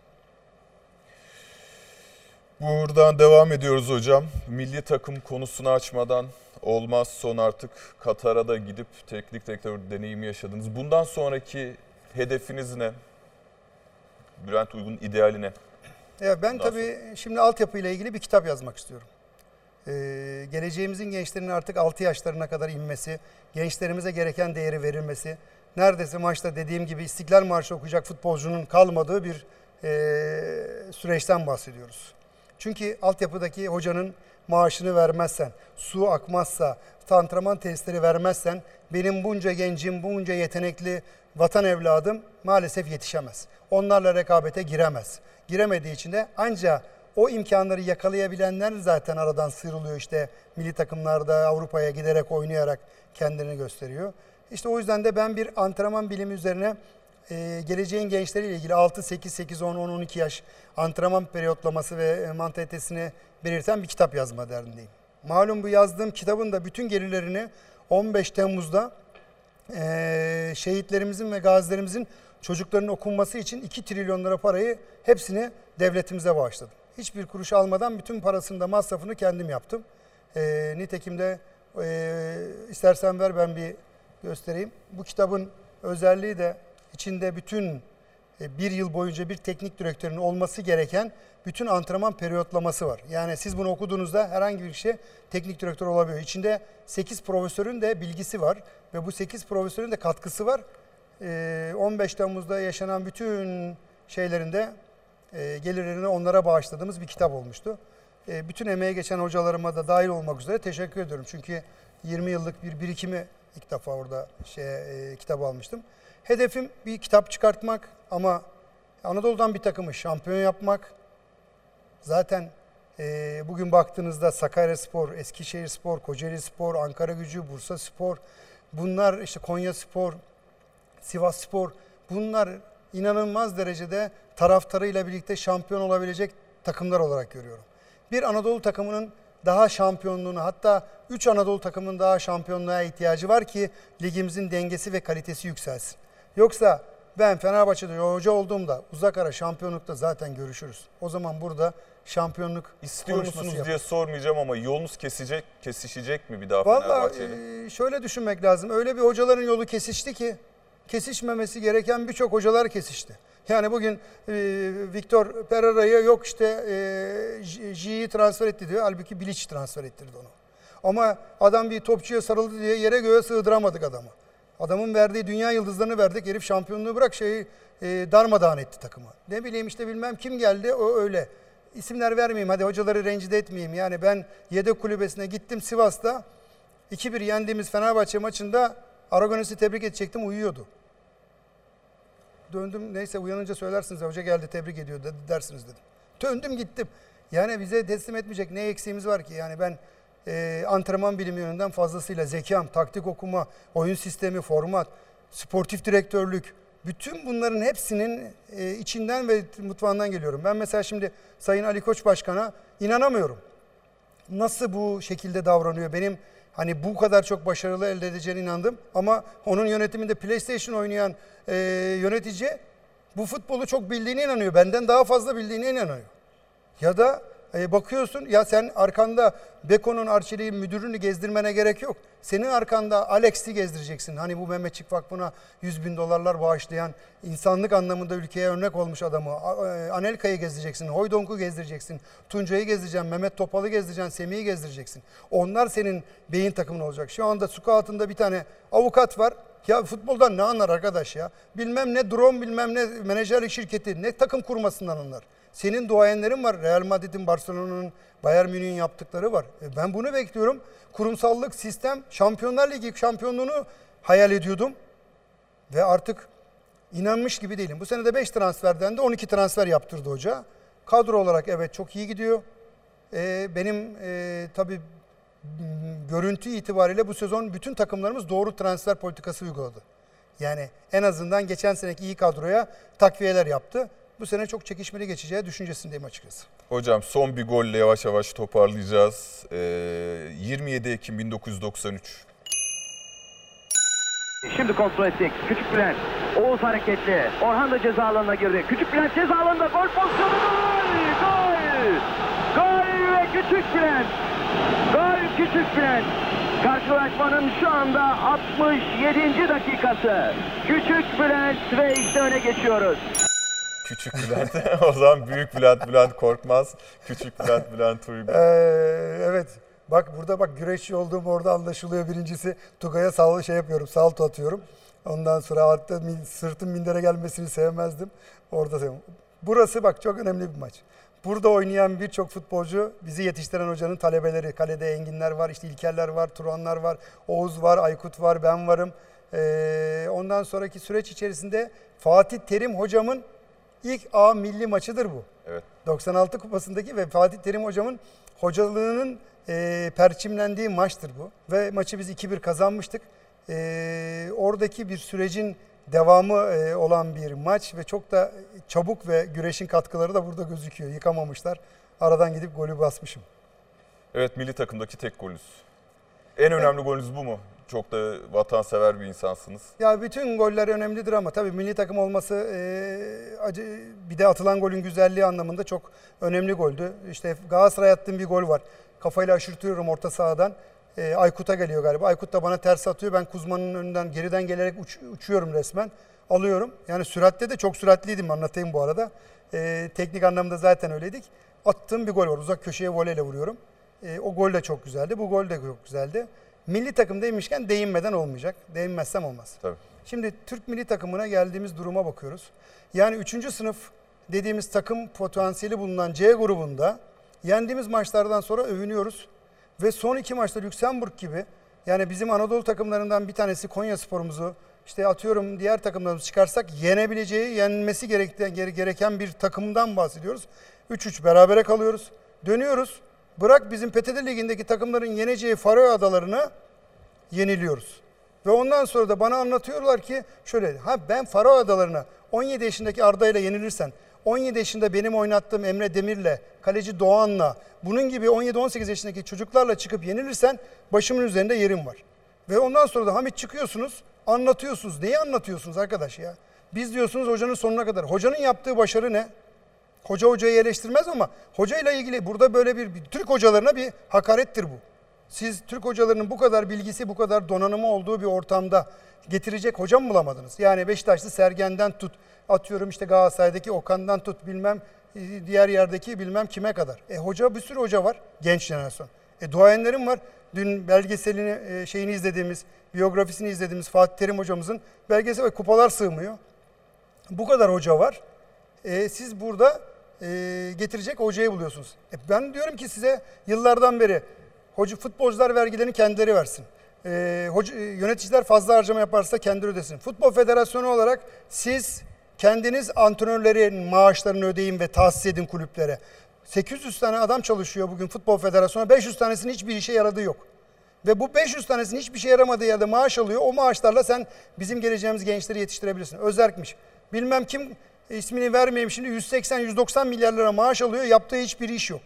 Buradan devam ediyoruz hocam. Milli takım konusunu açmadan olmaz. Son artık Katar'a da gidip teknik direktör deneyimi yaşadınız. Bundan sonraki hedefiniz ne? Bülent Uygun ideali ne? Ya ben tabii şimdi altyapıyla ilgili bir kitap yazmak istiyorum. Ee, geleceğimizin gençlerinin artık 6 yaşlarına kadar inmesi, gençlerimize gereken değeri verilmesi, neredeyse maçta dediğim gibi İstiklal Marşı okuyacak futbolcunun kalmadığı bir e, süreçten bahsediyoruz. Çünkü altyapıdaki hocanın maaşını vermezsen, su akmazsa, antrenman testleri vermezsen benim bunca gencim, bunca yetenekli vatan evladım maalesef yetişemez. Onlarla rekabete giremez. Giremediği için de ancak o imkanları yakalayabilenler zaten aradan sıyrılıyor işte milli takımlarda Avrupa'ya giderek oynayarak kendini gösteriyor. İşte o yüzden de ben bir antrenman bilimi üzerine e, geleceğin gençleriyle ilgili 6, 8, 8, 10, 10, 12 yaş antrenman periyotlaması ve e, mantalitesini belirten bir kitap yazma derdindeyim. Malum bu yazdığım kitabın da bütün gelirlerini 15 Temmuz'da e, şehitlerimizin ve gazilerimizin çocukların okunması için 2 trilyon lira parayı hepsini devletimize bağışladım. Hiçbir kuruş almadan bütün parasını da masrafını kendim yaptım. E, nitekim de e, istersen ver ben bir göstereyim. Bu kitabın özelliği de içinde bütün e, bir yıl boyunca bir teknik direktörün olması gereken bütün antrenman periyotlaması var. Yani siz bunu okuduğunuzda herhangi bir kişi teknik direktör olabiliyor. İçinde 8 profesörün de bilgisi var ve bu 8 profesörün de katkısı var. 15 e, Temmuz'da yaşanan bütün şeylerinde e, gelirlerini onlara bağışladığımız bir kitap olmuştu. Bütün emeğe geçen hocalarıma da dahil olmak üzere teşekkür ediyorum. Çünkü 20 yıllık bir birikimi ilk defa orada şey, kitap almıştım. Hedefim bir kitap çıkartmak ama Anadolu'dan bir takımı şampiyon yapmak. Zaten e, bugün baktığınızda Sakarya Spor, Eskişehir Spor, Kocaeli Spor, Ankara Gücü, Bursa Spor, bunlar işte Konya Spor, Sivas Spor, bunlar inanılmaz derecede taraftarıyla birlikte şampiyon olabilecek takımlar olarak görüyorum. Bir Anadolu takımının daha şampiyonluğunu hatta 3 Anadolu takımının daha şampiyonluğa ihtiyacı var ki ligimizin dengesi ve kalitesi yükselsin. Yoksa ben Fenerbahçe'de hoca olduğumda uzak ara şampiyonlukta zaten görüşürüz. O zaman burada şampiyonluk İstiyor musunuz diye sormayacağım ama yolunuz kesecek, kesişecek mi bir daha Vallahi Fenerbahçe'yle? e, şöyle düşünmek lazım. Öyle bir hocaların yolu kesişti ki kesişmemesi gereken birçok hocalar kesişti. Yani bugün e, Victor Pereira'ya yok işte e, J'yi transfer etti diyor. Halbuki Bilic transfer ettirdi onu. Ama adam bir topçuya sarıldı diye yere göğe sığdıramadık adamı. Adamın verdiği dünya yıldızlarını verdik. Herif şampiyonluğu bırak şeyi e, darmadağın etti takımı. Ne bileyim işte bilmem kim geldi o öyle. İsimler vermeyeyim hadi hocaları rencide etmeyeyim. Yani ben yedek kulübesine gittim Sivas'ta 2-1 yendiğimiz Fenerbahçe maçında Aragones'i tebrik edecektim uyuyordu. Döndüm neyse uyanınca söylersiniz hoca geldi tebrik ediyor dersiniz dedim. Döndüm gittim. Yani bize teslim etmeyecek ne eksiğimiz var ki? Yani ben e, antrenman bilimi yönünden fazlasıyla zekam, taktik okuma, oyun sistemi, format, sportif direktörlük, bütün bunların hepsinin e, içinden ve mutfağından geliyorum. Ben mesela şimdi Sayın Ali Koç Başkan'a inanamıyorum nasıl bu şekilde davranıyor? Benim hani bu kadar çok başarılı elde edeceğine inandım. Ama onun yönetiminde PlayStation oynayan e, yönetici bu futbolu çok bildiğine inanıyor. Benden daha fazla bildiğine inanıyor. Ya da e, bakıyorsun ya sen arkanda Beko'nun Arçelik'in müdürünü gezdirmene gerek yok. Senin arkanda Alex'i gezdireceksin. Hani bu Mehmetçik Vakfı'na 100 bin dolarlar bağışlayan, insanlık anlamında ülkeye örnek olmuş adamı. E, Anelka'yı gezdireceksin, Hoydonk'u gezdireceksin, Tuncay'ı gezdireceksin, Mehmet Topal'ı gezdireceksin, Semih'i gezdireceksin. Onlar senin beyin takımın olacak. Şu anda scout'ında bir tane avukat var. Ya futboldan ne anlar arkadaş ya? Bilmem ne drone bilmem ne menajerlik şirketi ne takım kurmasından anlar. Senin duayenlerin var. Real Madrid'in, Barcelona'nın, Bayern Münih'in yaptıkları var. E ben bunu bekliyorum. Kurumsallık, sistem, Şampiyonlar Ligi şampiyonluğunu hayal ediyordum. Ve artık inanmış gibi değilim. Bu sene de 5 transferden de 12 transfer yaptırdı hoca. Kadro olarak evet çok iyi gidiyor. E, benim e, tabii görüntü itibariyle bu sezon bütün takımlarımız doğru transfer politikası uyguladı. Yani en azından geçen seneki iyi kadroya takviyeler yaptı. Bu sene çok çekişmeli geçeceği düşüncesindeyim açıkçası. Hocam son bir golle yavaş yavaş toparlayacağız. Ee, 27 Ekim 1993. Şimdi kontrol ettik. Küçük Bülent. Oğuz hareketli. Orhan da ceza alanına girdi. Küçük Bülent ceza alanında gol pozisyonu. Gol! Gol! Gol ve Küçük Bülent. Gol Küçük Bülent. Karşılaşmanın şu anda 67. dakikası. Küçük Bülent ve işte öne geçiyoruz. Küçük Bülent. <laughs> o zaman Büyük Bülent, Bülent Korkmaz. Küçük Bülent, Bülent Uygun. Ee, evet. Bak burada bak güreşçi olduğum orada anlaşılıyor. Birincisi Tugay'a sağ şey yapıyorum, salto atıyorum. Ondan sonra hatta sırtım mindere gelmesini sevmezdim. Orada sevmem. Burası bak çok önemli bir maç. Burada oynayan birçok futbolcu bizi yetiştiren hocanın talebeleri. Kalede Enginler var, işte İlkerler var, Turanlar var, Oğuz var, Aykut var, ben varım. Ee, ondan sonraki süreç içerisinde Fatih Terim hocamın ilk A milli maçıdır bu. Evet. 96 kupasındaki ve Fatih Terim hocamın hocalığının e, perçimlendiği maçtır bu. Ve maçı biz 2-1 kazanmıştık. E, oradaki bir sürecin devamı e, olan bir maç ve çok da çabuk ve güreşin katkıları da burada gözüküyor. Yıkamamışlar. Aradan gidip golü basmışım. Evet milli takımdaki tek golünüz. En önemli golünüz bu mu? Çok da vatansever bir insansınız. Ya bütün goller önemlidir ama tabii milli takım olması e, acı bir de atılan golün güzelliği anlamında çok önemli goldü. İşte Galatasaray attığım bir gol var. Kafayla aşırtıyorum orta sahadan. E, Aykut'a geliyor galiba. Aykut da bana ters atıyor. Ben Kuzma'nın önünden geriden gelerek uç- uçuyorum resmen. Alıyorum. Yani süratte de çok süratliydim anlatayım bu arada. E, teknik anlamda zaten öyleydik. Attığım bir gol var. Uzak köşeye voleyle vuruyorum. E, o gol de çok güzeldi. Bu gol de çok güzeldi. Milli takımdaymışken değinmeden olmayacak. Değinmezsem olmaz. Tabii. Şimdi Türk milli takımına geldiğimiz duruma bakıyoruz. Yani 3. sınıf dediğimiz takım potansiyeli bulunan C grubunda yendiğimiz maçlardan sonra övünüyoruz. Ve son iki maçta Lüksemburg gibi yani bizim Anadolu takımlarından bir tanesi Konya sporumuzu işte atıyorum diğer takımlarımızı çıkarsak yenebileceği, yenmesi gereken, gere- gereken bir takımdan bahsediyoruz. 3-3 berabere kalıyoruz. Dönüyoruz. Bırak bizim PTT Ligi'ndeki takımların yeneceği Faroe Adalarını yeniliyoruz. Ve ondan sonra da bana anlatıyorlar ki şöyle ha ben Faroe Adalarına 17 yaşındaki Arda ile yenilirsen 17 yaşında benim oynattığım Emre Demir'le, kaleci Doğan'la, bunun gibi 17-18 yaşındaki çocuklarla çıkıp yenilirsen başımın üzerinde yerim var. Ve ondan sonra da Hamit çıkıyorsunuz, Anlatıyorsunuz. Neyi anlatıyorsunuz arkadaş ya? Biz diyorsunuz hocanın sonuna kadar. Hocanın yaptığı başarı ne? Hoca hocayı eleştirmez ama hocayla ilgili burada böyle bir, Türk hocalarına bir hakarettir bu. Siz Türk hocalarının bu kadar bilgisi, bu kadar donanımı olduğu bir ortamda getirecek hocam bulamadınız? Yani Beşiktaşlı Sergen'den tut, atıyorum işte Galatasaray'daki Okan'dan tut, bilmem e, diğer yerdeki bilmem kime kadar. E hoca bir sürü hoca var, genç jenerasyon. E duayenlerim var. Dün belgeselini, e, şeyini izlediğimiz, biyografisini izlediğimiz Fatih Terim hocamızın belgesel kupalar sığmıyor. Bu kadar hoca var. E, siz burada e, getirecek hocayı buluyorsunuz. E, ben diyorum ki size yıllardan beri hoca futbolcular vergilerini kendileri versin. E, hoca, e, yöneticiler fazla harcama yaparsa kendileri ödesin. Futbol Federasyonu olarak siz kendiniz antrenörlerin maaşlarını ödeyin ve tahsis edin kulüplere. 800 tane adam çalışıyor bugün Futbol Federasyonu'na. 500 tanesinin hiçbir işe yaradığı yok. Ve bu 500 tanesinin hiçbir şey yaramadığı yerde maaş alıyor. O maaşlarla sen bizim geleceğimiz gençleri yetiştirebilirsin. Özerkmiş. Bilmem kim ismini vermeyeyim şimdi 180-190 milyar lira maaş alıyor. Yaptığı hiçbir iş yok.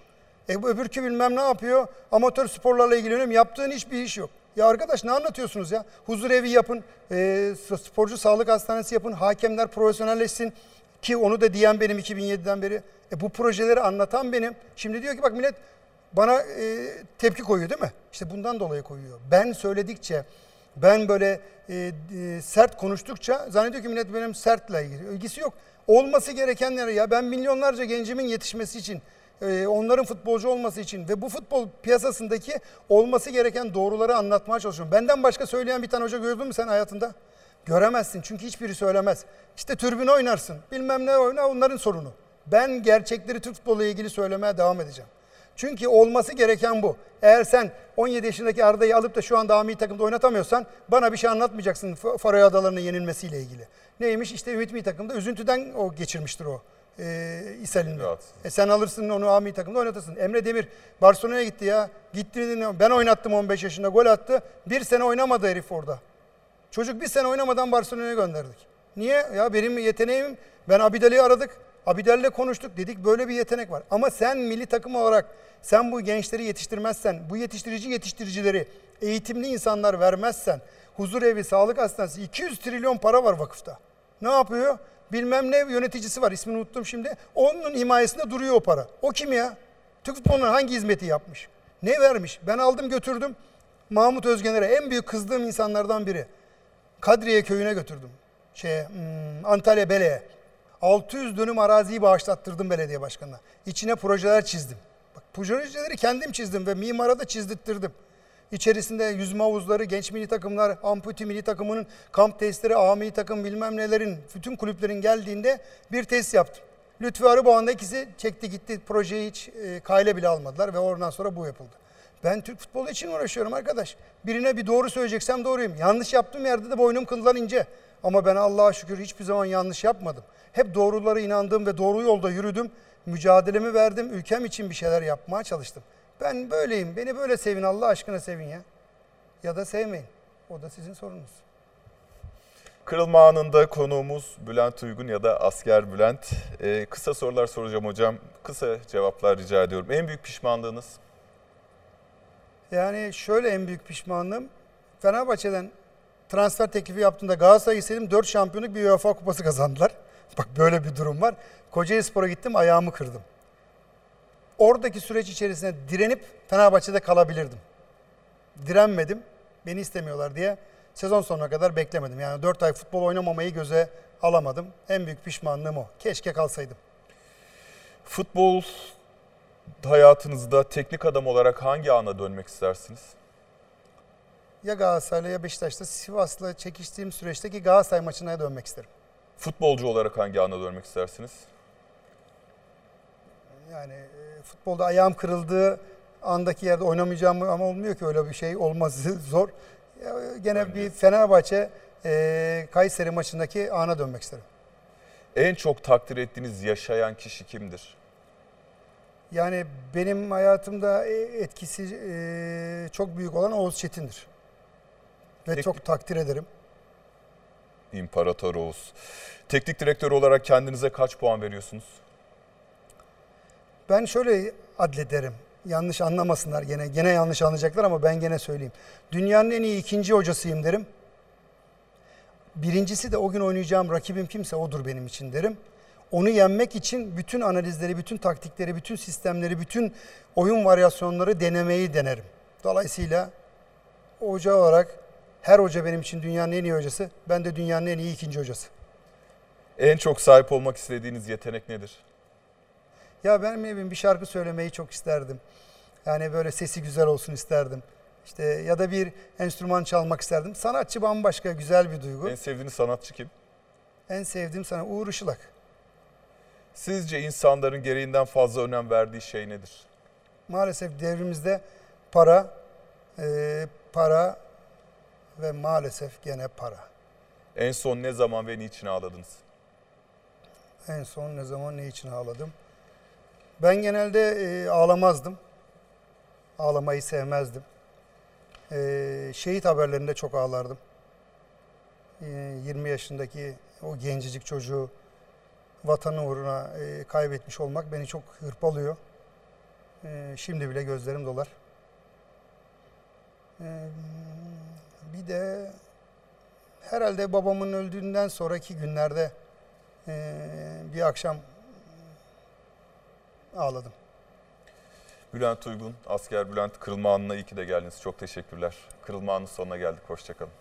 E bu öbürkü bilmem ne yapıyor. Amatör sporlarla ilgileniyorum. Yaptığın hiçbir iş yok. Ya arkadaş ne anlatıyorsunuz ya? Huzur evi yapın, e, sporcu sağlık hastanesi yapın, hakemler profesyonelleşsin. Ki onu da diyen benim 2007'den beri. E bu projeleri anlatan benim. Şimdi diyor ki bak millet bana e, tepki koyuyor değil mi? İşte bundan dolayı koyuyor. Ben söyledikçe, ben böyle e, e, sert konuştukça zannediyor ki millet benim sertle ilgili. İlgisi yok. Olması gerekenler ya ben milyonlarca gencimin yetişmesi için, e, onların futbolcu olması için ve bu futbol piyasasındaki olması gereken doğruları anlatmaya çalışıyorum. Benden başka söyleyen bir tane hoca gördün mü sen hayatında? Göremezsin çünkü hiçbiri söylemez. İşte türbün oynarsın, bilmem ne oyna onların sorunu. Ben gerçekleri Türk futbolu ile ilgili söylemeye devam edeceğim. Çünkü olması gereken bu. Eğer sen 17 yaşındaki Arda'yı alıp da şu anda Ami takımda oynatamıyorsan bana bir şey anlatmayacaksın Faroe Adaları'nın yenilmesiyle ilgili. Neymiş? İşte Ümit Mi takımda üzüntüden o geçirmiştir o. E, İsrail'in. E sen alırsın onu Ami takımda oynatırsın. Emre Demir Barcelona'ya gitti ya. Gitti ben oynattım 15 yaşında gol attı. Bir sene oynamadı herif orada. Çocuk bir sene oynamadan Barcelona'ya gönderdik. Niye? Ya benim yeteneğim ben Abidal'i aradık. Abidel'le konuştuk dedik böyle bir yetenek var. Ama sen milli takım olarak sen bu gençleri yetiştirmezsen, bu yetiştirici yetiştiricileri eğitimli insanlar vermezsen, huzur evi, sağlık hastanesi 200 trilyon para var vakıfta. Ne yapıyor? Bilmem ne yöneticisi var ismini unuttum şimdi. Onun himayesinde duruyor o para. O kim ya? Türk futboluna hangi hizmeti yapmış? Ne vermiş? Ben aldım götürdüm. Mahmut Özgener'e en büyük kızdığım insanlardan biri. Kadriye köyüne götürdüm. Hmm, Antalya Bele'ye. 600 dönüm araziyi bağışlattırdım belediye başkanına. İçine projeler çizdim. Bak projeleri kendim çizdim ve mimara da çizdirttirdim. İçerisinde yüzme havuzları, genç milli takımlar, amputi milli takımının kamp testleri, A takım bilmem nelerin, bütün kulüplerin geldiğinde bir test yaptım. Lütfü Arıboğan'da ikisi çekti gitti projeyi hiç e, kayla bile almadılar ve oradan sonra bu yapıldı. Ben Türk futbolu için uğraşıyorum arkadaş. Birine bir doğru söyleyeceksem doğruyum. Yanlış yaptığım yerde de boynum kıldan ince. Ama ben Allah'a şükür hiçbir zaman yanlış yapmadım. Hep doğrulara inandım ve doğru yolda yürüdüm. Mücadelemi verdim. Ülkem için bir şeyler yapmaya çalıştım. Ben böyleyim. Beni böyle sevin. Allah aşkına sevin ya. Ya da sevmeyin. O da sizin sorunuz. Kırılma anında konuğumuz Bülent Uygun ya da Asker Bülent. Ee, kısa sorular soracağım hocam. Kısa cevaplar rica ediyorum. En büyük pişmanlığınız? Yani şöyle en büyük pişmanlığım. Fenerbahçe'den transfer teklifi yaptığında Galatasaray'ı istedim. 4 şampiyonluk bir UEFA kupası kazandılar. Bak böyle bir durum var. Kocaeli Spor'a gittim ayağımı kırdım. Oradaki süreç içerisinde direnip Fenerbahçe'de kalabilirdim. Direnmedim. Beni istemiyorlar diye sezon sonuna kadar beklemedim. Yani 4 ay futbol oynamamayı göze alamadım. En büyük pişmanlığım o. Keşke kalsaydım. Futbol hayatınızda teknik adam olarak hangi ana dönmek istersiniz? Ya Galatasaray'la ya Beşiktaş'ta Sivas'la çekiştiğim süreçteki Galatasaray maçına dönmek isterim. Futbolcu olarak hangi ana dönmek istersiniz? Yani e, futbolda ayağım kırıldığı andaki yerde oynamayacağım ama olmuyor ki öyle bir şey olması <laughs> zor. Gene Önce. bir Fenerbahçe e, Kayseri maçındaki ana dönmek isterim. En çok takdir ettiğiniz yaşayan kişi kimdir? Yani benim hayatımda e, etkisi e, çok büyük olan Oğuz Çetin'dir. Ve Peki. çok takdir ederim. İmparator Oğuz. Teknik direktör olarak kendinize kaç puan veriyorsunuz? Ben şöyle adlederim. Yanlış anlamasınlar gene. Gene yanlış anlayacaklar ama ben gene söyleyeyim. Dünyanın en iyi ikinci hocasıyım derim. Birincisi de o gün oynayacağım rakibim kimse odur benim için derim. Onu yenmek için bütün analizleri, bütün taktikleri, bütün sistemleri, bütün oyun varyasyonları denemeyi denerim. Dolayısıyla hoca olarak her hoca benim için dünyanın en iyi hocası. Ben de dünyanın en iyi ikinci hocası. En çok sahip olmak istediğiniz yetenek nedir? Ya benim evim bir şarkı söylemeyi çok isterdim. Yani böyle sesi güzel olsun isterdim. İşte ya da bir enstrüman çalmak isterdim. Sanatçı bambaşka güzel bir duygu. En sevdiğiniz sanatçı kim? En sevdiğim sana Uğur Işılak. Sizce insanların gereğinden fazla önem verdiği şey nedir? Maalesef devrimizde para, e, para ve maalesef gene para. En son ne zaman ve niçin ağladınız? En son ne zaman ne için ağladım? Ben genelde e, ağlamazdım. Ağlamayı sevmezdim. E, şehit haberlerinde çok ağlardım. E, 20 yaşındaki o gencecik çocuğu vatanı uğruna e, kaybetmiş olmak beni çok hırpalıyor. E, şimdi bile gözlerim dolar. E, bir de herhalde babamın öldüğünden sonraki günlerde e, bir akşam ağladım. Bülent Uygun, asker Bülent Kırılma Anı'na iyi ki de geldiniz. Çok teşekkürler. Kırılma Anı sonuna geldik. Hoşçakalın.